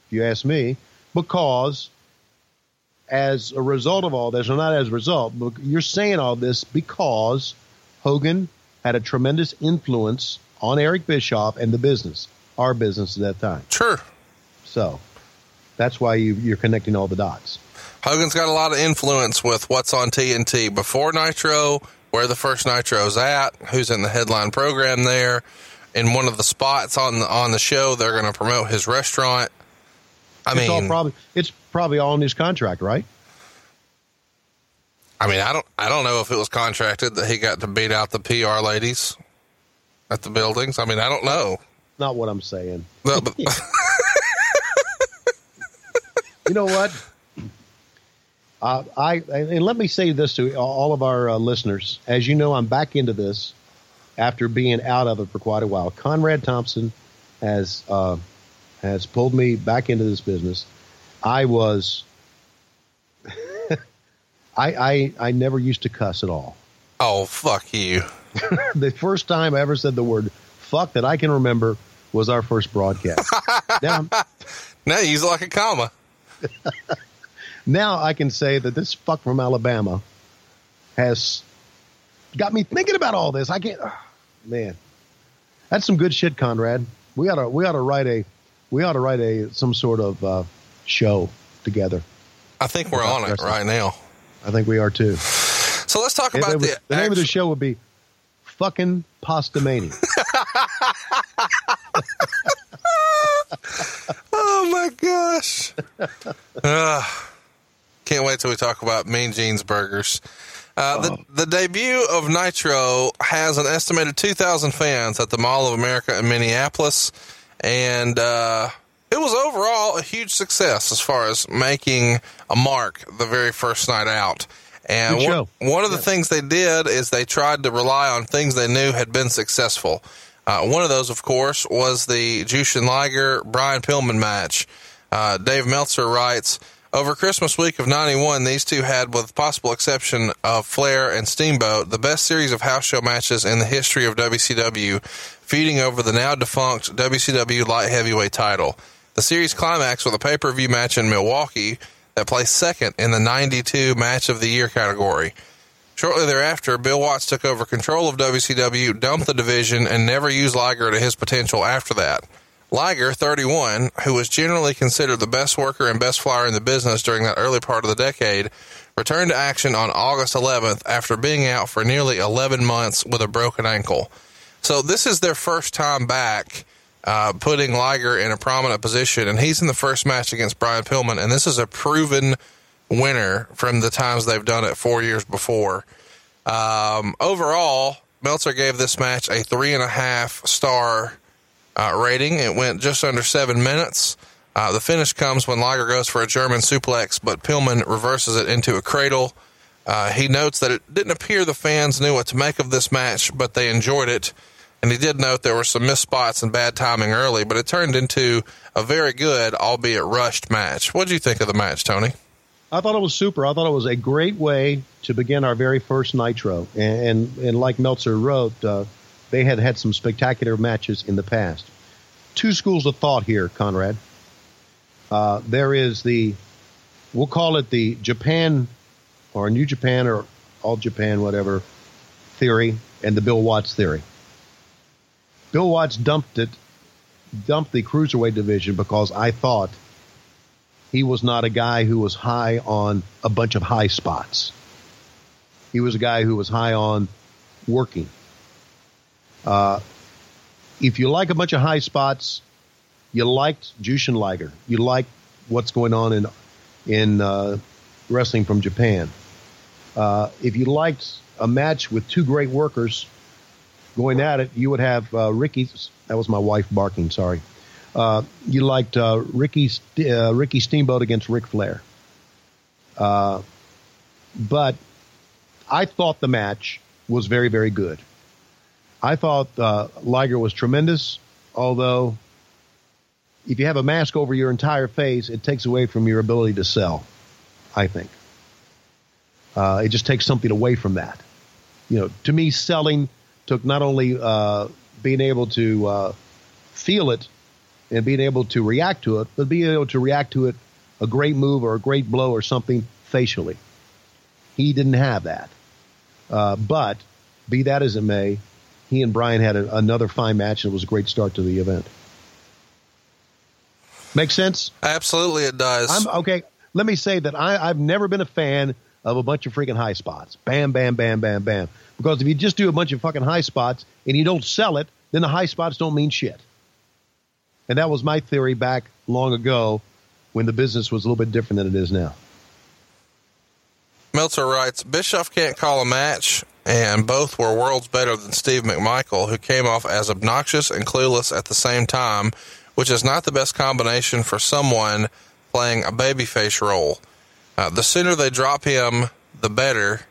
[SPEAKER 3] if you ask me, because as a result of all this, or not as a result, but you're saying all this because Hogan had a tremendous influence on Eric Bischoff and the business, our business at that time.
[SPEAKER 1] Sure.
[SPEAKER 3] So that's why you, you're connecting all the dots.
[SPEAKER 1] Hogan's got a lot of influence with what's on TNT before Nitro, where the first Nitro's at, who's in the headline program there. In one of the spots on the on the show, they're going to promote his restaurant. I mean,
[SPEAKER 3] it's all
[SPEAKER 1] mean,
[SPEAKER 3] probably it's probably all in his contract, right?
[SPEAKER 1] I mean, I don't, I don't know if it was contracted that he got to beat out the PR ladies at the buildings. I mean, I don't know.
[SPEAKER 3] Not what I'm saying.
[SPEAKER 1] But- but-
[SPEAKER 3] you know what? Uh, I and let me say this to all of our uh, listeners. As you know, I'm back into this after being out of it for quite a while. Conrad Thompson has uh, has pulled me back into this business. I was, I, I I never used to cuss at all.
[SPEAKER 1] oh, fuck you.
[SPEAKER 3] the first time I ever said the word "fuck" that I can remember was our first broadcast. now,
[SPEAKER 1] Now you use like a comma.
[SPEAKER 3] now I can say that this fuck from Alabama has got me thinking about all this. I can't, ah, man, that's some good shit, Conrad. We ought to we ought to write a we ought to write a some sort of uh, show together.
[SPEAKER 1] I think we're on it right now.
[SPEAKER 3] I think we are too.
[SPEAKER 1] So let's talk about
[SPEAKER 3] would-
[SPEAKER 1] the,
[SPEAKER 3] the name of the show would be "Fucking Pastamania."
[SPEAKER 1] Oh my gosh. Ah, can't wait till we talk about Mean Gene's Burgers. Uh,
[SPEAKER 3] Oh.
[SPEAKER 1] the, the debut of Nitro has an estimated 2,000 fans at the Mall of America in Minneapolis. And uh, it was overall a huge success as far as making a mark the very first night out. And one, one of the things they did is they tried to rely on things they knew had been successful. Uh, one of those, of course, was the Jushin Liger Brian Pillman match. Uh, Dave Meltzer writes, over Christmas week of 91, these two had, with possible exception of Flair and Steamboat, the best series of house show matches in the history of WCW, feuding over the now defunct WCW light heavyweight title. The series climaxed with a pay-per-view match in Milwaukee that placed second in the 92 match of the year category. Shortly thereafter, Bill Watts took over control of WCW, dumped the division, and never used Liger to his potential after that. Liger, 31, who was generally considered the best worker and best flyer in the business during that early part of the decade, returned to action on August 11th after being out for nearly 11 months with a broken ankle. So this is their first time back, uh, putting Liger in a prominent position, and he's in the first match against Brian Pillman, and this is a proven winner from the times they've done it four years before. Um, overall, Meltzer gave this match a three and a half star uh, rating. It went just under seven minutes. Uh, the finish comes when Liger goes for a German suplex, but Pillman reverses it into a cradle. Uh, he notes that it didn't appear the fans knew what to make of this match, but they enjoyed it. And he did note there were some missed spots and bad timing early, but it turned into a very good, albeit rushed match. What do you think of the match, Tony?
[SPEAKER 3] I thought it was super. I thought it was a great way to begin our very first Nitro. And and, and like Meltzer wrote, uh, they had had some spectacular matches in the past. Two schools of thought here, Conrad. Uh, there is the, we'll call it the Japan or New Japan or All Japan, whatever theory, and the Bill Watts theory. Bill Watts dumped it, dumped the cruiserweight division because I thought he was not a guy who was high on a bunch of high spots. He was a guy who was high on working. Uh, if you like a bunch of high spots, you liked Jushin Liger. You liked what's going on in in uh, wrestling from Japan. Uh, if you liked a match with two great workers going at it, you would have uh, Ricky. That was my wife barking. Sorry. Uh, you liked uh, Ricky uh, Ricky Steamboat against Ric Flair. Uh, but I thought the match was very very good. I thought uh, Liger was tremendous, although if you have a mask over your entire face, it takes away from your ability to sell. I think. Uh, it just takes something away from that. You know, to me, selling took not only uh, being able to uh, feel it and being able to react to it, but being able to react to it a great move or a great blow or something facially. He didn't have that. Uh, but be that as it may, he and Brian had a, another fine match and it was a great start to the event. Make sense?
[SPEAKER 1] Absolutely, it does.
[SPEAKER 3] I'm okay. Let me say that I, I've never been a fan of a bunch of freaking high spots. Bam, bam, bam, bam, bam. Because if you just do a bunch of fucking high spots and you don't sell it, then the high spots don't mean shit. And that was my theory back long ago when the business was a little bit different than it is now.
[SPEAKER 1] Meltzer writes Bischoff can't call a match, and both were worlds better than Steve McMichael, who came off as obnoxious and clueless at the same time, which is not the best combination for someone playing a babyface role. Uh, the sooner they drop him, the better,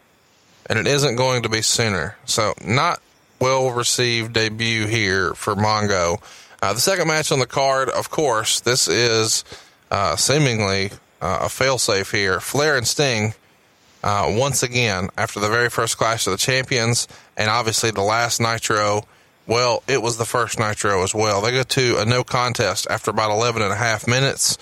[SPEAKER 1] and it isn't going to be sooner. So, not well received debut here for Mongo. Uh, the second match on the card, of course, this is uh, seemingly uh, a failsafe here. Flair and Sting, uh, once again, after the very first Clash of the Champions, and obviously the last Nitro. Well, it was the first Nitro as well. They go to a no contest after about 11 and a half minutes.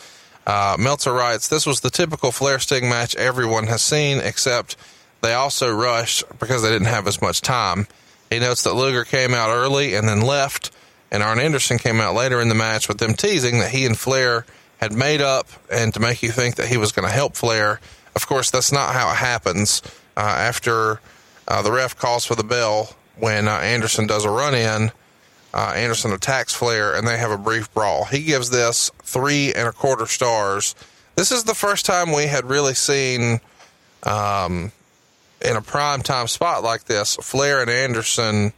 [SPEAKER 1] Uh, Meltzer writes, This was the typical Flair Sting match everyone has seen, except they also rushed because they didn't have as much time. He notes that Luger came out early and then left, and Arn Anderson came out later in the match with them teasing that he and Flair had made up and to make you think that he was going to help Flair. Of course, that's not how it happens. Uh, after uh, the ref calls for the bell, when uh, Anderson does a run in, uh, Anderson attacks Flair and they have a brief brawl. He gives this three and a quarter stars. This is the first time we had really seen, um, in a prime time spot like this, Flair and Anderson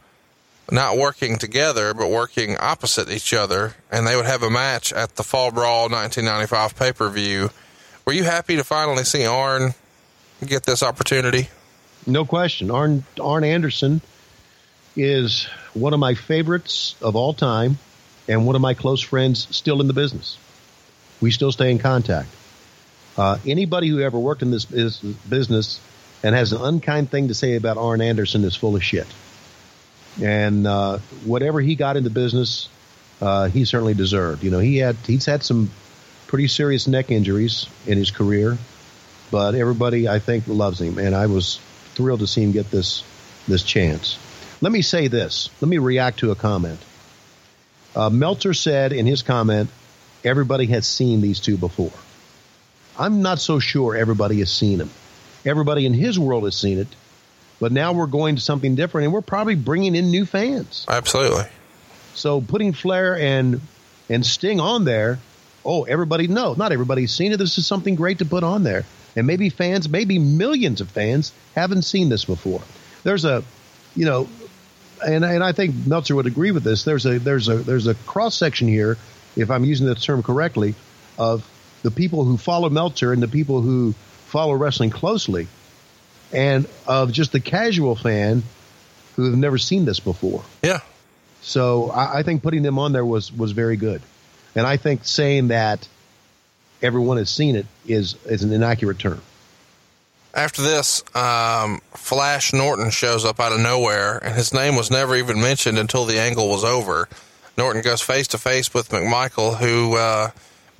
[SPEAKER 1] not working together, but working opposite each other. And they would have a match at the Fall Brawl 1995 pay per view. Were you happy to finally see Arn get this opportunity?
[SPEAKER 3] No question. Arn, Arn Anderson is one of my favorites of all time and one of my close friends still in the business. We still stay in contact. Uh, anybody who ever worked in this business and has an unkind thing to say about Arn Anderson is full of shit. And uh, whatever he got into business, uh, he certainly deserved. You know, he had he's had some pretty serious neck injuries in his career, but everybody I think loves him, and I was thrilled to see him get this this chance. Let me say this. Let me react to a comment. Uh, Meltzer said in his comment, everybody has seen these two before. I'm not so sure everybody has seen them. Everybody in his world has seen it, but now we're going to something different, and we're probably bringing in new fans.
[SPEAKER 1] Absolutely.
[SPEAKER 3] So putting Flair and and Sting on there, oh, everybody no, not everybody's seen it. This is something great to put on there, and maybe fans, maybe millions of fans, haven't seen this before. There's a, you know, and and I think Meltzer would agree with this. There's a there's a there's a cross section here, if I'm using the term correctly, of the people who follow Meltzer and the people who follow wrestling closely and of just the casual fan who have never seen this before.
[SPEAKER 1] Yeah.
[SPEAKER 3] So I, I, think putting them on there was was very good, and I think saying that everyone has seen it is is an inaccurate term.
[SPEAKER 1] After this, um, Flash Norton shows up out of nowhere, and his name was never even mentioned until the angle was over. Norton goes face to face with McMichael, who uh,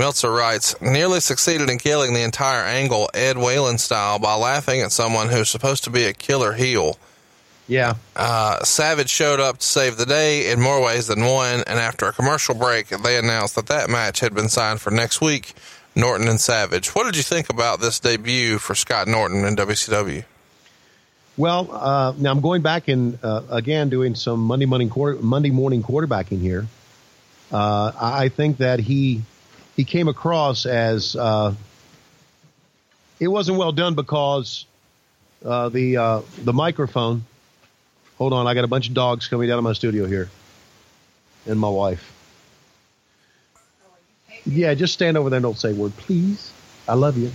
[SPEAKER 1] Meltzer writes, nearly succeeded in killing the entire angle Ed Whalen style by laughing at someone who's supposed to be a killer heel.
[SPEAKER 3] Yeah.
[SPEAKER 1] Uh, Savage showed up to save the day in more ways than one, and after a commercial break, they announced that that match had been signed for next week. Norton and Savage. What did you think about this debut for Scott Norton in WCW?
[SPEAKER 3] Well, uh, now I'm going back and uh, again doing some Monday morning quarter, Monday morning quarterbacking here. Uh, I think that he he came across as uh, it wasn't well done because uh, the uh, the microphone. Hold on, I got a bunch of dogs coming down to my studio here, and my wife. Yeah, just stand over there and don't say a word, please. I love you.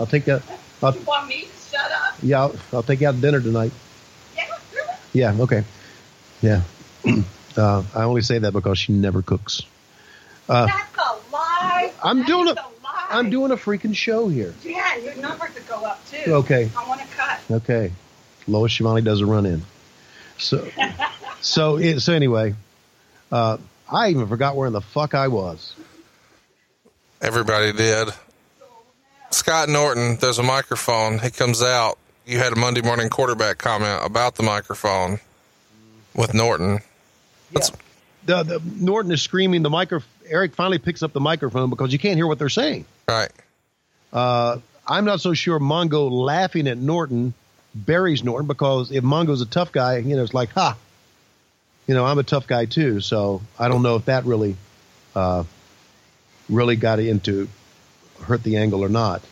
[SPEAKER 3] I'll take that. I'll,
[SPEAKER 4] you want me to shut up?
[SPEAKER 3] Yeah, I'll, I'll take you out to dinner tonight.
[SPEAKER 4] Yeah.
[SPEAKER 3] Yeah. Okay. Yeah. uh, I only say that because she never cooks.
[SPEAKER 4] Uh, That's a lie.
[SPEAKER 3] I'm
[SPEAKER 4] that
[SPEAKER 3] doing a,
[SPEAKER 4] a lie.
[SPEAKER 3] I'm doing a freaking show here.
[SPEAKER 4] Yes. and your number could go up too.
[SPEAKER 3] Okay.
[SPEAKER 4] I want to cut.
[SPEAKER 3] Okay. Lois Schiavone does a run in. So, so, it, so anyway, uh, I even forgot where in the fuck I was.
[SPEAKER 1] Everybody did. Scott Norton, there's a microphone. He comes out. You had a Monday morning quarterback comment about the microphone with Norton. Let's-
[SPEAKER 3] The, the Norton is screaming. The micro. Eric finally picks up the microphone because you can't hear what they're saying.
[SPEAKER 1] Right.
[SPEAKER 3] Uh, I'm not so sure Mongo laughing at Norton buries Norton because if Mongo's a tough guy, you know, it's like, ha, you know, I'm a tough guy too. So I don't know if that really, uh, really got into hurt the angle or not.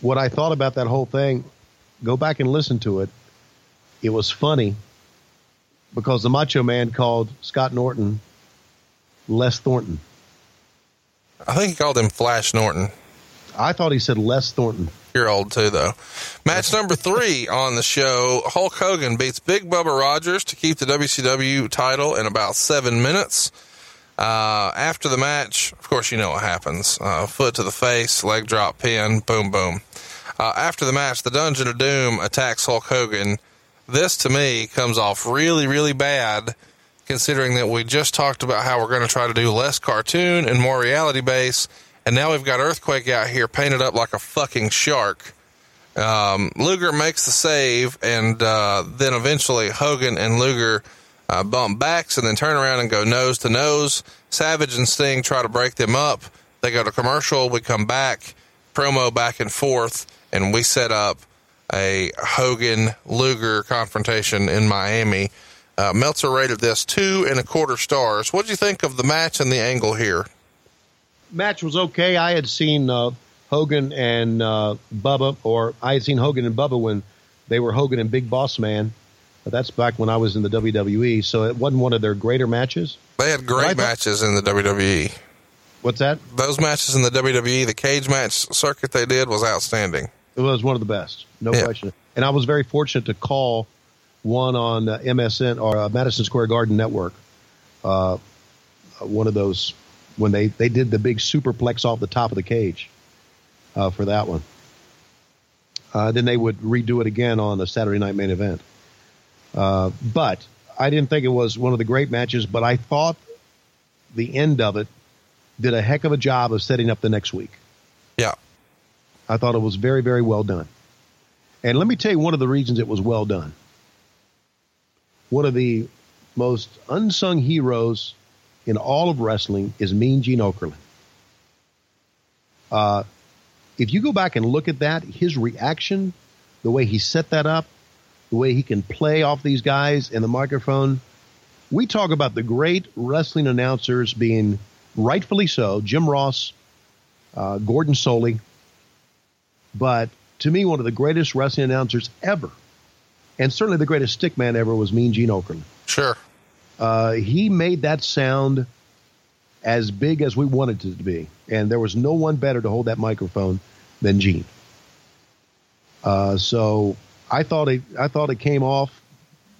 [SPEAKER 3] What I thought about that whole thing, go back and listen to it. It was funny because the Macho Man called Scott Norton Les Thornton.
[SPEAKER 1] I think he called him Flash Norton.
[SPEAKER 3] I thought he said Les Thornton.
[SPEAKER 1] You're old too, though. Match number three on the show Hulk Hogan beats Big Bubba Rogers to keep the WCW title in about seven minutes. Uh, after the match, of course, you know what happens uh, foot to the face, leg drop, pin, boom, boom. Uh, after the match, the Dungeon of Doom attacks Hulk Hogan. This to me comes off really, really bad considering that we just talked about how we're going to try to do less cartoon and more reality base. And now we've got Earthquake out here painted up like a fucking shark. Um, Luger makes the save, and uh, then eventually Hogan and Luger uh, bump backs and then turn around and go nose to nose. Savage and Sting try to break them up. They go to commercial. We come back, promo back and forth, and we set up a Hogan Luger confrontation in Miami. Uh, Meltzer rated this two and a quarter stars. What do you think of the match and the angle here?
[SPEAKER 3] match was okay. I had seen uh, Hogan and uh, Bubba, or I had seen Hogan and Bubba when they were Hogan and Big Boss Man. But that's back when I was in the WWE, so it wasn't one of their greater matches.
[SPEAKER 1] They had great matches in the WWE.
[SPEAKER 3] What's that?
[SPEAKER 1] Those matches in the WWE, the cage match circuit they did was outstanding.
[SPEAKER 3] It was one of the best, no
[SPEAKER 1] Yeah.
[SPEAKER 3] question. And I was very fortunate to call one on uh, MSN or uh, Madison Square Garden Network. Uh, uh, one of those when they they did the big superplex off the top of the cage uh, for that one. Uh, then they would redo it again on the Saturday Night Main Event. Uh, but I didn't think it was one of the great matches, but I thought the end of it did a heck of a job of setting up the next week.
[SPEAKER 1] Yeah.
[SPEAKER 3] I thought it was very, very well done. And let me tell you one of the reasons it was well done. One of the most unsung heroes in all of wrestling is Mean Gene Okerlund. Uh, if you go back and look at that, his reaction, the way he set that up, the way he can play off these guys in the microphone, we talk about the great wrestling announcers being rightfully so, Jim Ross, uh, Gordon Solie, but to me, one of the greatest wrestling announcers ever, and certainly the greatest stickman ever, was Mean Gene Okerlund.
[SPEAKER 1] Sure.
[SPEAKER 3] Uh, he made that sound as big as we wanted it to be, and there was no one better to hold that microphone than Gene. Uh, so I thought it, I thought it came off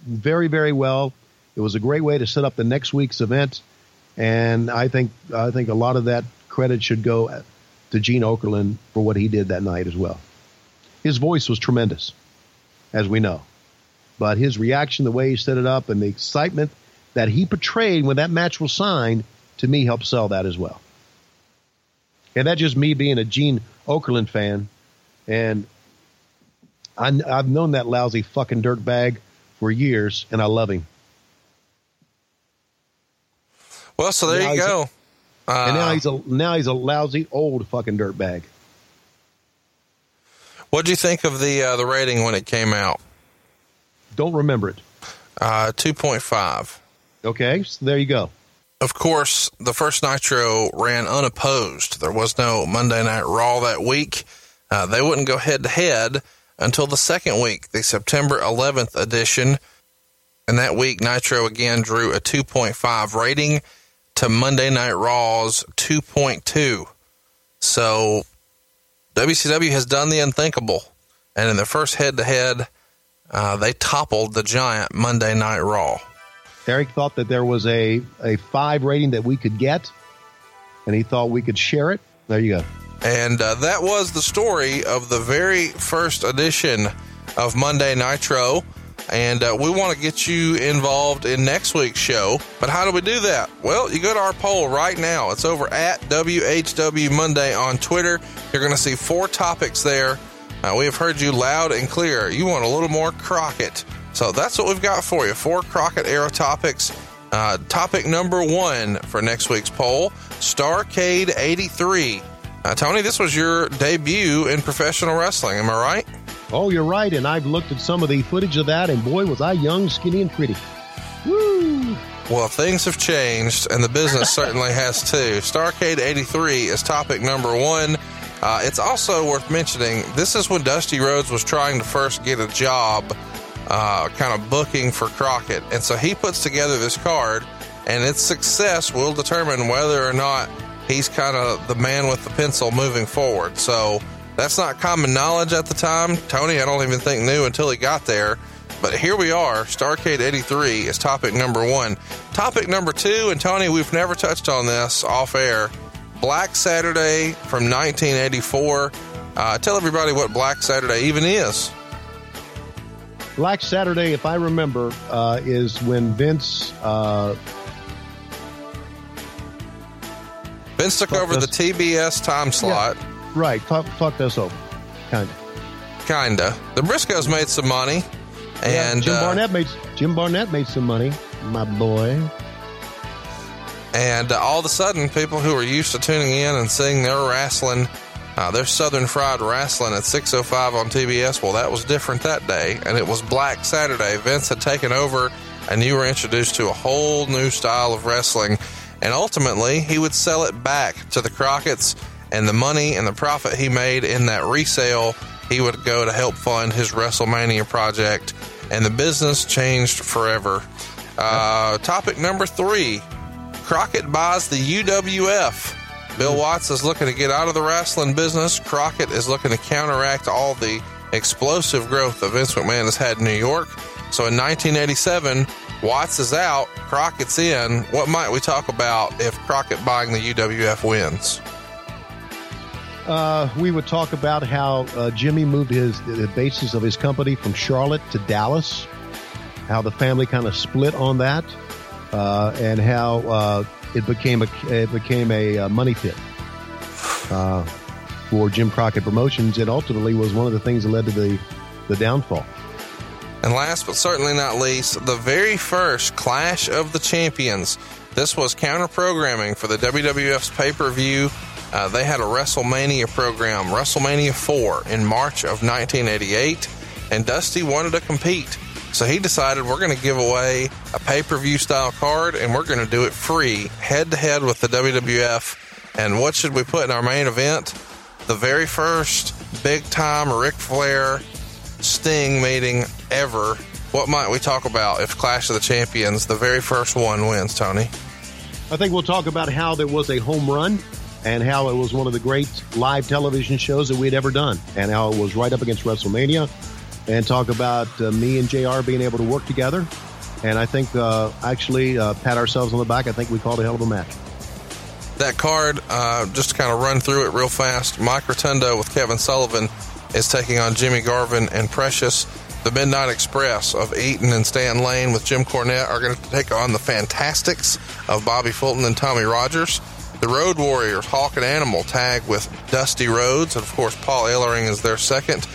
[SPEAKER 3] very, very well. It was a great way to set up the next week's event, and I think I think a lot of that credit should go to Gene Okerlund for what he did that night as well. His voice was tremendous, as we know, but his reaction, the way he set it up, and the excitement that he portrayed when that match was signed, to me helped sell that as well. And that's just me being a Gene Okerlund fan, and I, I've known that lousy fucking dirtbag for years, and I love him.
[SPEAKER 1] Well, so there
[SPEAKER 3] Now
[SPEAKER 1] you
[SPEAKER 3] he's a-
[SPEAKER 1] go. Uh,
[SPEAKER 3] And now he's a now he's a lousy old fucking dirtbag.
[SPEAKER 1] what do you think of the uh, the rating when it came out?
[SPEAKER 3] Don't remember it.
[SPEAKER 1] Uh, Two point five.
[SPEAKER 3] Okay, so there you go.
[SPEAKER 1] Of course, the first Nitro ran unopposed. There was no Monday Night Raw that week. Uh, they wouldn't go head to head until the second week, the September 11th edition. And that week, Nitro again drew a 2.5 rating to Monday Night Raw's 2.2. So WCW has done the unthinkable. And in their first head to head, they toppled the giant Monday Night Raw.
[SPEAKER 3] Eric thought that there was a a five rating that we could get, and he thought we could share it. There you go.
[SPEAKER 1] And uh, that was the story of the very first edition of Monday Nitro. And uh, we want to get you involved in next week's show. But how do we do that? Well, you go to our poll right now. It's over at WHW Monday on Twitter. You're going to see four topics there. Uh, we have heard you loud and clear. You want a little more Crockett. So that's what we've got for you. Four Crockett era topics. Uh, topic number one for next week's poll Starcade 83. Uh, Tony, this was your debut in professional wrestling. Am I right?
[SPEAKER 3] Oh, you're right. And I've looked at some of the footage of that, and boy, was I young, skinny, and pretty. Woo!
[SPEAKER 1] Well, things have changed, and the business certainly has too. Starcade 83 is topic number one. Uh, it's also worth mentioning this is when Dusty Rhodes was trying to first get a job, uh, kind of booking for Crockett. And so he puts together this card, and its success will determine whether or not he's kind of the man with the pencil moving forward. So that's not common knowledge at the time. Tony, I don't even think knew until he got there. But here we are. Starcade 83 is topic number one. Topic number two, and Tony, we've never touched on this off air. Black Saturday from 1984. Uh, tell everybody what Black Saturday even is.
[SPEAKER 3] Black Saturday, if I remember, uh, is when Vince. Uh,
[SPEAKER 1] Vince took over the. TBS time slot.
[SPEAKER 3] right, talk, talk this over. Kind of.
[SPEAKER 1] Kinda. The Briscoes made some money. And
[SPEAKER 3] Jim
[SPEAKER 1] uh,
[SPEAKER 3] Barnett made Jim Barnett made some money, my boy.
[SPEAKER 1] And uh, all of a sudden, people who are used to tuning in and seeing their wrestling, uh, their Southern Fried Wrestling at 6.05 on TBS, well, that was different that day. And it was Black Saturday. Vince had taken over, and you were introduced to a whole new style of wrestling. And ultimately, he would sell it back to the Crockett's, and the money and the profit he made in that resale, he would go to help fund his WrestleMania project. And the business changed forever. Uh, topic number three Crockett buys the UWF. Bill Watts is looking to get out of the wrestling business. Crockett is looking to counteract all the explosive growth that Vince McMahon has had in New York. So in 1987, Watts is out, Crockett's in. What might we talk about if Crockett buying the UWF wins?
[SPEAKER 3] Uh, we would talk about how uh, Jimmy moved his the basis of his company from Charlotte to Dallas, how the family kind of split on that, uh, and how uh, it became a it became a uh, money pit uh, for Jim Crockett Promotions, and ultimately was one of the things that led to the the downfall.
[SPEAKER 1] And last but certainly not least, the very first Clash of the Champions. This was counter programming for the WWF's pay per view. Uh, they had a WrestleMania program, WrestleMania 4, in March of 1988, and Dusty wanted to compete. So he decided we're going to give away a pay per view style card and we're going to do it free, head to head with the WWF. And what should we put in our main event? The very first big time Ric Flair Sting meeting ever. What might we talk about if Clash of the Champions, the very first one, wins, Tony?
[SPEAKER 3] I think we'll talk about how there was a home run and how it was one of the great live television shows that we had ever done, and how it was right up against WrestleMania, and talk about uh, me and JR being able to work together. And I think uh, actually uh, pat ourselves on the back. I think we called a hell of a match.
[SPEAKER 1] That card, uh, just to kind of run through it real fast, Mike Rotundo with Kevin Sullivan is taking on Jimmy Garvin and Precious. The Midnight Express of Eaton and Stan Lane with Jim Cornette are going to take on the Fantastics of Bobby Fulton and Tommy Rogers. The Road Warriors, Hawk and Animal, tag with Dusty Rhodes, and of course, Paul Ellering is their second.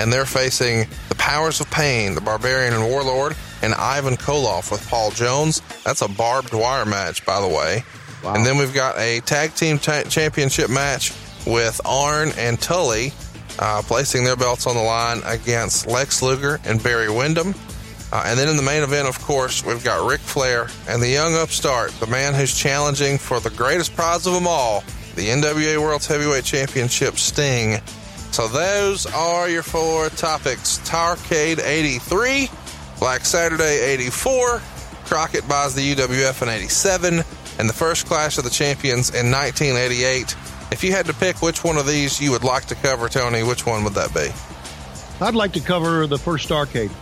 [SPEAKER 1] And they're facing the Powers of Pain, the Barbarian and Warlord, and Ivan Koloff with Paul Jones. That's a barbed wire match, by the way.
[SPEAKER 3] Wow.
[SPEAKER 1] And then we've got a tag team cha- championship match with Arn and Tully uh, placing their belts on the line against Lex Luger and Barry Windham. Uh, and then in the main event, of course, we've got Ric Flair and the young upstart, the man who's challenging for the greatest prize of them all, the NWA World's Heavyweight Championship Sting. So those are your four topics. Starcade 83, Black Saturday 84, Crockett buys the UWF in 87, and the first Clash of the Champions in 1988. If you had to pick which one of these you would like to cover, Tony, which one would that be?
[SPEAKER 3] I'd like to cover the first Starcade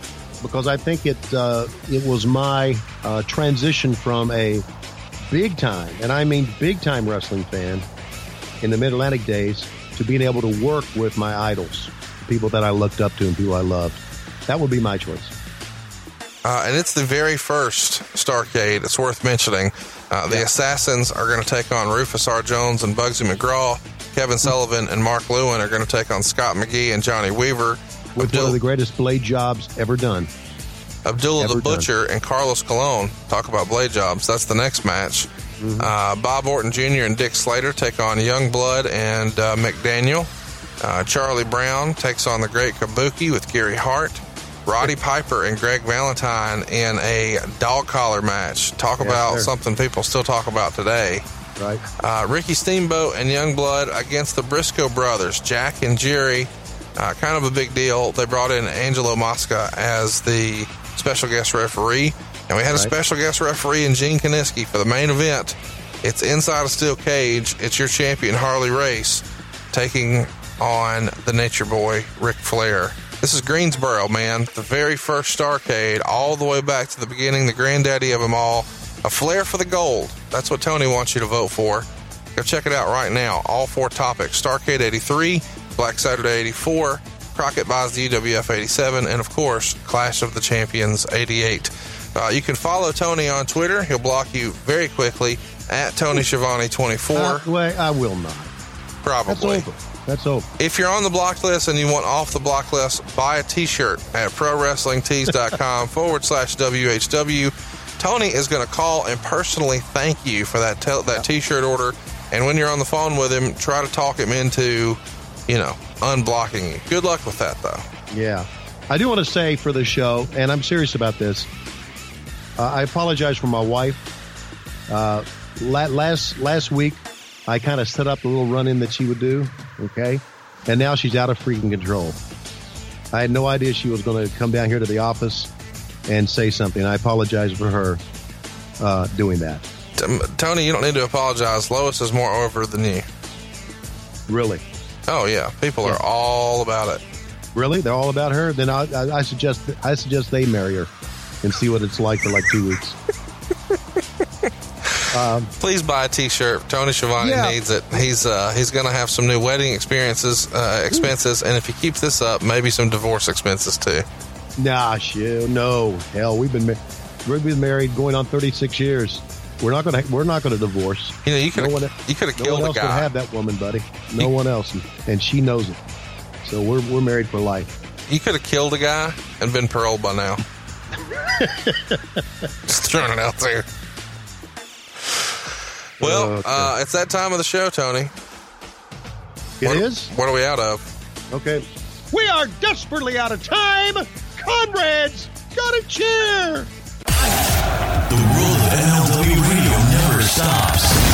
[SPEAKER 3] because I think it uh, it was my uh, transition from a big time, and I mean big time wrestling fan in the Mid Atlantic days to being able to work with my idols, people that I looked up to and people I loved. That would be my choice.
[SPEAKER 1] Uh, and it's the very first Starcade. It's worth mentioning. Uh, the Assassins are going to take on Rufus R. Jones and Bugsy McGraw. Kevin Sullivan and Mark Lewin are going to take on Scott McGhee and Johnny Weaver.
[SPEAKER 3] With
[SPEAKER 1] Abdul-
[SPEAKER 3] one of the greatest blade jobs ever done.
[SPEAKER 1] Abdullah the
[SPEAKER 3] Ever done.
[SPEAKER 1] Butcher and Carlos Colon talk about blade jobs. That's the next match.
[SPEAKER 3] Mm-hmm.
[SPEAKER 1] Uh, Bob Orton Jr. and Dick Slater take on Youngblood and uh, McDaniel. Uh, Charlie Brown takes on the Great Kabuki with Gary Hart. Roddy Piper and Greg Valentine in a dog collar match. Talk
[SPEAKER 3] Yes,
[SPEAKER 1] about
[SPEAKER 3] sir.
[SPEAKER 1] something people still talk about today.
[SPEAKER 3] Right.
[SPEAKER 1] Uh, Ricky Steamboat and Youngblood against the Briscoe brothers, Jack and Jerry. Uh, kind of a big deal. They brought in Angelo Mosca as the special guest referee, and we had a special guest referee in Gene Kiniski for the main event. It's inside a steel cage. It's your champion Harley Race taking on the Nature Boy Ric Flair. This is Greensboro, man. The very first Starcade, all the way back to the beginning, the granddaddy of them all. A flair for the gold. That's what Tony wants you to vote for. Go check it out right now. All four topics Starcade 83, Black Saturday 84, Crockett buys the UWF 87, and of course, Clash of the Champions 88. Uh, you can follow Tony on Twitter. He'll block you very quickly at Tony Schiavone 24.
[SPEAKER 3] Uh, well, I will not. That's
[SPEAKER 1] probably.
[SPEAKER 3] over. That's over.
[SPEAKER 1] If you're on the block list and you want off the block list, buy a t shirt at prowrestlingtees.com forward slash WHW. Tony is going to call and personally thank you for that tel- that t shirt order. And when you're on the phone with him, try to talk him into, you know, unblocking you. Good luck with that, though.
[SPEAKER 3] Yeah. I do want to say for the show, and I'm serious about this. Uh, I apologize for my wife. Uh, last last week, I kind of set up the little run in that she would do. Okay, and now she's out of freaking control. I had no idea she was going to come down here to the office and say something. I apologize for her uh, doing that.
[SPEAKER 1] Tony, you don't need to apologize. Lois is more over than you.
[SPEAKER 3] Really,
[SPEAKER 1] Oh, yeah. People are all about it.
[SPEAKER 3] really, they're all about her. Then I, I, I suggest I suggest they marry her and see what it's like for like two weeks.
[SPEAKER 1] Please buy a T-shirt. Tony Schiavone
[SPEAKER 3] Yeah.
[SPEAKER 1] needs it. He's uh, he's going to have some new wedding experiences, uh, expenses, and if he keeps this up, maybe some divorce expenses too.
[SPEAKER 3] Nah, shit, no, hell, we've been ma- we've been married going on 36 years. We're not gonna we're not gonna divorce.
[SPEAKER 1] You know, you could
[SPEAKER 3] No one-
[SPEAKER 1] you could have
[SPEAKER 3] No
[SPEAKER 1] killed
[SPEAKER 3] one
[SPEAKER 1] a
[SPEAKER 3] else would
[SPEAKER 1] guy.
[SPEAKER 3] have that woman, buddy. No one else, and she knows it. So we're we're married for life.
[SPEAKER 1] You could have killed a guy and been paroled by now. Just throwing it out there. Well,
[SPEAKER 3] okay.
[SPEAKER 1] uh, it's that time of the show, Tony.
[SPEAKER 3] It
[SPEAKER 1] what,
[SPEAKER 3] is?
[SPEAKER 1] What are we out of?
[SPEAKER 3] Okay. We are desperately out of time. Comrades, gotta cheer. The world of MLW Radio never stops.